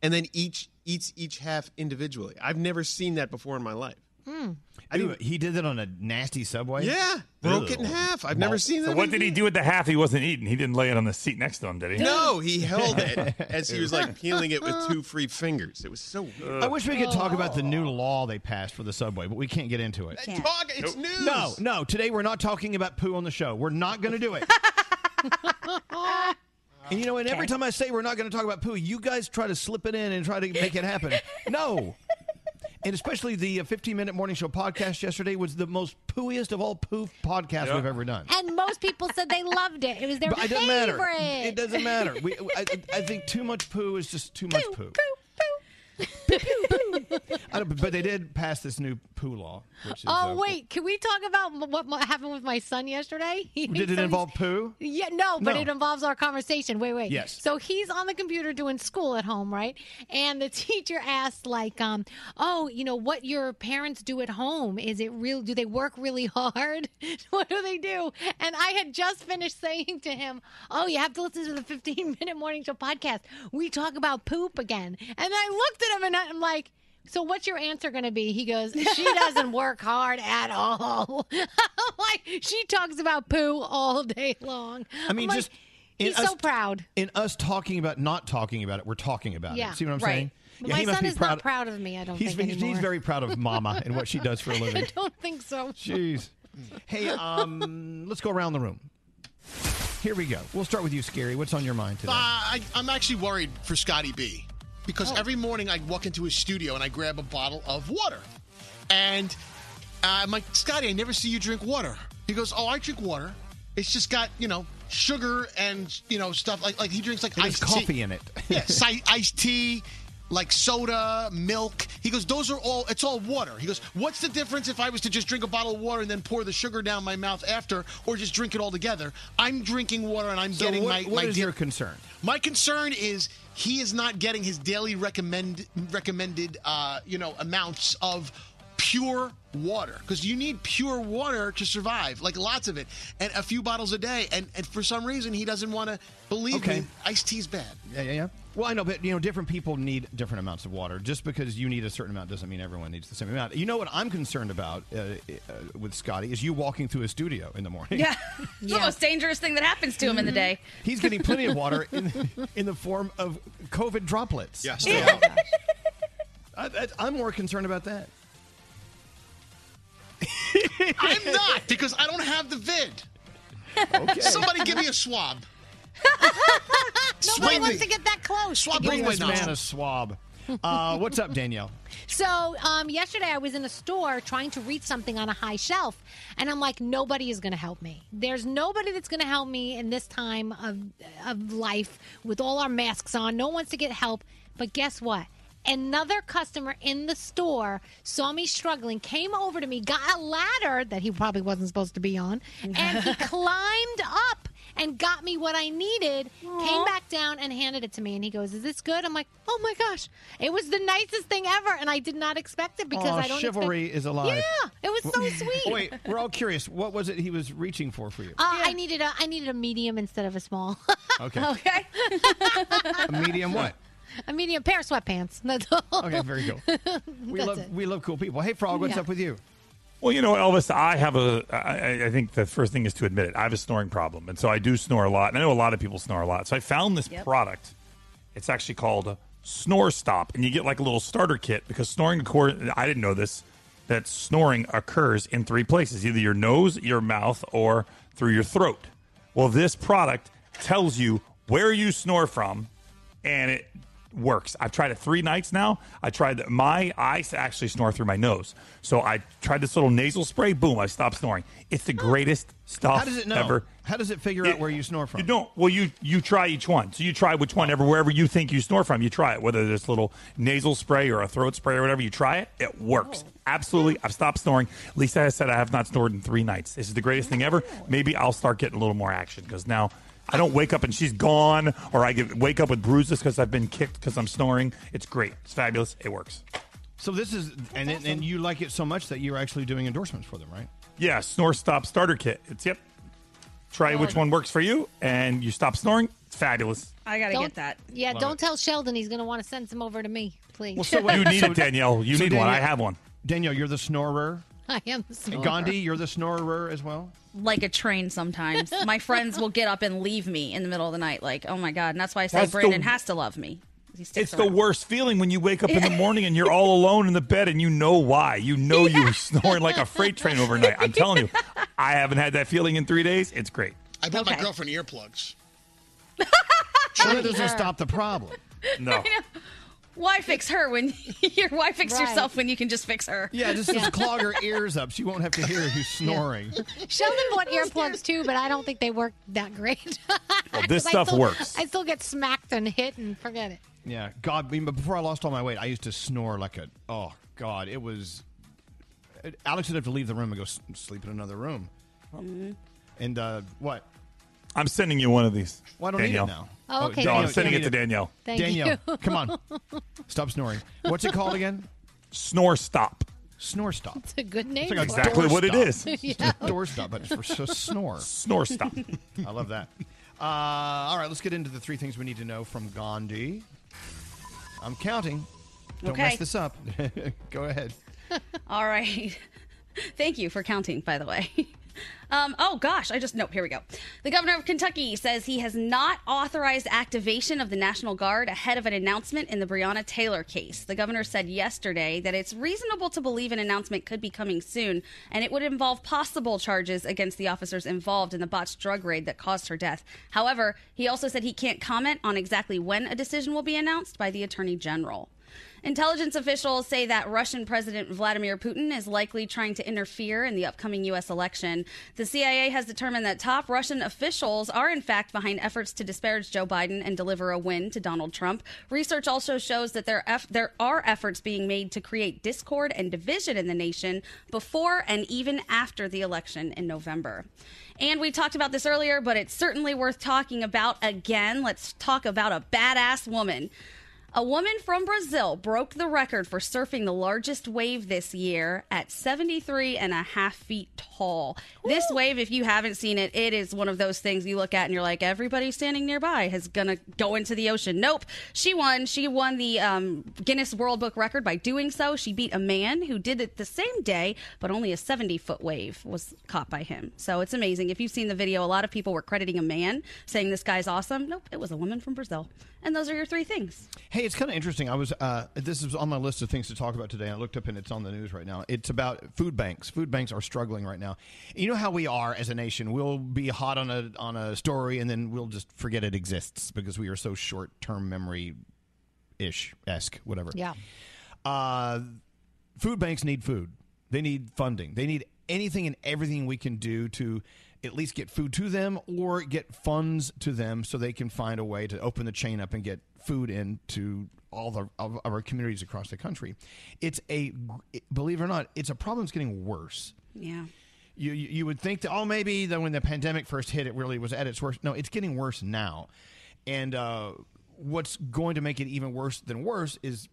and then each eats each half individually. I've never seen that before in my life. Hmm. I mean, he did it on a nasty subway. Yeah, broke it in half. I've never seen So what did he do with the half he wasn't eating? He didn't lay it on the seat next to him, did he? No, he held it as he was like peeling it with two free fingers. It was so weird. I wish we could talk about the new law they passed for the subway, but we can't get into it. Talk, it's news. No, no. Today we're not talking about poo on the show. We're not going to do it. and you know, and every time I say we're not going to talk about poo, you guys try to slip it in and try to make it happen. No. And especially the uh, 15 minute morning show podcast yesterday was the most pooiest of all poo podcasts we've ever done. And most people said they loved it. It was their But it doesn't favorite. matter. It doesn't matter. We, I, I think too much poo is just too much poo. I don't, but they did pass this new poo law. Which is, Oh uh, wait, can we talk about what happened with my son yesterday? Did it involve poo? Yeah, no, but No. it involves our conversation. Wait, wait. Yes. So he's on the computer doing school at home, right? And the teacher asked, like, um, oh, you know, what your parents do at home? Is it real? Do they work really hard? what do they do? And I had just finished saying to him, oh, you have to listen to the 15 minute morning show podcast. We talk about poop again. And I looked at him and I'm like, so what's your answer going to be? He goes, she doesn't work hard at all. Like, she talks about poo all day long. I mean, I'm like, just in he's us- so proud. In us talking about not talking about it, we're talking about Yeah, it. See what I'm right. saying? But Yeah, my he must son be is proud. not proud of me. I don't he's, think he's, he's very proud of Mama and what she does for a living. I don't think so. Jeez. Hey, um, let's go around the room. Here we go. We'll start with you, Scary. What's on your mind today? Uh, I, I'm actually worried for Scotty B because Oh. every morning I walk into his studio and I grab a bottle of water. And uh, I'm like, Scotty, I never see you drink water. He goes, Oh, I drink water. It's just got, you know, sugar and, you know, stuff like, like he drinks like iced coffee tea. in it. yeah, si- iced tea, like soda, milk. He goes, Those are all, it's all water. He goes, What's the difference if I was to just drink a bottle of water and then pour the sugar down my mouth after or just drink it all together? I'm drinking water and I'm So getting what- my, what my is da- your concern? my concern is he is not getting his daily recommend recommended uh, you know amounts of pure water because you need pure water to survive like lots of it and a few bottles a day and, and for some reason he doesn't want to believe Okay. me iced tea's bad Yeah, yeah, yeah. Well, I know, but you know, different people need different amounts of water. Just because you need a certain amount doesn't mean everyone needs the same amount. You know what I'm concerned about uh, uh, with Scotty is you walking through a studio in the morning. Yeah. It's the most dangerous thing that happens to him in the day. He's getting plenty of water in, in the form of COVID droplets. Yeah, I, I, I'm more concerned about that. I'm not because i don't have the vid Okay. somebody give me a swab Nobody Swing wants me. to get that close. Swab to bring this close. man a swab. Uh, what's up, Danielle? So um, yesterday I was in a store trying to reach something on a high shelf, and I'm like, nobody is going to help me. There's nobody that's going to help me in this time of of life with all our masks on. No one wants to get help. But guess what? Another customer in the store saw me struggling, came over to me, got a ladder that he probably wasn't supposed to be on, and he climbed up and got me what I needed, came back down and handed it to me. And he goes, Is this good? I'm like, Oh my gosh. It was the nicest thing ever. And I did not expect it because Aw, I don't know chivalry expect- is alive. Yeah, it was so sweet. Wait, we're all curious. What was it he was reaching for for you? Uh, I needed a I needed a medium instead of a small. Okay. okay. A medium what? A medium pair of sweatpants. That's all. Okay, very cool. We love it. we love cool people. Hey, Frog, what's Yeah. up with you? Well, you know, Elvis, I have a. I, I think the first thing is to admit it. I have a snoring problem, and so I do snore a lot. And I know a lot of people snore a lot. So I found this Yep. product. It's actually called Snore Stop, and you get like a little starter kit because snoring. occur- I didn't know this. That snoring occurs in three places: either your nose, your mouth, or through your throat. Well, this product tells you where you snore from, and it works. I've tried it three nights now. I tried the, my I actually snore through my nose, so I tried this little nasal spray. Boom! I stopped snoring. It's the greatest stuff How does it know? ever. How does it figure out where you snore from? You don't. Well, you you try each one. So you try which one, ever wherever you think you snore from. You try it, whether it's little nasal spray or a throat spray or whatever. You try it. It works oh. absolutely. I've stopped snoring. Lisa has said I have not snored in three nights. This is the greatest thing ever. Maybe I'll start getting a little more action because now. I don't wake up and she's gone, or I get wake up with bruises because I've been kicked because I'm snoring. It's great. It's fabulous. It works. So this is, and it, and you like it so much that you're actually doing endorsements for them, right? Yeah, Snore Stop Starter Kit. It's yep. Try which one works for you, and you stop snoring. It's fabulous. I gotta Don't- get that. Yeah, Love don't it. tell Sheldon he's going to want to send some over to me, please. Well, so what- You need it, Danielle. You so need one. I have one. Danielle, you're the snorer. I am the snorer. Gandhi, you're the snorer as well. Like a train sometimes. My friends will get up and leave me in the middle of the night. Like, oh my God. And that's why I say That's the- Brandon has to love me. He sticks It's the around. worst feeling when you wake up in the morning and you're all alone in the bed and you know why. You know you were snoring like a freight train overnight. I'm telling you, I haven't had that feeling in three days. It's great. I bought my Okay. girlfriend earplugs. Sure, that doesn't stop the problem. No. Why fix her when your why fix Right. yourself when you can just fix her? Yeah, just, just clog her ears up. She won't have to hear you snoring. Sheldon bought earplugs too, but I don't think they work that great. Well, this 'Cause I stuff still- works. I still get smacked and hit and forget it. Yeah, God. I mean, but before I lost all my weight, I used to snore like a. Oh God, it was. Alex would have to leave the room and go s- sleep in another room. And uh, what? I'm sending you one of these. Well, don't Danielle. need it now. Oh, okay, No, I'm sending it to Danielle. Thank Danielle, you. come on. Stop snoring. What's it called again? Snore Stop. Snore Stop. It's a good name. It's like for Exactly door what stop. It's just a door stop, but it's for so snore. Snore Stop. I love that. Uh, all right, let's get into the three things we need to know from Gandhi. I'm counting. Don't Okay. mess this up. Go ahead. All right. Thank you for counting, by the way. Um, oh gosh, I just nope. Here we go. The governor of Kentucky says he has not authorized activation of the National Guard ahead of an announcement in the Breonna Taylor case. The governor said yesterday that it's reasonable to believe an announcement could be coming soon, and it would involve possible charges against the officers involved in the botched drug raid that caused her death. However, he also said he can't comment on exactly when a decision will be announced by the attorney general. Intelligence officials say that Russian President Vladimir Putin is likely trying to interfere in the upcoming U.S. election. The CIA has determined that top Russian officials are, in fact, behind efforts to disparage Joe Biden and deliver a win to Donald Trump. Research also shows that there, there are efforts being made to create discord and division in the nation before and even after the election in November. And we talked about this earlier, but it's certainly worth talking about again. Let's talk about a badass woman. A woman from Brazil broke the record for surfing the largest wave this year at 73 and a half feet tall. This wave, if you haven't seen it, it is one of those things you look at and you're like, everybody standing nearby is going to go into the ocean. Nope. She won. She won the um, Guinness World Book record by doing so. She beat a man who did it the same day, but only a 70 foot wave was caught by him. So it's amazing. If you've seen the video, a lot of people were crediting a man, saying this guy's awesome. Nope, it was a woman from Brazil. And those are your three things. Hey, it's kind of interesting. I was uh, this is on my list of things to talk about today. I looked up and it's on the news right now. It's about food banks. Food banks are struggling right now. You know how we are as a nation. We'll be hot on a on a story and then we'll just forget it exists because we are so short term memory ish esque whatever. Yeah. Uh, food banks need food. They need funding. They need anything and everything we can do to at least get food to them or get funds to them so they can find a way to open the chain up and get food into all the, of, our communities across the country. It's a, believe it or not, it's a problem that's getting worse. Yeah. You, you you would think that oh maybe that when the pandemic first hit it really was at its worst. No, it's getting worse now, and uh, what's going to make it even worse than worse is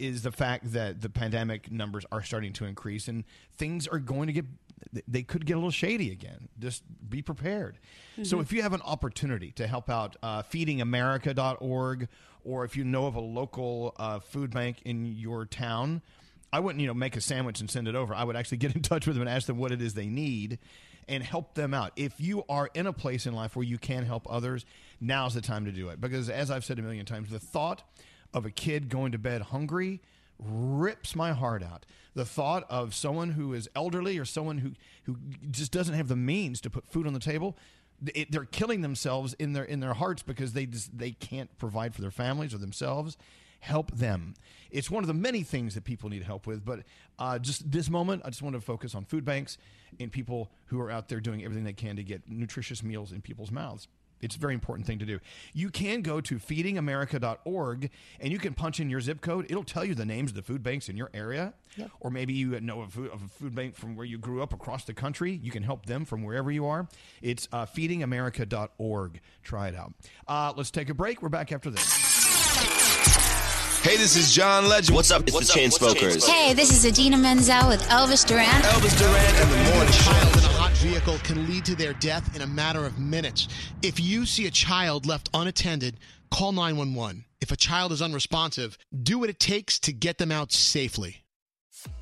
is the fact that the pandemic numbers are starting to increase and things are going to get they could get a little shady again. Just be prepared. So Mhm. if you have an opportunity to help out uh, feedingamerica.org or if you know of a local uh, food bank in your town, I wouldn't, you know, make a sandwich and send it over. I would actually get in touch with them and ask them what it is they need and help them out. If you are in a place in life where you can help others, now's the time to do it. Because as I've said a million times, the thought of a kid going to bed hungry rips my heart out. The thought of someone who is elderly or someone who, who just doesn't have the means to put food on the table it, they're killing themselves in their in their hearts because they just they can't provide for their families or themselves. Help them. It's one of the many things that people need help with. But uh, just this moment, I just want to focus on food banks and people who are out there doing everything they can to get nutritious meals in people's mouths. It's a very important thing to do. You can go to feedingamerica.org and you can punch in your zip code. It'll tell you the names of the food banks in your area. Yep. Or maybe you know a food, of a food bank from where you grew up across the country. You can help them from wherever you are. It's uh, feedingamerica.org. Try it out. Uh, let's take a break. We're back after this. Hey, this is John Legend. What's up? It's What's the up? What's Chainsmokers. Hey, this is Idina Menzel with Elvis Duran. Elvis Duran and the Morning child in a hot vehicle can lead to their death in a matter of minutes. If you see a child left unattended, call 911. If a child is unresponsive, do what it takes to get them out safely.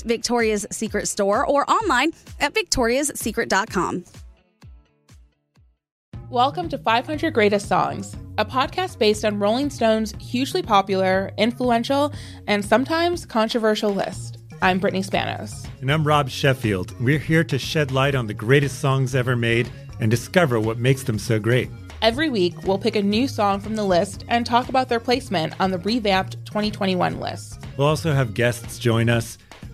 Victoria's Secret store or online at victoriassecret.com. Welcome to 500 Greatest Songs, a podcast based on Rolling Stone's hugely popular, influential, and sometimes controversial list. I'm Brittany Spanos. And I'm Rob Sheffield. We're here to shed light on the greatest songs ever made and discover what makes them so great. Every week, we'll pick a new song from the list and talk about their placement on the revamped 2021 list. We'll also have guests join us,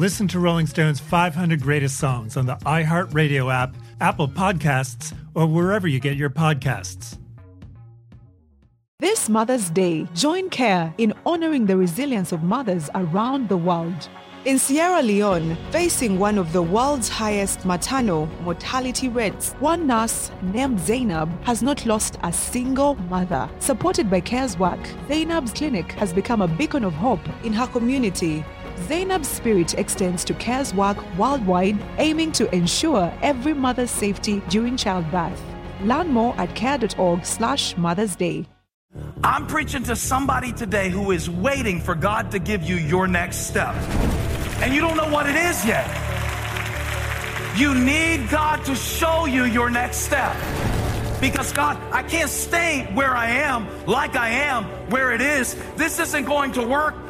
Listen to Rolling Stone's 500 Greatest Songs on the iHeartRadio app, Apple Podcasts, or wherever you get your podcasts. This Mother's Day, join CARE in honoring the resilience of mothers around the world. In Sierra Leone, facing one of the world's highest maternal mortality rates, one nurse named Zainab has not lost a single mother. Supported by CARE's work, Zainab's clinic has become a beacon of hope in her community. Zainab's spirit extends to CARE's work worldwide, aiming to ensure every mother's safety during childbirth. Learn more at care.org slash Mother's Day. I'm preaching to somebody today who is waiting for God to give you your next step. And you don't know what it is yet. You need God to show you your next step. Because God, I can't stay where I am, like I am, where it is. This isn't going to work.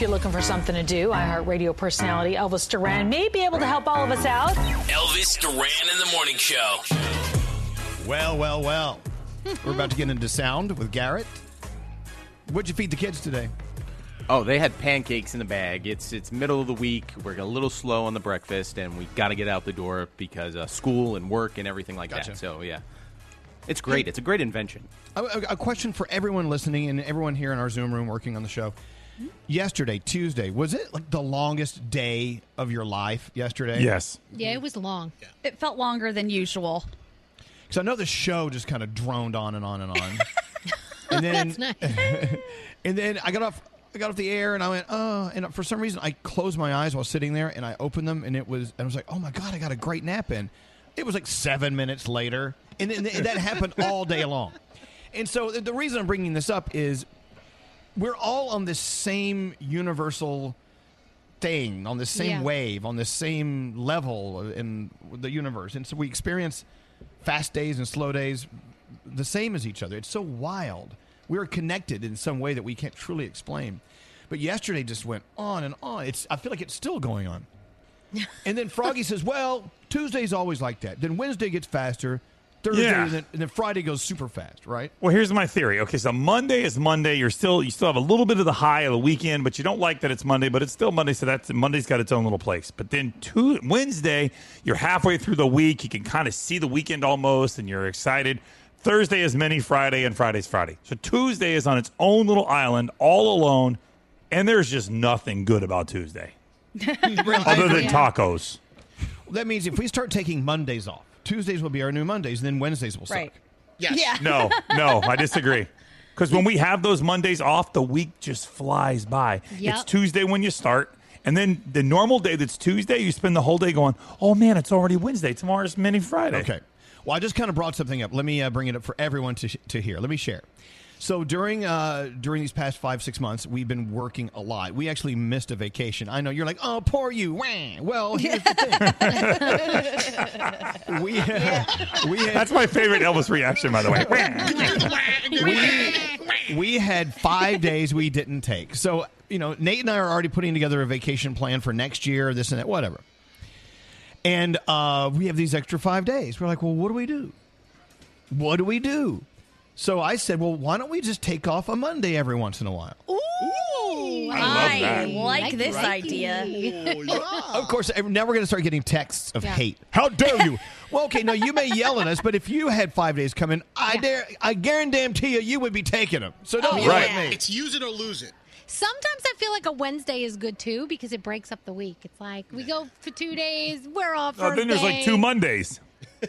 If you're looking for something to do, iHeartRadio personality Elvis Duran may be able to help all of us out. Elvis Duran in the morning show. Well, well, well. We're about to get into sound with Garrett. What'd you feed the kids today? Oh, they had pancakes in the bag. It's it's middle of the week. We're a little slow on the breakfast, and we got to get out the door because uh, school and work and everything like Gotcha. that. So yeah, it's great. It's a great invention. A, a- a question for everyone listening and everyone here in our Zoom room working on the show. Yesterday, Tuesday, was it like the longest day of your life yesterday? Yes. Yeah, it was long. It felt longer than usual. Because I know the show just kind of droned on and on and on. and then, That's nice. and then I got off. I got off the air and I went, oh, and for some reason I closed my eyes while sitting there and I opened them and it was, and I was like, oh my god, I got a great nap in. It was like seven minutes later, and, then and that happened all day long. And so the, the reason I'm bringing this up is we're all on the same universal thing, on the same Yeah. wave, on the same level in the universe, and so we experience fast days and slow days the same as each other. It's so wild. We're connected in some way that we can't truly explain. But yesterday just went on and on. It's I feel like it's still going on. and then Froggy says, "Well, Tuesday's always like that. Then Wednesday gets faster, Thursday, Yeah. and, then, and then Friday goes super fast, right? Well, here's my theory. Okay, so Monday is Monday. You're still you still have a little bit of the high of the weekend, but you don't like that it's Monday, but it's still Monday. So that's Monday's got its own little place. But then two, Wednesday, you're halfway through the week. You can kind of see the weekend almost, and you're excited. Thursday is mini Friday, and Friday's Friday. So Tuesday is on its own little island, all alone, and there's just nothing good about Tuesday other than tacos. Well, that means if we start taking Mondays off, Tuesdays will be our new Mondays, and then Wednesdays will suck. Yes. Yeah. No, no, I disagree. Because when we have those Mondays off, the week just flies by. Yep. It's Tuesday when you start. And then the normal day that's Tuesday, you spend the whole day going, oh man, it's already Wednesday. Tomorrow's mini Friday. Okay. Well, I just kind of brought something up. Let me uh, bring it up for everyone to, to hear. Let me share. So during uh, during these past five six months, we've been working a lot. We actually missed a vacation. I know you're like, oh, poor you. Wah. Well, here's the thing. we, we had, That's my favorite Elvis reaction, by the way. we, we had five days we didn't take. So, you know, Nate and I are already putting together a vacation plan for next year, this and that, whatever. And uh, we have these extra five days. We're like, well, what do we do? What do we do? So I said, well, why don't we just take off a Monday every once in a while? Ooh, I love that. like this idea. Of course, now we're going to start getting texts of Yeah. hate. How dare you? well, okay, now you may yell at us, but if you had five days coming, I dare, I guarantee you, you would be taking them. So don't Oh, yell yeah. at me. It's use it or lose it. Sometimes I feel like a Wednesday is good too because it breaks up the week. It's like we go for two days, we're off. Oh, then there's like two Mondays.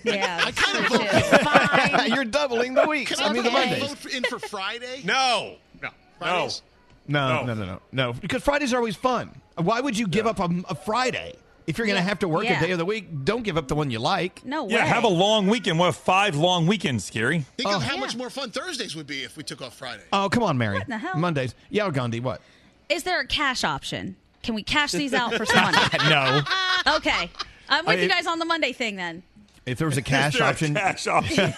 Yeah, I kind of vote. You're doubling the weeks. Can I mean, the vote Mondays. for- in for Friday? No. No. No. Fridays? No, no, no, no, no. Because Fridays are always fun. Why would you give up a, a Friday if you're going to Yeah. have to work Yeah. a day of the week? Don't give up the one you like. No Yeah, have a long weekend. What, five long weekends, Scary? Oh, Think of how much more fun Thursdays would be if we took off Friday. Oh, come on, Mary. What the hell? Mondays. Yeah, Gandhi. What? Is there a cash option? Can we cash these out for some money? no. Okay. I'm with I- you guys on the Monday thing then. If there was a cash there a option. cash option?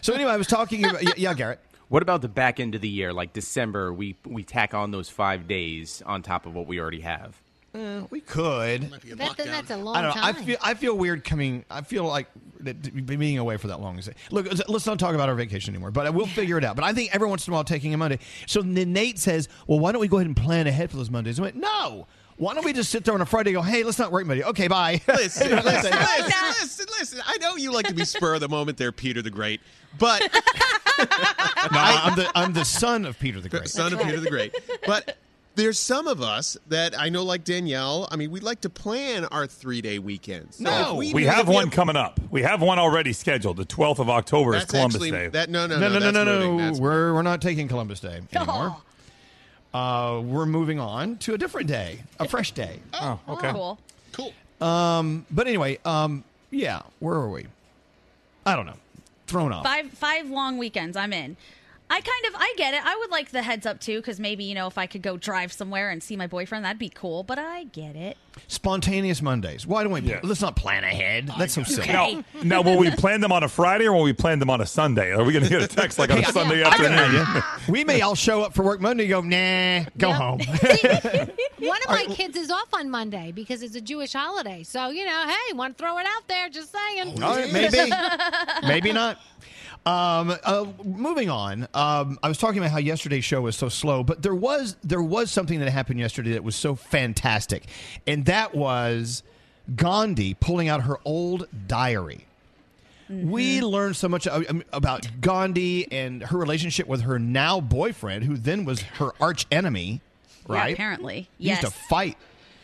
so anyway, I was talking about. Yeah, yeah, Garrett. What about the back end of the year, like December? We we tack on those five days on top of what we already have. Uh, we could. That, then that's a long I don't know. I feel I feel weird coming. I feel like that being away for that long is. Look, let's not talk about our vacation anymore. But we'll figure it out. But I think every once in a while taking a Monday. So then Nate says, "Well, why don't we go ahead and plan ahead for those Mondays?" I went, "No. Why don't we just sit there on a Friday? and go, hey, let's not work Monday. Okay, bye. Listen, listen, listen, listen, listen. I know you like to be spur of the moment there, Peter the Great, but No, I'm the I'm the son of Peter the Great. son of Peter the Great. But there's some of us that I know, like Danielle. I mean, we'd like to plan our three day weekends. So if we, knew that have one coming up. We have one already scheduled. The 12th of October is Columbus actually- Day. that- no, no, no, no, no, that's no, moving. no. We're we're not taking Columbus Day oh. anymore. Uh, we're moving on to a different day, a fresh day. Oh, okay. Cool. Cool. Um, but anyway, um, yeah, where are we? I don't know. Thrown off. Five five long weekends. I'm in. I kind of I get it. I would like the heads up too, because maybe you know if I could go drive somewhere and see my boyfriend, that'd be cool. But I get it. Spontaneous Mondays. Why don't we? Let's not plan ahead. That's so silly. Now, now, will we plan them on a Friday or will we plan them on a Sunday? Are we going to get a text like on a Sunday I got an afternoon? idea. we may all show up for work Monday. and Go, nah, go Yep. home. One of my kids is off on Monday because it's a Jewish holiday. So, you know, hey, want to throw it out there? Just saying. All right, maybe. Maybe not. Um, uh, moving on. Um, I was talking about how yesterday's show was so slow, but there was there was something that happened yesterday that was so fantastic, and that was Gandhi pulling out her old diary. We learned so much uh, um, about Gandhi and her relationship with her now boyfriend, who then was her arch enemy. Yeah, Right? apparently. Used to fight.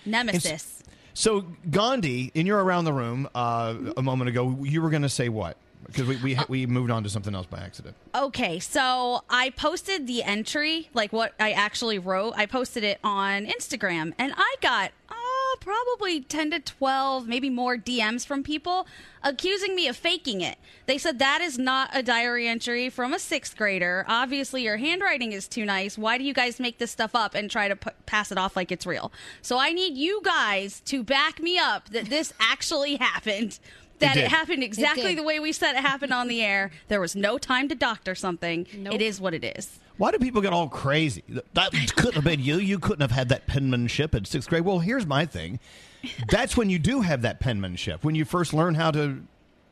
Nemesis. So Gandhi, and you're around the room uh, a moment ago. You were going to say what? Because we, we we moved on to something else by accident. Okay, so I posted the entry, like what I actually wrote. I posted it on Instagram, and I got uh, probably 10 to 12, maybe more DMs from people accusing me of faking it. They said that is not a diary entry from a sixth grader. Obviously, your handwriting is too nice. Why do you guys make this stuff up and try to p- pass it off like it's real? So I need you guys to back me up that this actually happened. That it, did. happened exactly did. the way we said it happened on the air. There was no time to doctor something. It is what it is. Why do people get all crazy? That couldn't have been you. You couldn't have had that penmanship in sixth grade. Well, here's my thing. That's when you do have that penmanship. When you first learn how to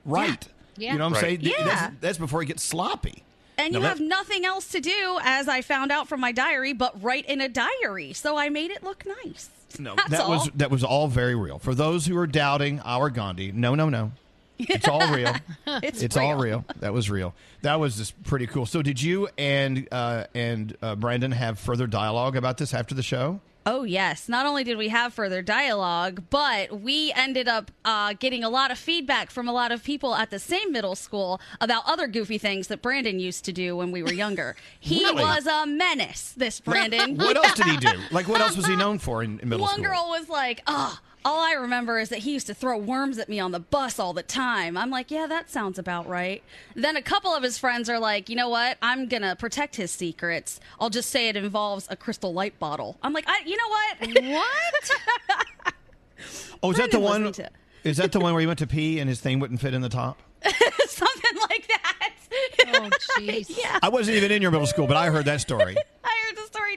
write. Yeah. You know what I'm Right. saying? Yeah. That's, that's before it gets sloppy. And Now you have nothing else to do, as I found out from my diary, but write in a diary. So I made it look nice. No, That's that all. was that was all very real. For those who are doubting our Gandhi, no, no, no. It's all real. It's all real. real. That was real. That was just pretty cool. So, did you and uh, and uh, Brandon have further dialogue about this after the show? Oh, yes. Not only did we have further dialogue, but we ended up uh, getting a lot of feedback from a lot of people at the same middle school about other goofy things that Brandon used to do when we were younger. He Really? was a menace, this Brandon. What else did he do? Like, what else was he known for in, in middle One school? One girl was like, oh, all I remember is that he used to throw worms at me on the bus all the time. I'm like, yeah, that sounds about right. Then a couple of his friends are like, you know what? I'm going to protect his secrets. I'll just say it involves a crystal light bottle. I'm like, I, you know what? What? Oh, is that the one? wasn't Is that the one where he went to pee and his thing wouldn't fit in the top? Something like that. Oh, jeez. yeah. I wasn't even in your middle school, but I heard that story. I heard the story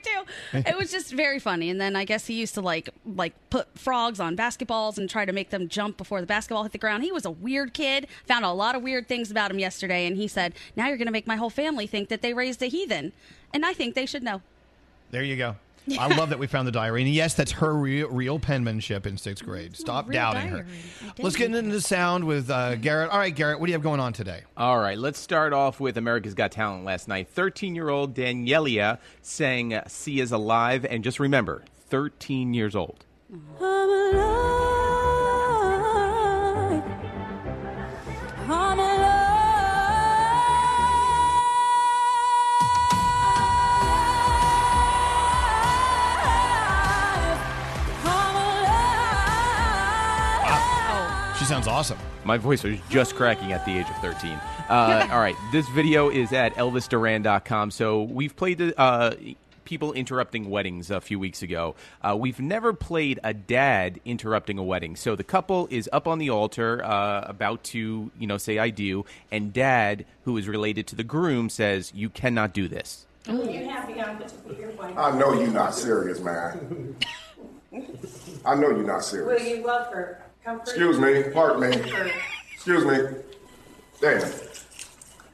too. It was just very funny. And then I guess he used to like like put frogs on basketballs and try to make them jump before the basketball hit the ground. He was a weird kid. Found a lot of weird things about him yesterday, and he said, "Now you're going to make my whole family think that they raised a heathen," and I think they should know. There you go. I love that we found the diary. And yes, that's her real, real penmanship in sixth grade. Mm-hmm. Stop real doubting her. diary. I Let's get into the sound with uh, mm-hmm. Garrett. All right, Garrett, what do you have going on today? All right, let's start off with America's Got Talent last night. 13 year old Daneliya sang is Alive, and just remember, 13 years old. Mm-hmm. Sounds awesome. My voice was just cracking at the age of 13. Uh, all right, this video is at elvisduran.com. So we've played the, uh, people interrupting weddings a few weeks ago. Uh, we've never played a dad interrupting a wedding. So the couple is up on the altar, uh, about to, you know, say I do, and dad, who is related to the groom, says, "You cannot do this." I know you're not serious, man. I know you're not serious. Will you love her? Comfort Excuse me, pardon me. Excuse me. Damn.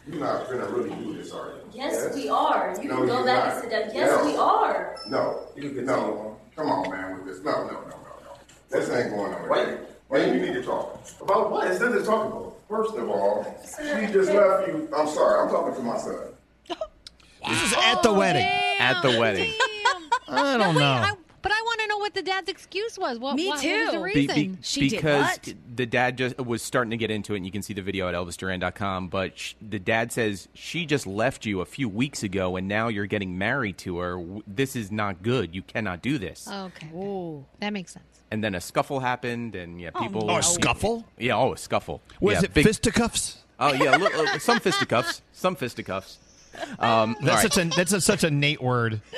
You're not gonna really do this, are you? Yes, we are. You No, can go back not. and sit down. Yes, No. we are. No, you can no. Come on, man, with this. No, no, no, no, no. This ain't going on. Wait, wait, you need to talk. About what? Is this to talk about? First of all, she just left you. I'm sorry, I'm talking to my son. This is at the wedding. At the wedding. I don't Wait, know. I- I know what the dad's excuse was. What, Me what, What was the too. Be- reason? be- because the dad just was starting to get into it, and you can see the video at ElvisDuran.com. But sh- the dad says she just left you a few weeks ago, and now you're getting married to her. This is not good. You cannot do this. Okay. Ooh, that makes sense. And then a scuffle happened, and yeah, people. Oh, a scuffle? Yeah, oh, a scuffle. Was yeah, it fisticuffs? Oh yeah, look, uh, some fisticuffs, some fisticuffs. Um, That's right. such a that's a, such a Nate word.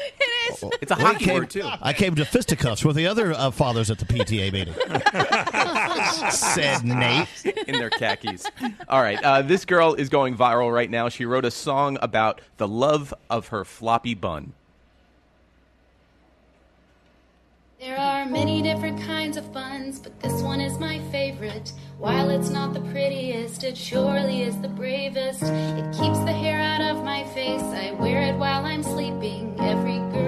It's a Well, I hockey came- word too. I came to fisticuffs with the other uh, fathers at the PTA meeting. Said Nate. in their khakis. All right, uh, this girl is going viral right now. She wrote a song about the love of her floppy bun. There are many different kinds of buns, but this one is my favorite. While it's not the prettiest, it surely is the bravest. It keeps the hair out of my face. I wear it while I'm sleeping. Every girl's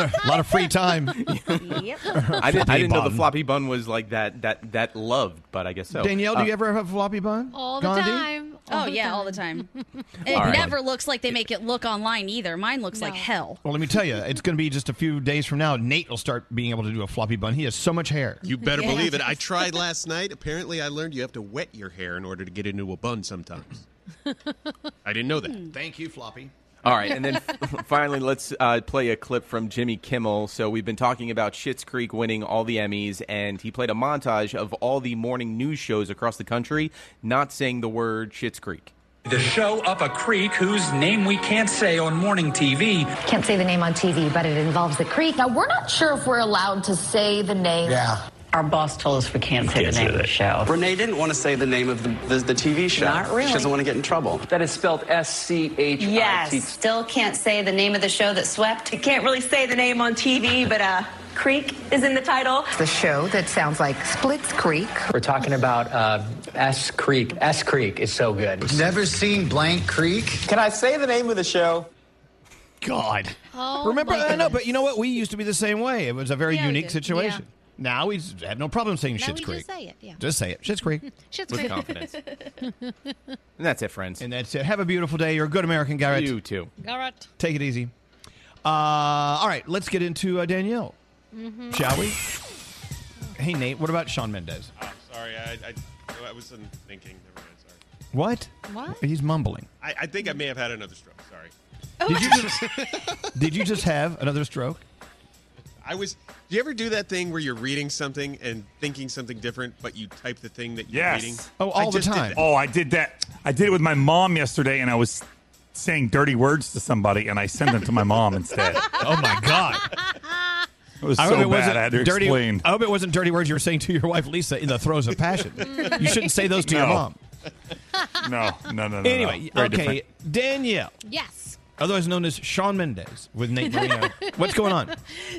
lot of lot of free time. I didn't, I didn't know the floppy bun was like that that that loved, but I guess so. Danielle, do Uh, you ever have a floppy bun? All the Gandhi? time. Oh yeah, all the time. It All right. never looks like they make it look online either. Mine looks like hell. Well, let me tell you, it's going to be just a few days from now. Nate will start being able to do a floppy bun. He has so much hair. You better Yeah. believe it. I tried last night. Apparently, I learned you have to wet your hair in order to get into a bun sometimes. I didn't know that. Thank you, floppy. All right, and then finally, let's uh, play a clip from Jimmy Kimmel. So we've been talking about Schitt's Creek winning all the Emmys, and he played a montage of all the morning news shows across the country not saying the word Schitt's Creek. The show Up a Creek, whose name we can't say on morning TV. Can't say the name on TV, but it involves the creek. Now, we're not sure if we're allowed to say the name. Our boss told us we can't say the name of the show. Renee didn't want to say the name of the, the, the TV show. Not really. She doesn't want to get in trouble. That is spelled S C H I T. Yes. Still can't say the name of the show that swept. You can't really say the name on TV, but uh, Creek is in the title. It's the show that sounds like Splits Creek. We're talking about uh, S Creek. S Creek is so good. Never seen Blank Creek? Can I say the name of the show? God. Oh, Remember, my I know, but you know what? We used to be the same way. It was a very Yeah, unique did. situation. Now we have no problem saying Now Schitt's we Creek. just say it, yeah. Just say it. Schitt's Creek. Schitt's With Creek. confidence. And that's it, friends. And that's it. Have a beautiful day. You're a good American, Garrett. You too. Garrett. Take it easy. Uh, all right, let's get into uh, Danielle, Mhm. shall we? Hey, Nate, what about Shawn Mendes? Oh, sorry, I, I, I wasn't thinking. Never mind, sorry. What? What? He's mumbling. I, I think I may have had another stroke. Sorry. Did you just, did you just have another stroke? I was. Do you ever do that thing where you're reading something and thinking something different, but you type the thing that you're Yes. reading? Oh, I the time. Oh, I did that. I did it with my mom yesterday, and I was saying dirty words to somebody, and I sent them to my mom instead. Oh my God! It was I so hope it bad. wasn't I had to dirty. explain. I hope it wasn't dirty words you were saying to your wife Lisa in the throes of passion. you shouldn't say those to your mom. No, no, no, no. Anyway, no. Very okay, different. Danielle, Yes. Otherwise known as Shawn Mendes with Nate Marino. What's going on?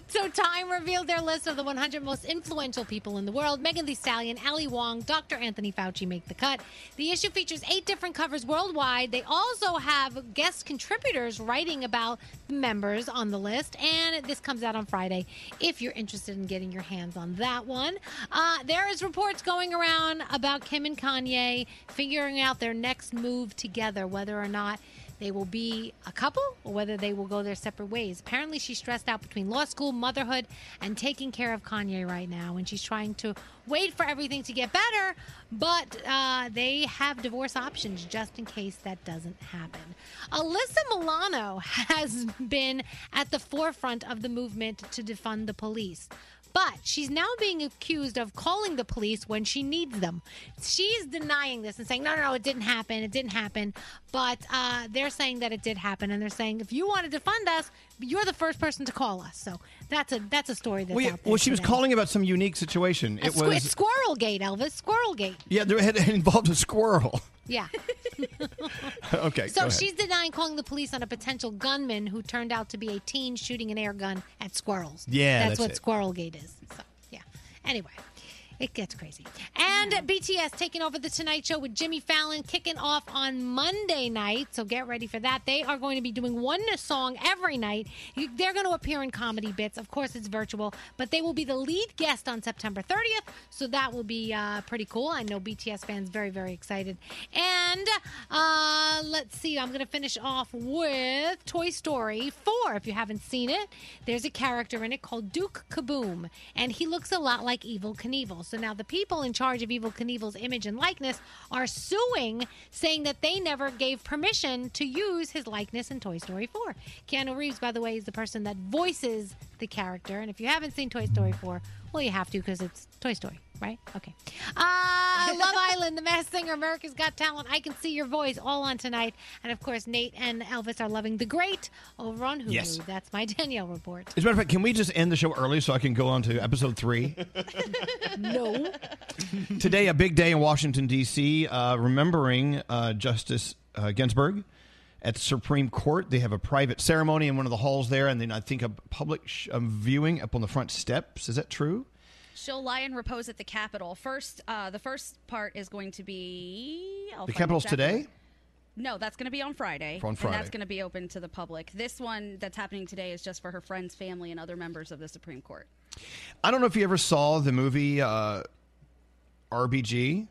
So Time revealed their list of the 100 most influential people in the world. Megan Thee Stallion, Ali Wong, Dr. Anthony Fauci make the cut. The issue features eight different covers worldwide. They also have guest contributors writing about the members on the list, and this comes out on Friday. If you're interested in getting your hands on that one, uh, there is reports going around about Kim and Kanye figuring out their next move together, whether or not they will be a couple or whether they will go their separate ways. Apparently, she's stressed out between law school, motherhood, and taking care of Kanye right now. And she's trying to wait for everything to get better, but uh, they have divorce options just in case that doesn't happen. Alyssa Milano has been at the forefront of the movement to defund the police. But she's now being accused of calling the police when she needs them. She's denying this and saying, no, no, no, it didn't happen. It didn't happen. But uh, they're saying that it did happen. And they're saying, if you want to defund us, you're the first person to call us. So that's a that's a story that's Well, yeah, out there. well, she was calling about some unique situation. A It squ- was Squirrel Gate, Elvis. Squirrel Gate. yeah, there had it involved a squirrel. Yeah. okay, So she's denying calling the police on a potential gunman who turned out to be a teen shooting an air gun at squirrels. Yeah, that's, that's what it. Squirrel Gate is. So yeah. Anyway, It gets crazy. And BTS taking over the Tonight Show with Jimmy Fallon kicking off on Monday night. So get ready for that. They are going to be doing one song every night. They're going to appear in comedy bits. Of course, it's virtual, but they will be the lead guest on September 30th. So that will be uh, pretty cool. I know BTS fans very, very excited. And uh, let's see. I'm going to finish off with Toy Story 4. If you haven't seen it, there's a character in it called Duke Kaboom, and he looks a lot like Evel Knievel. So now the people in charge of Evel Knievel's image and likeness are suing, saying that they never gave permission to use his likeness in Toy Story 4. Keanu Reeves, by the way, is the person that voices the character. And if you haven't seen Toy Story 4, well, you have to because it's Toy Story, right? Okay. Uh, Love Island, The Masked Singer, America's Got Talent, I Can See Your Voice, all on tonight. And of course, Nate and Elvis are loving The Great over on Hulu. Yes. That's my Danielle report. As a matter of fact, can we just end the show early so I can go on to episode three? no. Today, a big day in Washington, D.C., uh, remembering uh, Justice uh, Ginsburg at the Supreme Court. They have a private ceremony in one of the halls there, and then I think a public sh- um, viewing up on the front steps. Is that true? She'll lie and repose at the Capitol. First, uh, the first part is going to be I'll The Capitol's exactly today? No, that's going to be on Friday. On And Friday. that's going to be open to the public. This one that's happening today is just for her friends, family, and other members of the Supreme Court. I don't know if you ever saw the movie uh, RBG.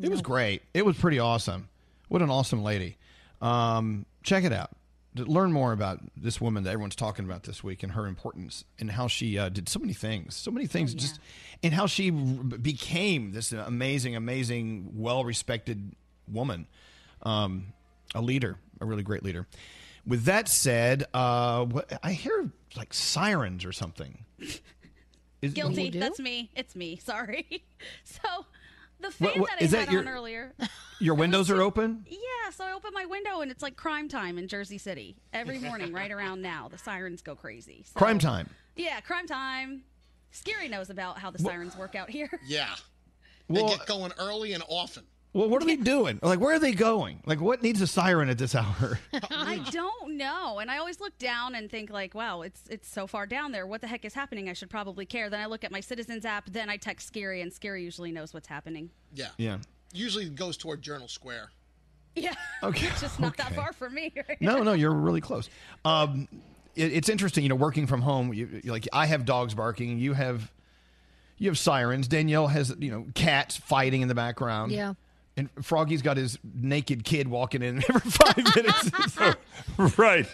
It was great. It was pretty awesome. What an awesome lady. Um, check it out. To learn more about this woman that everyone's talking about this week and her importance and how she uh, did so many things, so many things, just and how she r- became this amazing, amazing, well-respected woman, um, a leader, a really great leader. With that said, uh, what, I hear like sirens or something. Is- Guilty. That's me. It's me. Sorry. so, the fan What- what- that I is had that your- on earlier. Your windows are open. Yeah, so I open my window and it's like crime time in Jersey City every morning, right around now. The sirens go crazy. So- Crime time. Yeah, crime time. Scary knows about how the sirens work out here. Yeah. Well- they get going early and often. Well, what are they doing? Like, where are they going? Like, what needs a siren at this hour? I don't know, and I always look down and think like, "Wow, it's it's so far down there. What the heck is happening? I should probably care." Then I look at my Citizens app, then I text Scary, and Scary usually knows what's happening. Yeah. Yeah. Usually goes toward Journal Square. Yeah. Okay, It's just not that far from me. Right? no, no, you're really close. Um, it, it's interesting, you know, working from home. You, you- like, I have dogs barking. You have, you have sirens. Danielle has, you know, cats fighting in the background. Yeah. And Froggy's got his naked kid walking in every five minutes. So- right.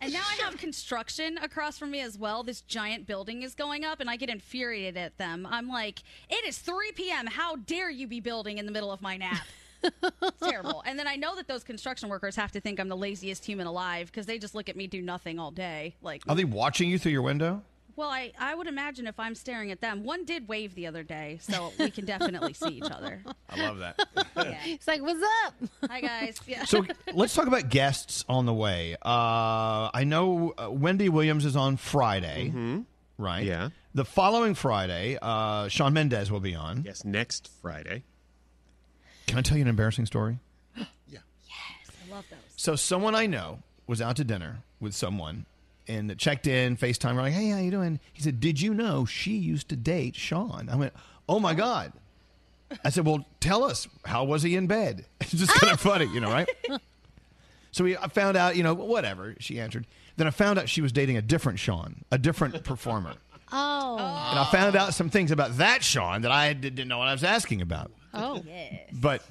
And now I have construction across from me as well. This giant building is going up, and I get infuriated at them. I'm like, it is 3 p.m. How dare you be building in the middle of my nap? It's terrible. And then I know that those construction workers have to think I'm the laziest human alive because they just look at me do nothing all day. Like, Are they watching you through your window? Well, I, I would imagine if I'm staring at them. One did wave the other day, so we can definitely see each other. I love that. It's like, what's up? Hi, guys. Yeah. So let's talk about guests on the way. Uh, I know uh, Wendy Williams is on Friday, right? Yeah. The following Friday, uh, Shawn Mendes will be on. Yes, next Friday. Can I tell you an embarrassing story? Yeah. Yes, I love those. So someone I know was out to dinner with someone and checked in, FaceTime. We're like, hey, how you doing? He said, did you know she used to date Sean? I went, oh my God. I said, well, tell us, how was he in bed? It's just kind of ah! funny, you know, right? So we I found out, you know, whatever, she answered. Then I found out she was dating a different Sean, a different performer. Oh. And I found out some things about that Sean that I didn't know what I was asking about. Oh. yes. But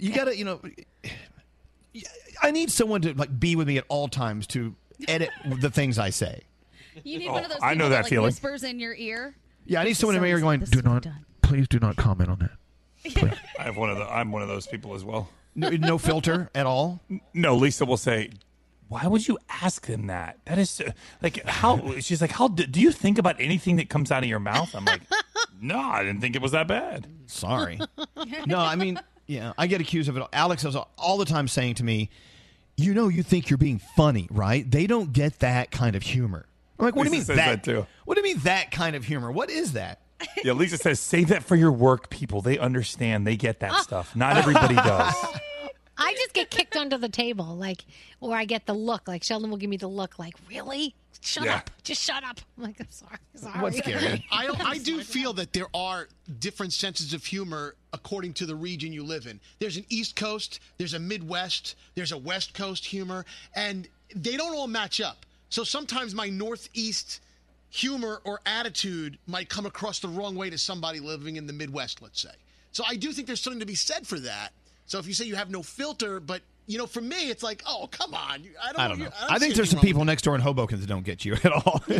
you got to, you know, I need someone to like be with me at all times to edit the things I say. You need Oh, one of oh, those I know that, that like, feeling. whispers in your ear. Yeah, I need someone in my ear so-and-so, going, this "Do is not, please do not comment on that." I have one of the. I'm one of those people as well. No, no filter at all. No, Lisa will say, "Why would you ask them that? That is so- like how." She's like, "How do, do you think about anything that comes out of your mouth?" I'm like, "No, I didn't think it was that bad." Sorry. No, I mean, yeah, I get accused of it. Alex is all the time saying to me, "You know, you think you're being funny, right? They don't get that kind of humor." I'm like, "What do you mean Lisa says that too. What do you mean that kind of humor? What is that?" Yeah, Lisa says, "Save that for your work people. They understand. They get that stuff. Not everybody does." I just get kicked under the table, like, or I get the look, like Sheldon will give me the look, like, really? Shut Yeah. up, just shut up. I'm like, I'm sorry, sorry. What's scary? I, I do feel that there are different senses of humor according to the region you live in. There's an East Coast, there's a Midwest, there's a West Coast humor, and they don't all match up. So sometimes my Northeast humor or attitude might come across the wrong way to somebody living in the Midwest, let's say. So I do think there's something to be said for that. So if you say you have no filter, but you know, for me, it's like, oh, come on. I don't, I don't know. you- I, think there's some people next door in Hoboken that don't get you at all.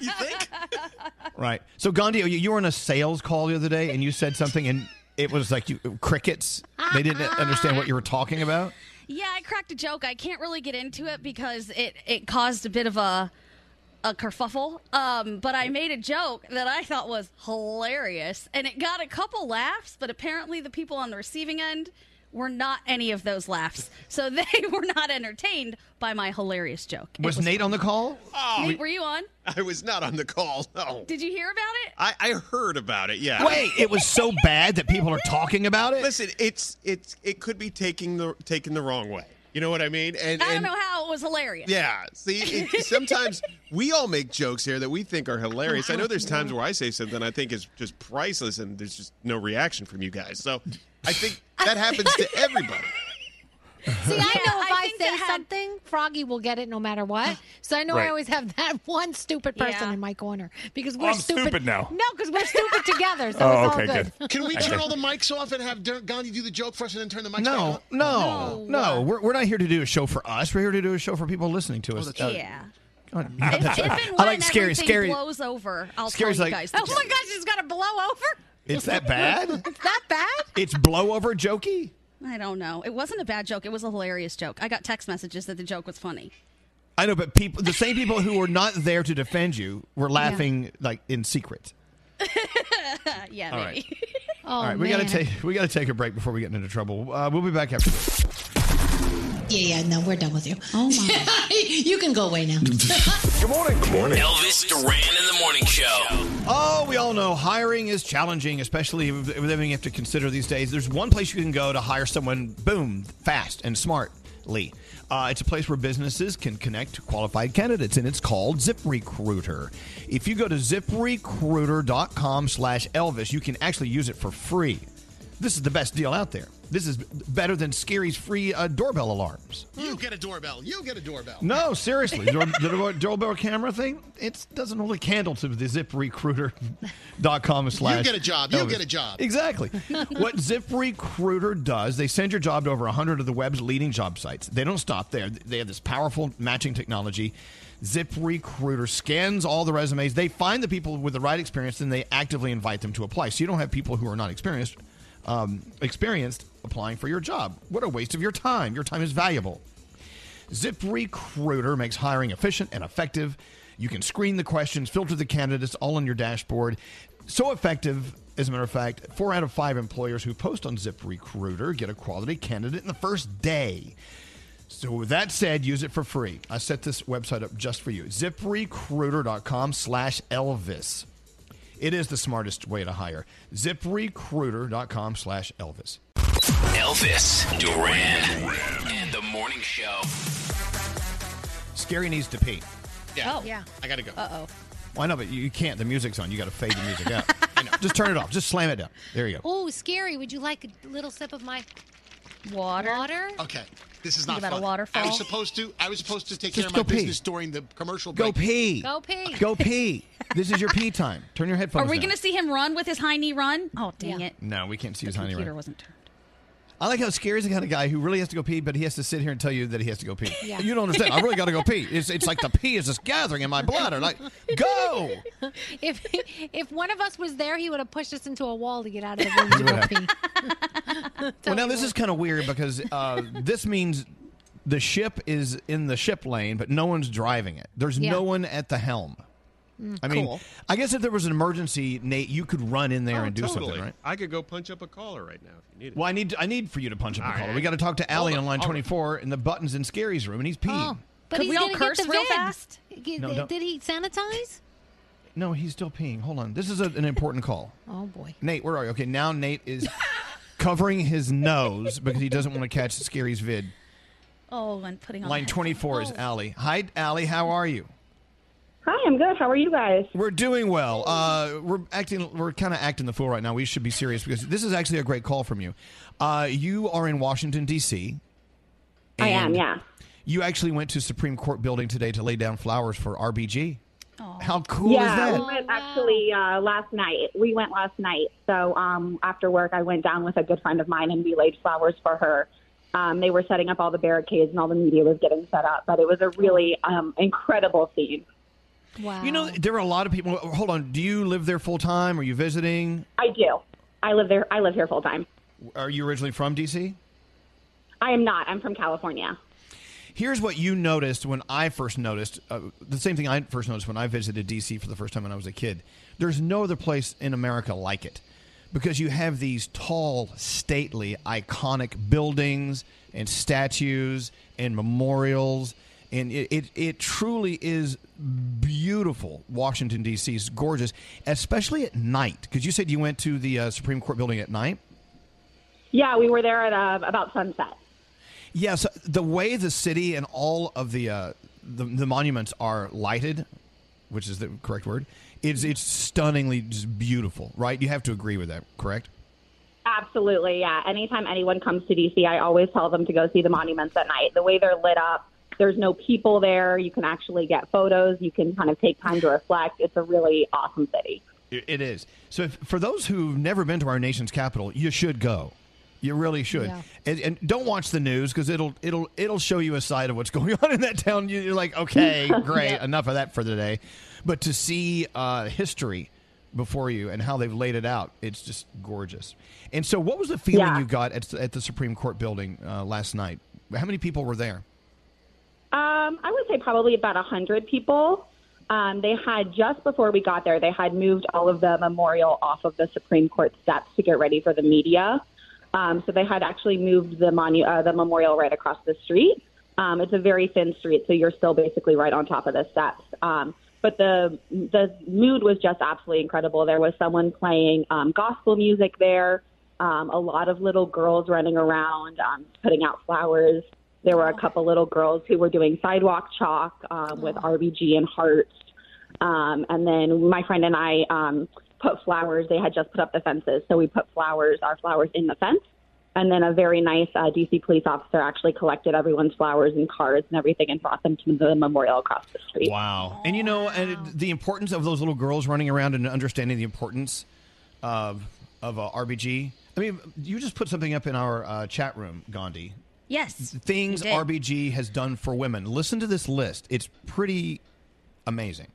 You think? right. So Gandhi, you, you were on a sales call the other day, and you said something, and it was like you crickets. They didn't understand what you were talking about. Yeah, I cracked a joke. I can't really get into it because it, it caused a bit of a a kerfuffle. Um, but I made a joke that I thought was hilarious, and it got a couple laughs. But apparently, the people on the receiving end were not any of those laughs, so they were not entertained by my hilarious joke. It Was, Nate on the call? Oh. Nate, were you on? I was not on the call. No. Did you hear about it? I, I heard about it. Yeah. Wait, it was so bad that people are talking about it. Listen, it's it's it could be taking the taken the wrong way. You know what I mean? And I don't and know how it was hilarious. yeah, see, it, sometimes we all make jokes here that we think are hilarious. I know there's times where I say something I think is just priceless, and there's just no reaction from you guys. So I think that happens to everybody. See, I know if I, think say had- something, Froggy will get it no matter what. So I know I always have that one stupid person Yeah. in my corner because we're Oh, I'm stupid now. No, because we're stupid together. So Oh, it's all okay, good. Can we Okay. turn all the mics off and have Dur- Gandhi do the joke for us and then turn the mics back No, on? no, no. We're, we're not here to do a show for us. We're here to do a show for people listening to us. Uh, Yeah. God, If, if and I like scary. everything Scary. blows over, I'll Scary's tell you like- guys. Oh my gosh, it's got to blow over. It's that bad? It's that bad? It's blow over jokey. I don't know. It wasn't a bad joke. It was a hilarious joke. I got text messages that the joke was funny. I know, but people, the same people who were not there to defend you, were laughing like in secret. yeah, All maybe. Oh, All right, we got to take we got to take a break before we get into trouble. Uh, we'll be back after. Yeah, yeah, no, we're done with you. Oh my! you can go away now. Good morning. Good morning. Elvis Duran in the morning show. Oh, we all know hiring is challenging, especially with with everything you have to consider these days. There's one place you can go to hire someone, boom, fast and smartly. Uh, it's a place where businesses can connect to qualified candidates, and it's called ZipRecruiter. If you go to ziprecruiter.com slash Elvis, you can actually use it for free. This is the best deal out there. This is better than Scary's free uh, doorbell alarms. You get a doorbell. You get a doorbell. No, seriously. The, door- doorbell camera thing, it doesn't hold a candle to the ziprecruiter.com slash. You get a job. You Elvis. get a job. Exactly. what ZipRecruiter does, they send your job to over 100 of the web's leading job sites. They don't stop there. They have this powerful matching technology. ZipRecruiter scans all the resumes. They find the people with the right experience and they actively invite them to apply. So you don't have people who are not experienced um, experienced applying for your job. What a waste of your time. Your time is valuable. ZipRecruiter makes hiring efficient and effective. You can screen the questions, filter the candidates all on your dashboard. So effective, as a matter of fact, four out of five employers who post on ZipRecruiter get a quality candidate in the first day. So with that said, use it for free. I set this website up just for you. ZipRecruiter.com slash Elvis. It is the smartest way to hire. ZipRecruiter.com slash Elvis. Elvis Duran and the morning show. Scary needs to pee. Yeah. Oh, yeah. I gotta go. Uh oh. Well, I know, but you you can't. The music's on. You got to fade the music out. I know. Just turn it off. Just slam it down. There you go. Oh, scary. Would you like a little sip of my water? Water? Okay. This is not about a waterfall? I was supposed to. I was supposed to take Just care of my pee. business during the commercial break. Go pee. Go pee. Go pee. This is your pee time. Turn your headphones. Are we going to see him run with his high knee run? Oh, dang it. No, we can't see The his honey computer right. wasn't turned. I like how Scary's the kind of guy who really has to go pee, but he has to sit here and tell you that he has to go pee. Yeah. You don't understand. I really got to go pee. It's, it's like the pee is just gathering in my bladder. Like, go. If if one of us was there, he would have pushed us into a wall to get out of the room to go pee. well, now this is kind of weird because uh, this means the ship is in the ship lane, but no one's driving it. There's Yeah. no one at the helm. Mm, I mean, cool. I guess if there was an emergency, Nate, you could run in there Oh, and do totally. something, right? I could go punch up a caller right now if you need it. Well, I need I need for you to punch up the All caller. right. We got to talk to Allie on on. line All right. 24, in the button's in Scary's room, and he's peeing. Oh, but Could he's we all gonna get curse the real vid. fast? G- No, did, he sanitize? No, he's still peeing. Hold on. This is a, an important call. Oh boy. Nate, where are you? Okay, now Nate is covering his nose because he doesn't want to catch Scary's vid. Oh, and putting on Line the 24 is Allie. Hi, Allie. How are you? Hi, I'm good. How are you guys? We're doing well. Uh, we're acting. We're kind of acting the fool right now. We should be serious because this is actually a great call from you. Uh, you are in Washington D.C. I am, yeah. You actually went to Supreme Court building today to lay down flowers for RBG. How cool yeah, is that? we went actually uh, last night. We went last night. So um, after work, I went down with a good friend of mine and we laid flowers for her. Um, they were setting up all the barricades and all the media was getting set up, but it was a really um, incredible scene. Wow. You know, there are a lot of people. Hold on. Do you live there full time? Are you visiting? I do. I live there. I live here full time. Are you originally from D.C.? I am not. I'm from California. Here's what you noticed when I first noticed uh, the same thing I first noticed when I visited DC for the first time when I was a kid. There's no other place in America like it because you have these tall, stately, iconic buildings and statues and memorials. And it, it, it truly is beautiful. Washington, D.C. is gorgeous, especially at night. Because you said you went to the uh, Supreme Court building at night. Yeah, we were there at uh, about sunset. Yes, the way the city and all of the, uh, the the monuments are lighted, which is the correct word, it's it's stunningly just beautiful, right? You have to agree with that, correct? Absolutely, yeah. Anytime anyone comes to DC, I always tell them to go see the monuments at night. The way they're lit up, there's no people there. You can actually get photos. You can kind of take time to reflect. It's a really awesome city. It it is. So, if, for those who've never been to our nation's capital, you should go. You really should, Yeah. and, and don't watch the news because it'll it'll it'll show you a side of what's going on in that town. You- You're like, okay, great, Yeah. enough of that for today. But to see uh, history before you and how they've laid it out, it's just gorgeous. And so, what was the feeling Yeah. you got at, at the Supreme Court building uh, last night? How many people were there? Um, I would say probably about a hundred people. Um, they had just before we got there, they had moved all of the memorial off of the Supreme Court steps to get ready for the media. Um, so they had actually moved the monu- uh, the memorial right across the street. Um, it's a very thin street, so you're still basically right on top of the steps. Um, but the the mood was just absolutely incredible. There was someone playing um, gospel music there. Um, a lot of little girls running around, um, putting out flowers. There were a couple little girls who were doing sidewalk chalk um, with RBG and hearts. Um, and then my friend and I um, put flowers. They had just put up the fences, so we put flowers, our flowers, in the fence. And then a very nice uh, DC police officer actually collected everyone's flowers and cards and everything and brought them to the memorial across the street. Wow. And you know, and the importance of those little girls running around and understanding the importance of of uh, RBG. I mean, you just put something up in our uh, chat room, Gandhi. Yes. Things. RBG has done for women. Listen to this list. It's pretty amazing.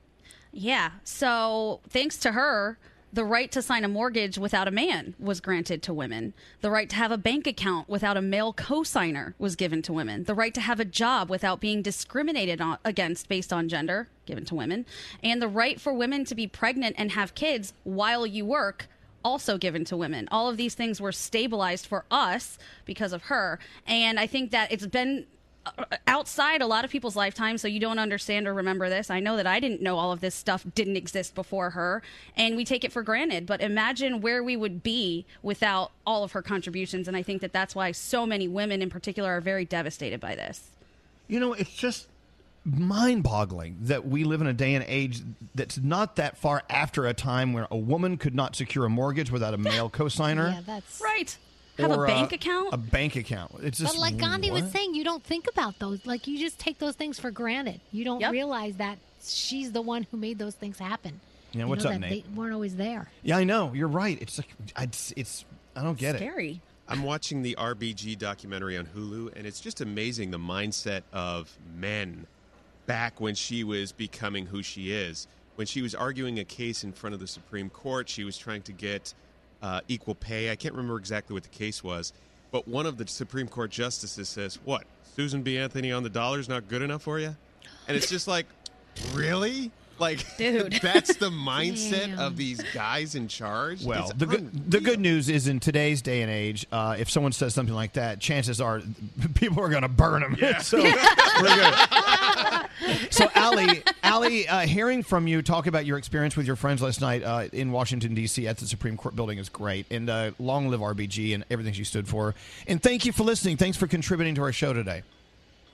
Yeah. So thanks to her, the right to sign a mortgage without a man was granted to women. The right to have a bank account without a male cosigner was given to women. The right to have a job without being discriminated on, against based on gender given to women. And the right for women to be pregnant and have kids while you work also given to women. All of these things were stabilized for us because of her. And I think that it's been uh, outside a lot of people's lifetime so you don't understand or remember this i know that i didn't know all of this stuff didn't exist before her and we take it for granted but imagine where we would be without all of her contributions and i think that that's why so many women in particular are very devastated by this You know, it's just mind-boggling that we live in a day and age that's not that far after a time where a woman could not secure a mortgage without a male cosigner. Yeah, that's right. Have a or bank account? A bank account. It's just But like Gandhi was saying, you don't think about those. Like you just take those things for granted. You don't realize that she's the one who made those things happen. Yeah, You what's know, up, that Nate? They weren't always there. Yeah, I know. You're right. It's like it's it's I don't get it. Scary. I'm watching the RBG documentary on Hulu, and it's just amazing the mindset of men back when she was becoming who she is. When she was arguing a case in front of the Supreme Court, she was trying to get uh, equal pay. I can't remember exactly what the case was, but one of the Supreme Court justices says, "What? Susan B. Anthony on the dollar is not good enough for you?" And it's just like, really? Like, Dude. that's the mindset Damn. of these guys in charge. Well, It's the good, the good news is in today's day and age, uh, if someone says something like that, chances are people are going to burn them. so we're good. So, Allie, Allie, uh, hearing from you talk about your experience with your friends last night uh, in Washington D.C. at the Supreme Court building is great, and uh, long live RBG and everything she stood for. And thank you for listening. Thanks for contributing to our show today.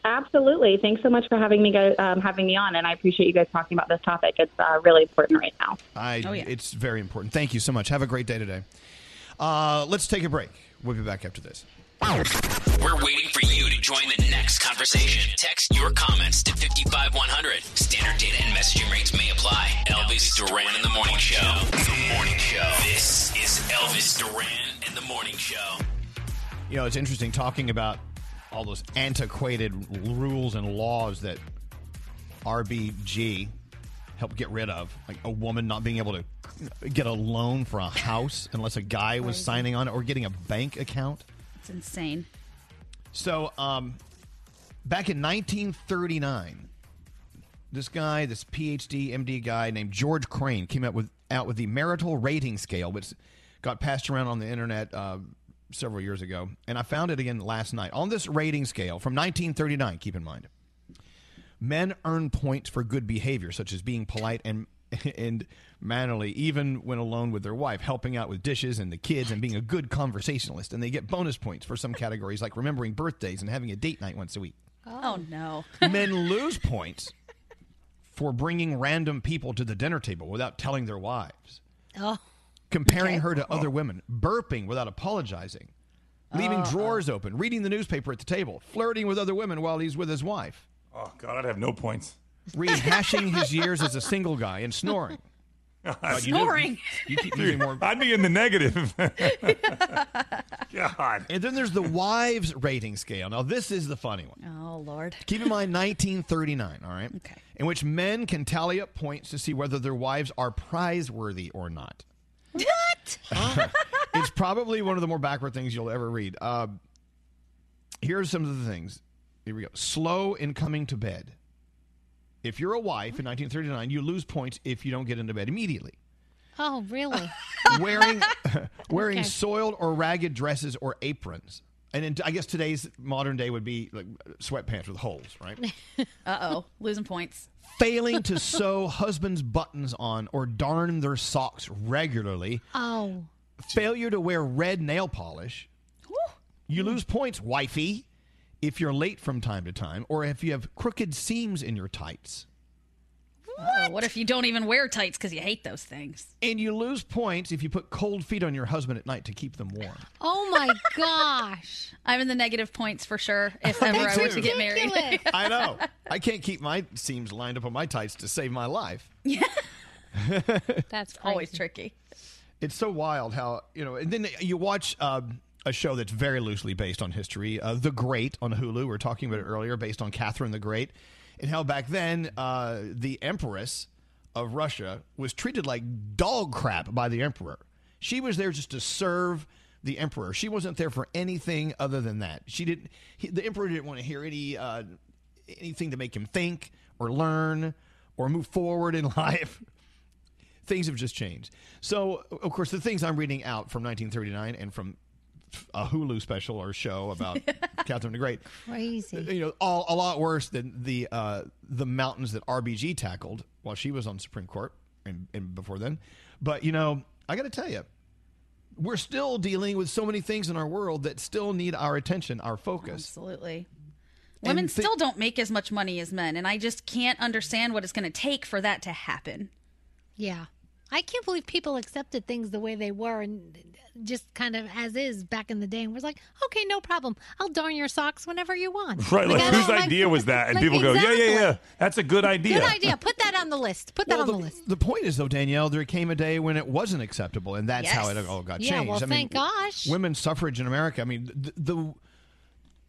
Absolutely. Thanks so much for having me go, um, having me on, and I appreciate you guys talking about this topic. It's uh, really important right now. I, It's very important. Thank you so much. Have a great day today. Uh, let's take a break. We'll be back after this. We're waiting for you to join the next conversation. Text your comments to 55100. Standard data and messaging rates may apply. Elvis Duran in the Morning Show. The Morning Show. This is Elvis Duran in the Morning Show. You know, it's interesting talking about all those antiquated rules and laws that RBG helped get rid of, like a woman not being able to get a loan for a house unless a guy was Crazy. signing on it, or getting a bank account. It's insane. So, um, back in 1939, this guy, this PhD, MD guy named George Crane, came out with out with the marital rating scale, which got passed around on the internet uh, several years ago, and I found it again last night. On this rating scale from 1939, keep in mind, men earn points for good behavior, such as being polite and and mannerly, even when alone with their wife, helping out with dishes and the kids, and being a good conversationalist. And they get bonus points for some categories, like remembering birthdays and having a date night once a week. Oh, no. Men lose points for bringing random people to the dinner table without telling their wives, Oh. Comparing her to other oh. women, burping without apologizing, leaving oh, oh. drawers open, reading the newspaper at the table, flirting with other women while he's with his wife. Oh God, I'd have no points. Rehashing his years as a single guy and snoring. Ah, God, you do- Snoring. You keep using more. I'd be in the negative. God. And then there's the wives rating scale. Now this is the funny one. Oh, Lord. Keep in mind 1939, all right? Okay. In which men can tally up points to see whether their wives are prizeworthy or not. What? it's probably one of the more backward things you'll ever read. Uh, here are some of the things. Here we go. Slow in coming to bed. If you're a wife in 1939, you lose points if you don't get into bed immediately. Oh, really? wearing wearing Okay. soiled or ragged dresses or aprons. And in, I guess today's modern day would be like sweatpants with holes, right? Uh oh, losing points. Failing to sew husband's buttons on or darn their socks regularly. Oh. Failure to wear red nail polish. You lose points, wifey, if you're late from time to time or if you have crooked seams in your tights. What? what if you don't even wear tights because you hate those things? And you lose points if you put cold feet on your husband at night to keep them warm. Oh my gosh. I'm in the negative points for sure if Me ever I were too. to get married. I know. I can't keep my seams lined up on my tights to save my life. Yeah. That's always tricky. It's so wild how you know. And then you watch um, a show that's very loosely based on history, uh, The Great on Hulu. We were talking about it earlier, based on Catherine the Great, and how back then uh, the Empress of Russia was treated like dog crap by the Emperor. She was there just to serve the Emperor. She wasn't there for anything other than that. She didn't. He, the Emperor didn't want to hear any uh, anything to make him think or learn or move forward in life things have just changed. So, of course, the things I'm reading out from 1939 and from a Hulu special or show about Catherine the Great, Crazy. you know, all, a lot worse than the uh, the mountains that RBG tackled while she was on Supreme Court and, and before then. But you know, I got to tell you, we're still dealing with so many things in our world that still need our attention, our focus. Absolutely. And Women thi- still don't make as much money as men, and I just can't understand what it's going to take for that to happen. Yeah. I can't believe people accepted things the way they were and just kind of as is back in the day and was like, okay, no problem. I'll darn your socks whenever you want. Right, like, I whose don't- idea was that? And like, people go, yeah, yeah, yeah, that's a good idea. Good idea. Put that on the list. Put that Well, on the, the list. the point is, though, Danielle, there came a day when it wasn't acceptable, and that's how it all got Yeah, changed. well, I mean, thank gosh. Women's suffrage in America. I mean, the, the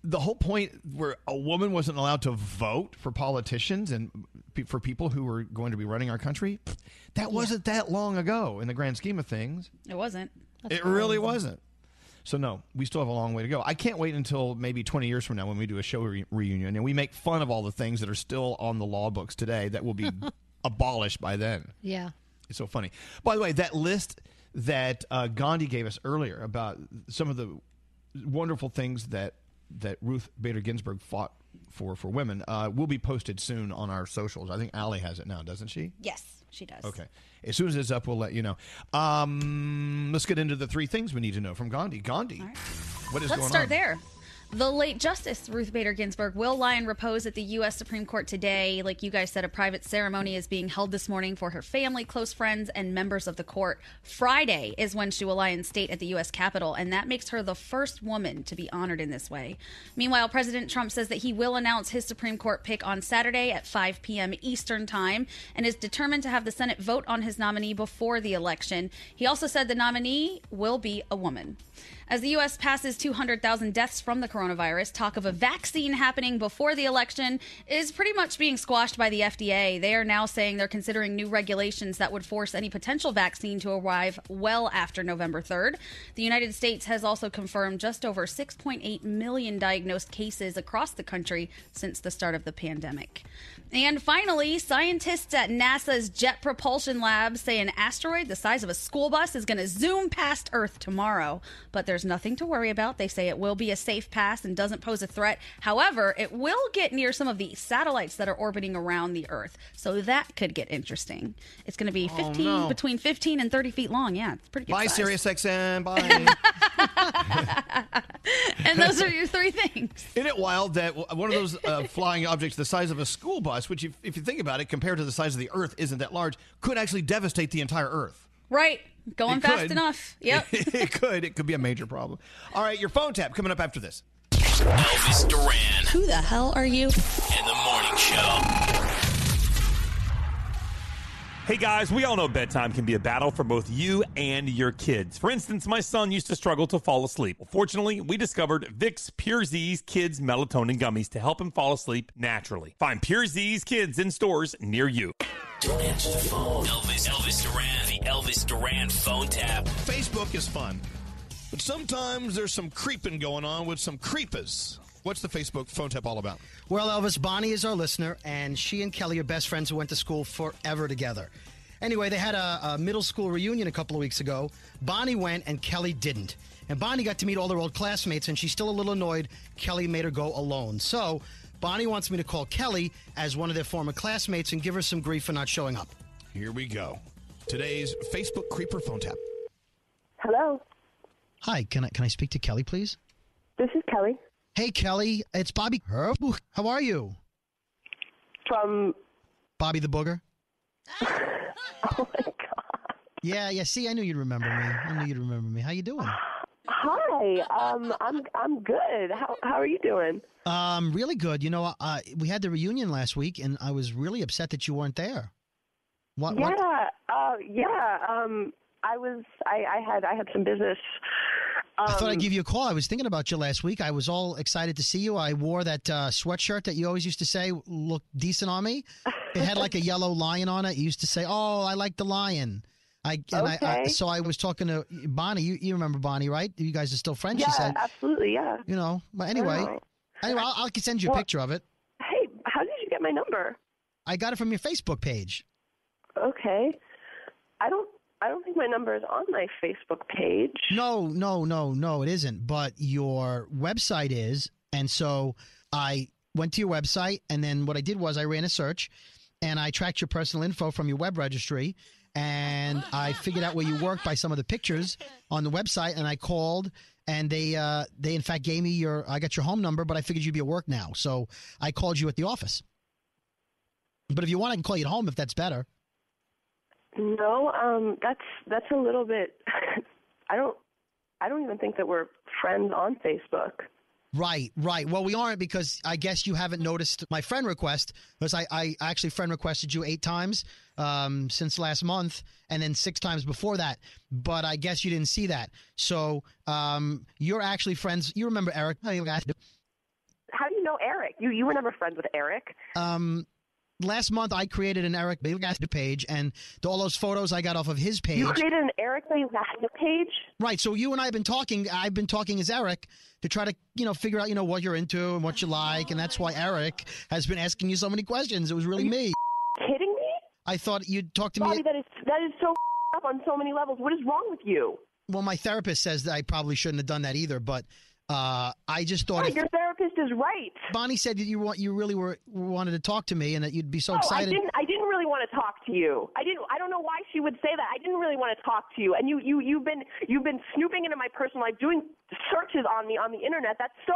the whole point where a woman wasn't allowed to vote for politicians and pe- for people who were going to be running our country, that wasn't that long ago in the grand scheme of things. It wasn't. it really wasn't. So no, we still have a long way to go. I can't wait until maybe 20 years from now when we do a show re- reunion and we make fun of all the things that are still on the law books today that will be abolished by then. Yeah. It's so funny. By the way, that list that uh, Gandhi gave us earlier about some of the wonderful things that that Ruth Bader Ginsburg fought for for women uh, will be posted soon on our socials. I think Allie has it now, doesn't she? Yes, she does. Okay. As soon as it's up, we'll let you know. Um, let's get into the three things we need to know from Gandhi. Gandhi, what is Let's going start on? there. The late Justice Ruth Bader Ginsburg will lie in repose at the U.S. Supreme Court today. Like you guys said, a private ceremony is being held this morning for her family, close friends, and members of the court. Friday is when she will lie in state at the U.S. Capitol, and that makes her the first woman to be honored in this way. Meanwhile, President Trump says that he will announce his Supreme Court pick on Saturday at 5 p.m. Eastern Time and is determined to have the Senate vote on his nominee before the election. He also said the nominee will be a woman. As the U.S. passes 200,000 deaths from the coronavirus, talk of a vaccine happening before the election is pretty much being squashed by the FDA. They are now saying they're considering new regulations that would force any potential vaccine to arrive well after November 3rd. The United States has also confirmed just over 6.8 million diagnosed cases across the country since the start of the pandemic. And finally, scientists at NASA's Jet Propulsion Lab say an asteroid the size of a school bus is going to zoom past Earth tomorrow. But there's nothing to worry about. They say it will be a safe pass and doesn't pose a threat. However, it will get near some of the satellites that are orbiting around the Earth. So that could get interesting. It's going to be 15 no. between 15 and 30 feet long. Yeah, it's pretty good. Bye, size. Sirius XM. Bye. And those are your three things. Isn't it wild that one of those uh, flying objects the size of a school bus, which, if, if you think about it, compared to the size of the Earth, isn't that large, could actually devastate the entire Earth? Right. Going It fast could. enough. Yep. it could. It could be a major problem. All right, your phone tap coming up after this. Elvis Duran Who the hell are you? in the morning show. Hey guys, we all know bedtime can be a battle for both you and your kids. For instance, my son used to struggle to fall asleep. Well, fortunately, we discovered Vicks PureZzzs Kids Melatonin Gummies to help him fall asleep naturally. Find PureZzzs Kids in stores near you. Don't answer the phone. Elvis, Elvis Duran, the Elvis Duran phone tap. Facebook is fun, but sometimes there's some creeping going on with some creepers. What's the Facebook phone tap all about? Well, Elvis, Bonnie is our listener, and she and Kelly are best friends who went to school forever together. Anyway, they had a, a middle school reunion a couple of weeks ago. Bonnie went, and Kelly didn't. And Bonnie got to meet all their old classmates, and she's still a little annoyed Kelly made her go alone. So, Bonnie wants me to call Kelly as one of their former classmates and give her some grief for not showing up. Here we go. Today's Facebook creeper phone tap. Hello. Hi, can I can I speak to Kelly, please? This is Kelly. Hey, Kelly, it's Bobby. How are you? From Bobby the Booger. oh my god. Yeah, yeah. See, I knew you'd remember me. I knew you'd remember me. How you doing? Hi, um, I'm I'm good. How how are you doing? Um, really good. You know, uh, we had the reunion last week, and I was really upset that you weren't there. What? yeah, what? uh, yeah. Um, I was. I, I had. I had some business. Um, I thought I'd give you a call. I was thinking about you last week. I was all excited to see you. I wore that uh, sweatshirt that you always used to say looked decent on me. It had like a yellow lion on it. You used to say, "Oh, I like the lion." I and I, I Okay. so I was talking to Bonnie. You, you remember Bonnie, right? You guys are still friends. Yeah, she said, absolutely. Yeah. you know. But anyway, anyway, I'll, I'll send you a Well- picture of it. Hey, how did you get my number? I got it from your Facebook page. Okay. I don't. I don't think my number is on my Facebook page. No, no, no, no, it isn't. But your website is. And so I went to your website, and then what I did was I ran a search and I tracked your personal info from your web registry. And I figured out where you work by some of the pictures on the website, and I called, and they uh, they in fact gave me your I got your home number, but I figured you'd be at work now, so I called you at the office. But if you want, I can call you at home if that's better. No, um, that's that's a little bit. I don't. I don't even think that we're friends on Facebook. Right, right. Well, we aren't because I guess you haven't noticed my friend request because I, I actually friend requested you eight times um, since last month and then six times before that. But I guess you didn't see that. So um, you're actually friends. You remember Eric? How do you know Eric? You you were never friends with Eric. Um, last month I created an Eric page and all those photos I got off of his page. You created an Eric page. Right. So you and I have been talking. I've been talking as Eric to try to, you know, figure out, you know, what you're into and what you like, and that's why Eric has been asking you so many questions. It was really me. Kidding me? I thought you'd talk to Bobby, me. that is that is so up on so many levels. What is wrong with you? Well, my therapist says that I probably shouldn't have done that either, but Uh, I just thought Right, if your therapist is right. Bonnie said that you want you really were wanted to talk to me and that you'd be so Oh, I excited. didn't. I didn't really want to talk to you. I didn't. I don't know why she would say that. I didn't really want to talk to you. And you, you, you've been, you've been snooping into my personal life, doing searches on me on the internet. That's so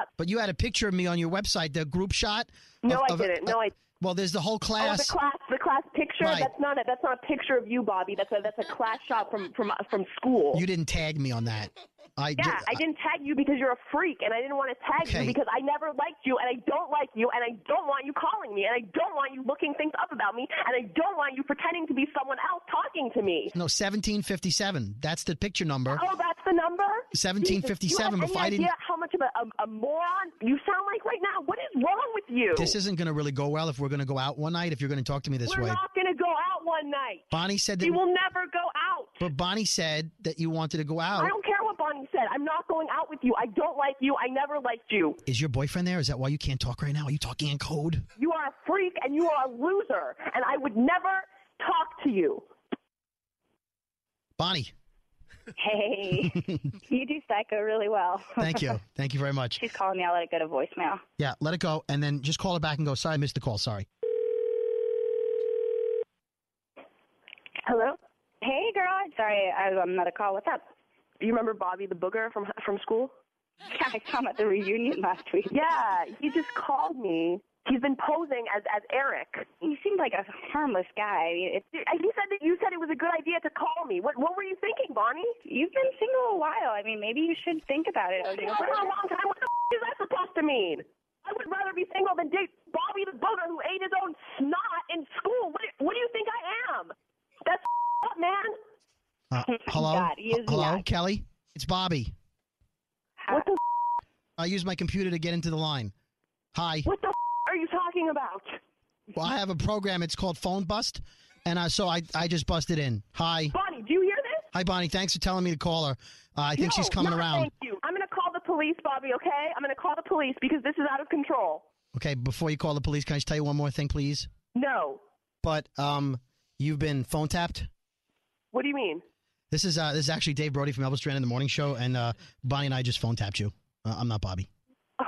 up. But you had a picture of me on your website, the group shot. No, of- I didn't. No, I. Well, there's the whole Oh, class. the class, the class picture. Right. That's not a. That's not a picture of you, Bobby. That's a. That's a class shot from from from school. You didn't tag me on that. I Yeah, I didn't tag you because you're a freak, and I didn't want to tag Okay. you because I never liked you, and I don't like you, and I don't want you calling me, and I don't want you looking things up about me, and I don't want you pretending to be someone else talking to me. No, 1757. That's the picture number. Oh, that's the number. 1757, Jesus, have if I didn't- idea how much of a, a, a moron you sound like right now? What is wrong with you? This isn't going to really go well if we're going to go out one night. If you're going to talk to me this way. We're not going to go out one night. Bonnie said that. We will never go out. But Bonnie said that you wanted to go out. I don't care what Bonnie said. I'm not going out with you. I don't like you. I never liked you. Is your boyfriend there? Is that why you can't talk right now? Are you talking in code? You are a freak and you are a loser, and I would never talk to you. Bonnie, Hey, you do psycho really well. thank you. Thank you very much. She's calling me. I'll let it go to voicemail. Yeah, let it go, and then just call her back and go. Sorry, I missed the call. Sorry. Hello? Hey, girl. Sorry, I was on another call. What's up? You remember Bobby the booger from from school? Yeah, I saw him at the reunion last week. Yeah, he just called me. He's been posing as as Eric. He seemed like a harmless guy. I mean, He said that you said it was a good idea to call me. What what were you thinking, Bonnie? you've been single a while. I mean, maybe you should think about it. Single for a long time. What the f- is that supposed to mean? I would rather be single than date Bobby the booger who ate his own snot in school. What, what do you think I am? That's f- up, man. Uh, hello? God, hello, nuts. Kelly? It's Bobby. What the I used my computer to get into the line. Hi. what the f- are you talking about? Well, I have a program. It's called Phone Bust, and uh, so I I just busted in. Hi. Bonnie, do you hear this? Hi, Bonnie. Thanks for telling me to call her. Uh, I think No, she's coming not around. Thank you. I'm going to call the police, Bobby. Okay? I'm going to call the police because this is out of control. Okay, before you call the police, can I just tell you one more thing, please? No. But um, you've been phone tapped. What do you mean? This is uh, this is actually Dave Brody from Elvis Duran in the Morning Show, and uh, Bonnie and I just phone tapped you. Uh, I'm not Bobby.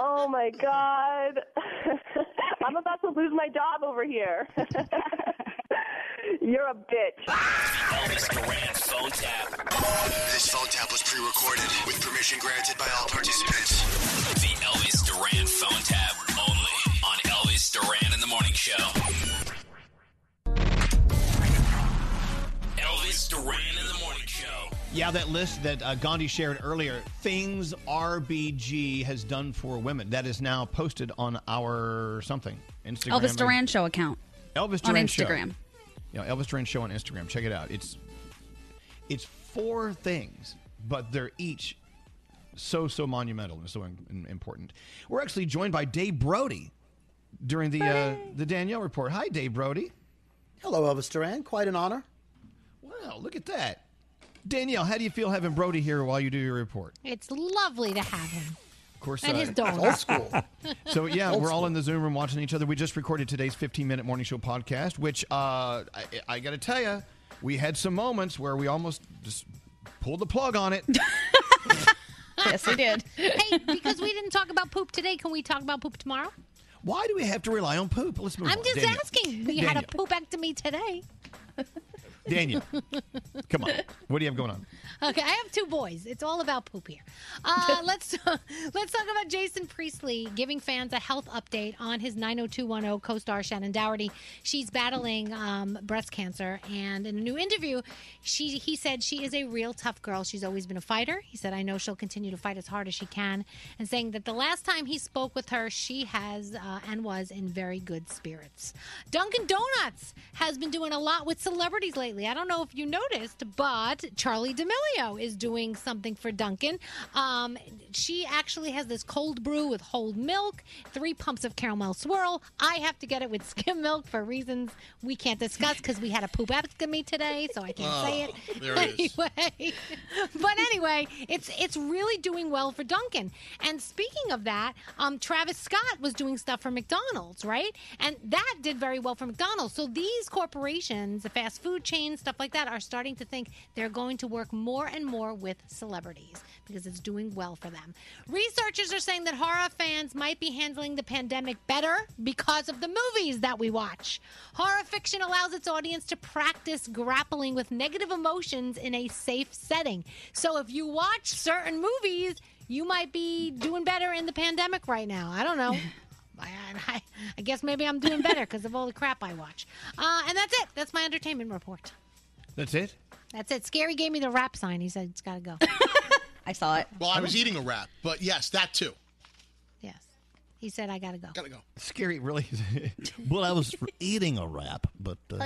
Oh my God. I'm about to lose my job over here. You're a bitch. Elvis Duran phone tap. This phone tap was pre-recorded with permission granted by all participants. The Elvis Duran phone tap only on Elvis Duran in the Morning Show. Elvis Duran in the Morning Show. Yeah, that list that uh, Gandhi shared earlier, things RBG has done for women, that is now posted on our something Instagram. Elvis Duran Show account. Elvis on Duran Show. Instagram. Yeah, Elvis Duran Show on Instagram. Check it out. It's it's four things, but they're each so so monumental and so in, in- important. We're actually joined by Dave Brody during the uh, the Danielle report. Hi, Dave Brody. Hello, Elvis Duran. Quite an honor. Wow, look at that. Danielle, how do you feel having Brody here while you do your report? It's lovely to have him. Of course, And uh, his dog. Old school. So yeah, Old we're all school. in the Zoom room watching each other. We just recorded today's 15-minute morning show podcast, which uh, I, I got to tell you, we had some moments where we almost just pulled the plug on it. yes, we did. hey, because we didn't talk about poop today, can we talk about poop tomorrow? Why do we have to rely on poop? Let's move I'm on. just Danielle. asking. We had a Danielle. poopectomy today. Daniel, come on. What do you have going on? Okay, I have two boys. It's all about poop here. Uh, let's let's talk about Jason Priestley giving fans a health update on his 90210 co-star Shannen Doherty. She's battling um, breast cancer, and in a new interview, she he said she is a real tough girl. She's always been a fighter. He said, "I know she'll continue to fight as hard as she can," and saying that the last time he spoke with her, she has uh, and was in very good spirits. Dunkin' Donuts has been doing a lot with celebrities lately. I don't know if you noticed, but Charli D'Amelio is doing something for Dunkin'. Um, she actually has this cold brew with whole milk, three pumps of caramel swirl. I have to get it with skim milk for reasons we can't discuss because we had a poop poopectomy today, so I can't say it. Oh, there it is. anyway, but anyway, it's it's really doing well for Dunkin'. And speaking of that, um, Travis Scott was doing stuff for McDonald's, right? And that did very well for McDonald's. So these corporations, the fast food chains, stuff like that, are starting to think they're going to work more and more with celebrities because it's doing well for them. Researchers are saying that horror fans might be handling the pandemic better because of the movies that we watch. Horror fiction allows its audience to practice grappling with negative emotions in a safe setting. So if you watch certain movies, you might be doing better in the pandemic right now. I don't know. I, I, I guess maybe I'm doing better because of all the crap I watch. Uh, and that's it. That's my entertainment report. That's it. That's it. Skeery gave me the rap sign. He said it's got to go. I saw it. Well, I was eating a wrap, but yes, that too. yes. He said I got to go. Gotta go. Skeery, really. well, I was eating a wrap, but. Uh,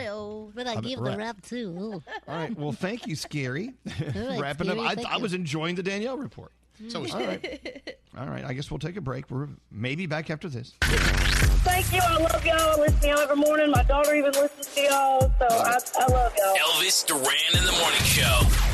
but I I'm give a the wrap, rap too. All right. Well, thank you, Skeery. right, Wrapping up. I, I was enjoying the Danielle report. So was All right. All right. I guess we'll take a break. We're maybe back after this. Thank you. I love y'all. I listen to y'all every morning. My daughter even listens to y'all. So I, I love y'all. Elvis Duran in the morning show.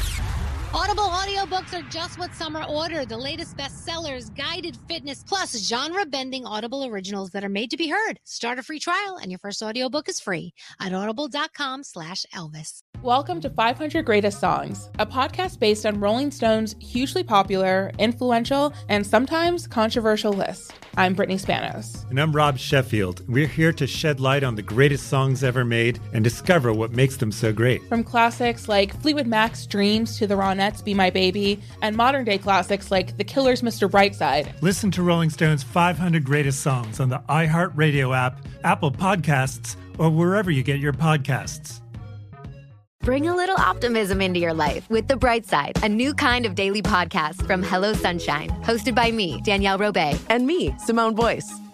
Audible audiobooks are just what some are ordered. The latest bestsellers, guided fitness, plus genre bending Audible originals that are made to be heard. Start a free trial and your first audiobook is free at audible.com slash Elvis. Welcome to 500 Greatest Songs, a podcast based on Rolling Stone's hugely popular, influential, and sometimes controversial list. I'm Brittany Spanos. And I'm Rob Sheffield. We're here to shed light on the greatest songs ever made and discover what makes them so great. From classics like Fleetwood Mac's Dreams to the Ronettes' Be My Baby, and modern day classics like The Killer's Mr. Brightside. Listen to Rolling Stone's 500 Greatest Songs on the iHeartRadio app, Apple Podcasts, or wherever you get your podcasts. Bring a little optimism into your life with The Bright Side, a new kind of daily podcast from Hello Sunshine, hosted by me, Danielle Robay. And me, Simone Boyce.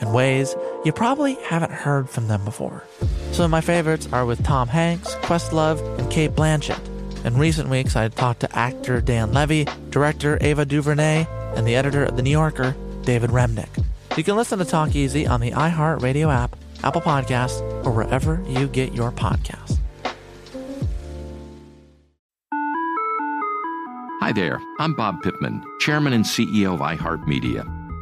in ways you probably haven't heard from them before. Some of my favorites are with Tom Hanks, Questlove, and Cate Blanchett. In recent weeks, I talked to actor Dan Levy, director Ava DuVernay, and the editor of The New Yorker, David Remnick. You can listen to Talk Easy on the iHeartRadio app, Apple Podcasts, or wherever you get your podcasts. Hi there, I'm Bob Pittman, Chairman and CEO of iHeartMedia.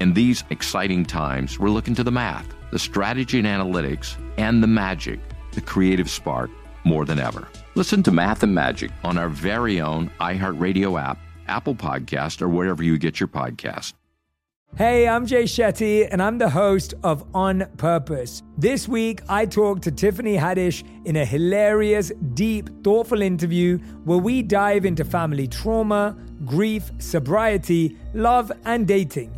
In these exciting times, we're looking to the math, the strategy and analytics, and the magic, the creative spark, more than ever. Listen to Math and Magic on our very own iHeartRadio app, Apple Podcast, or wherever you get your podcast. Hey, I'm Jay Shetty, and I'm the host of On Purpose. This week, I talked to Tiffany Haddish in a hilarious, deep, thoughtful interview where we dive into family trauma, grief, sobriety, love, and dating.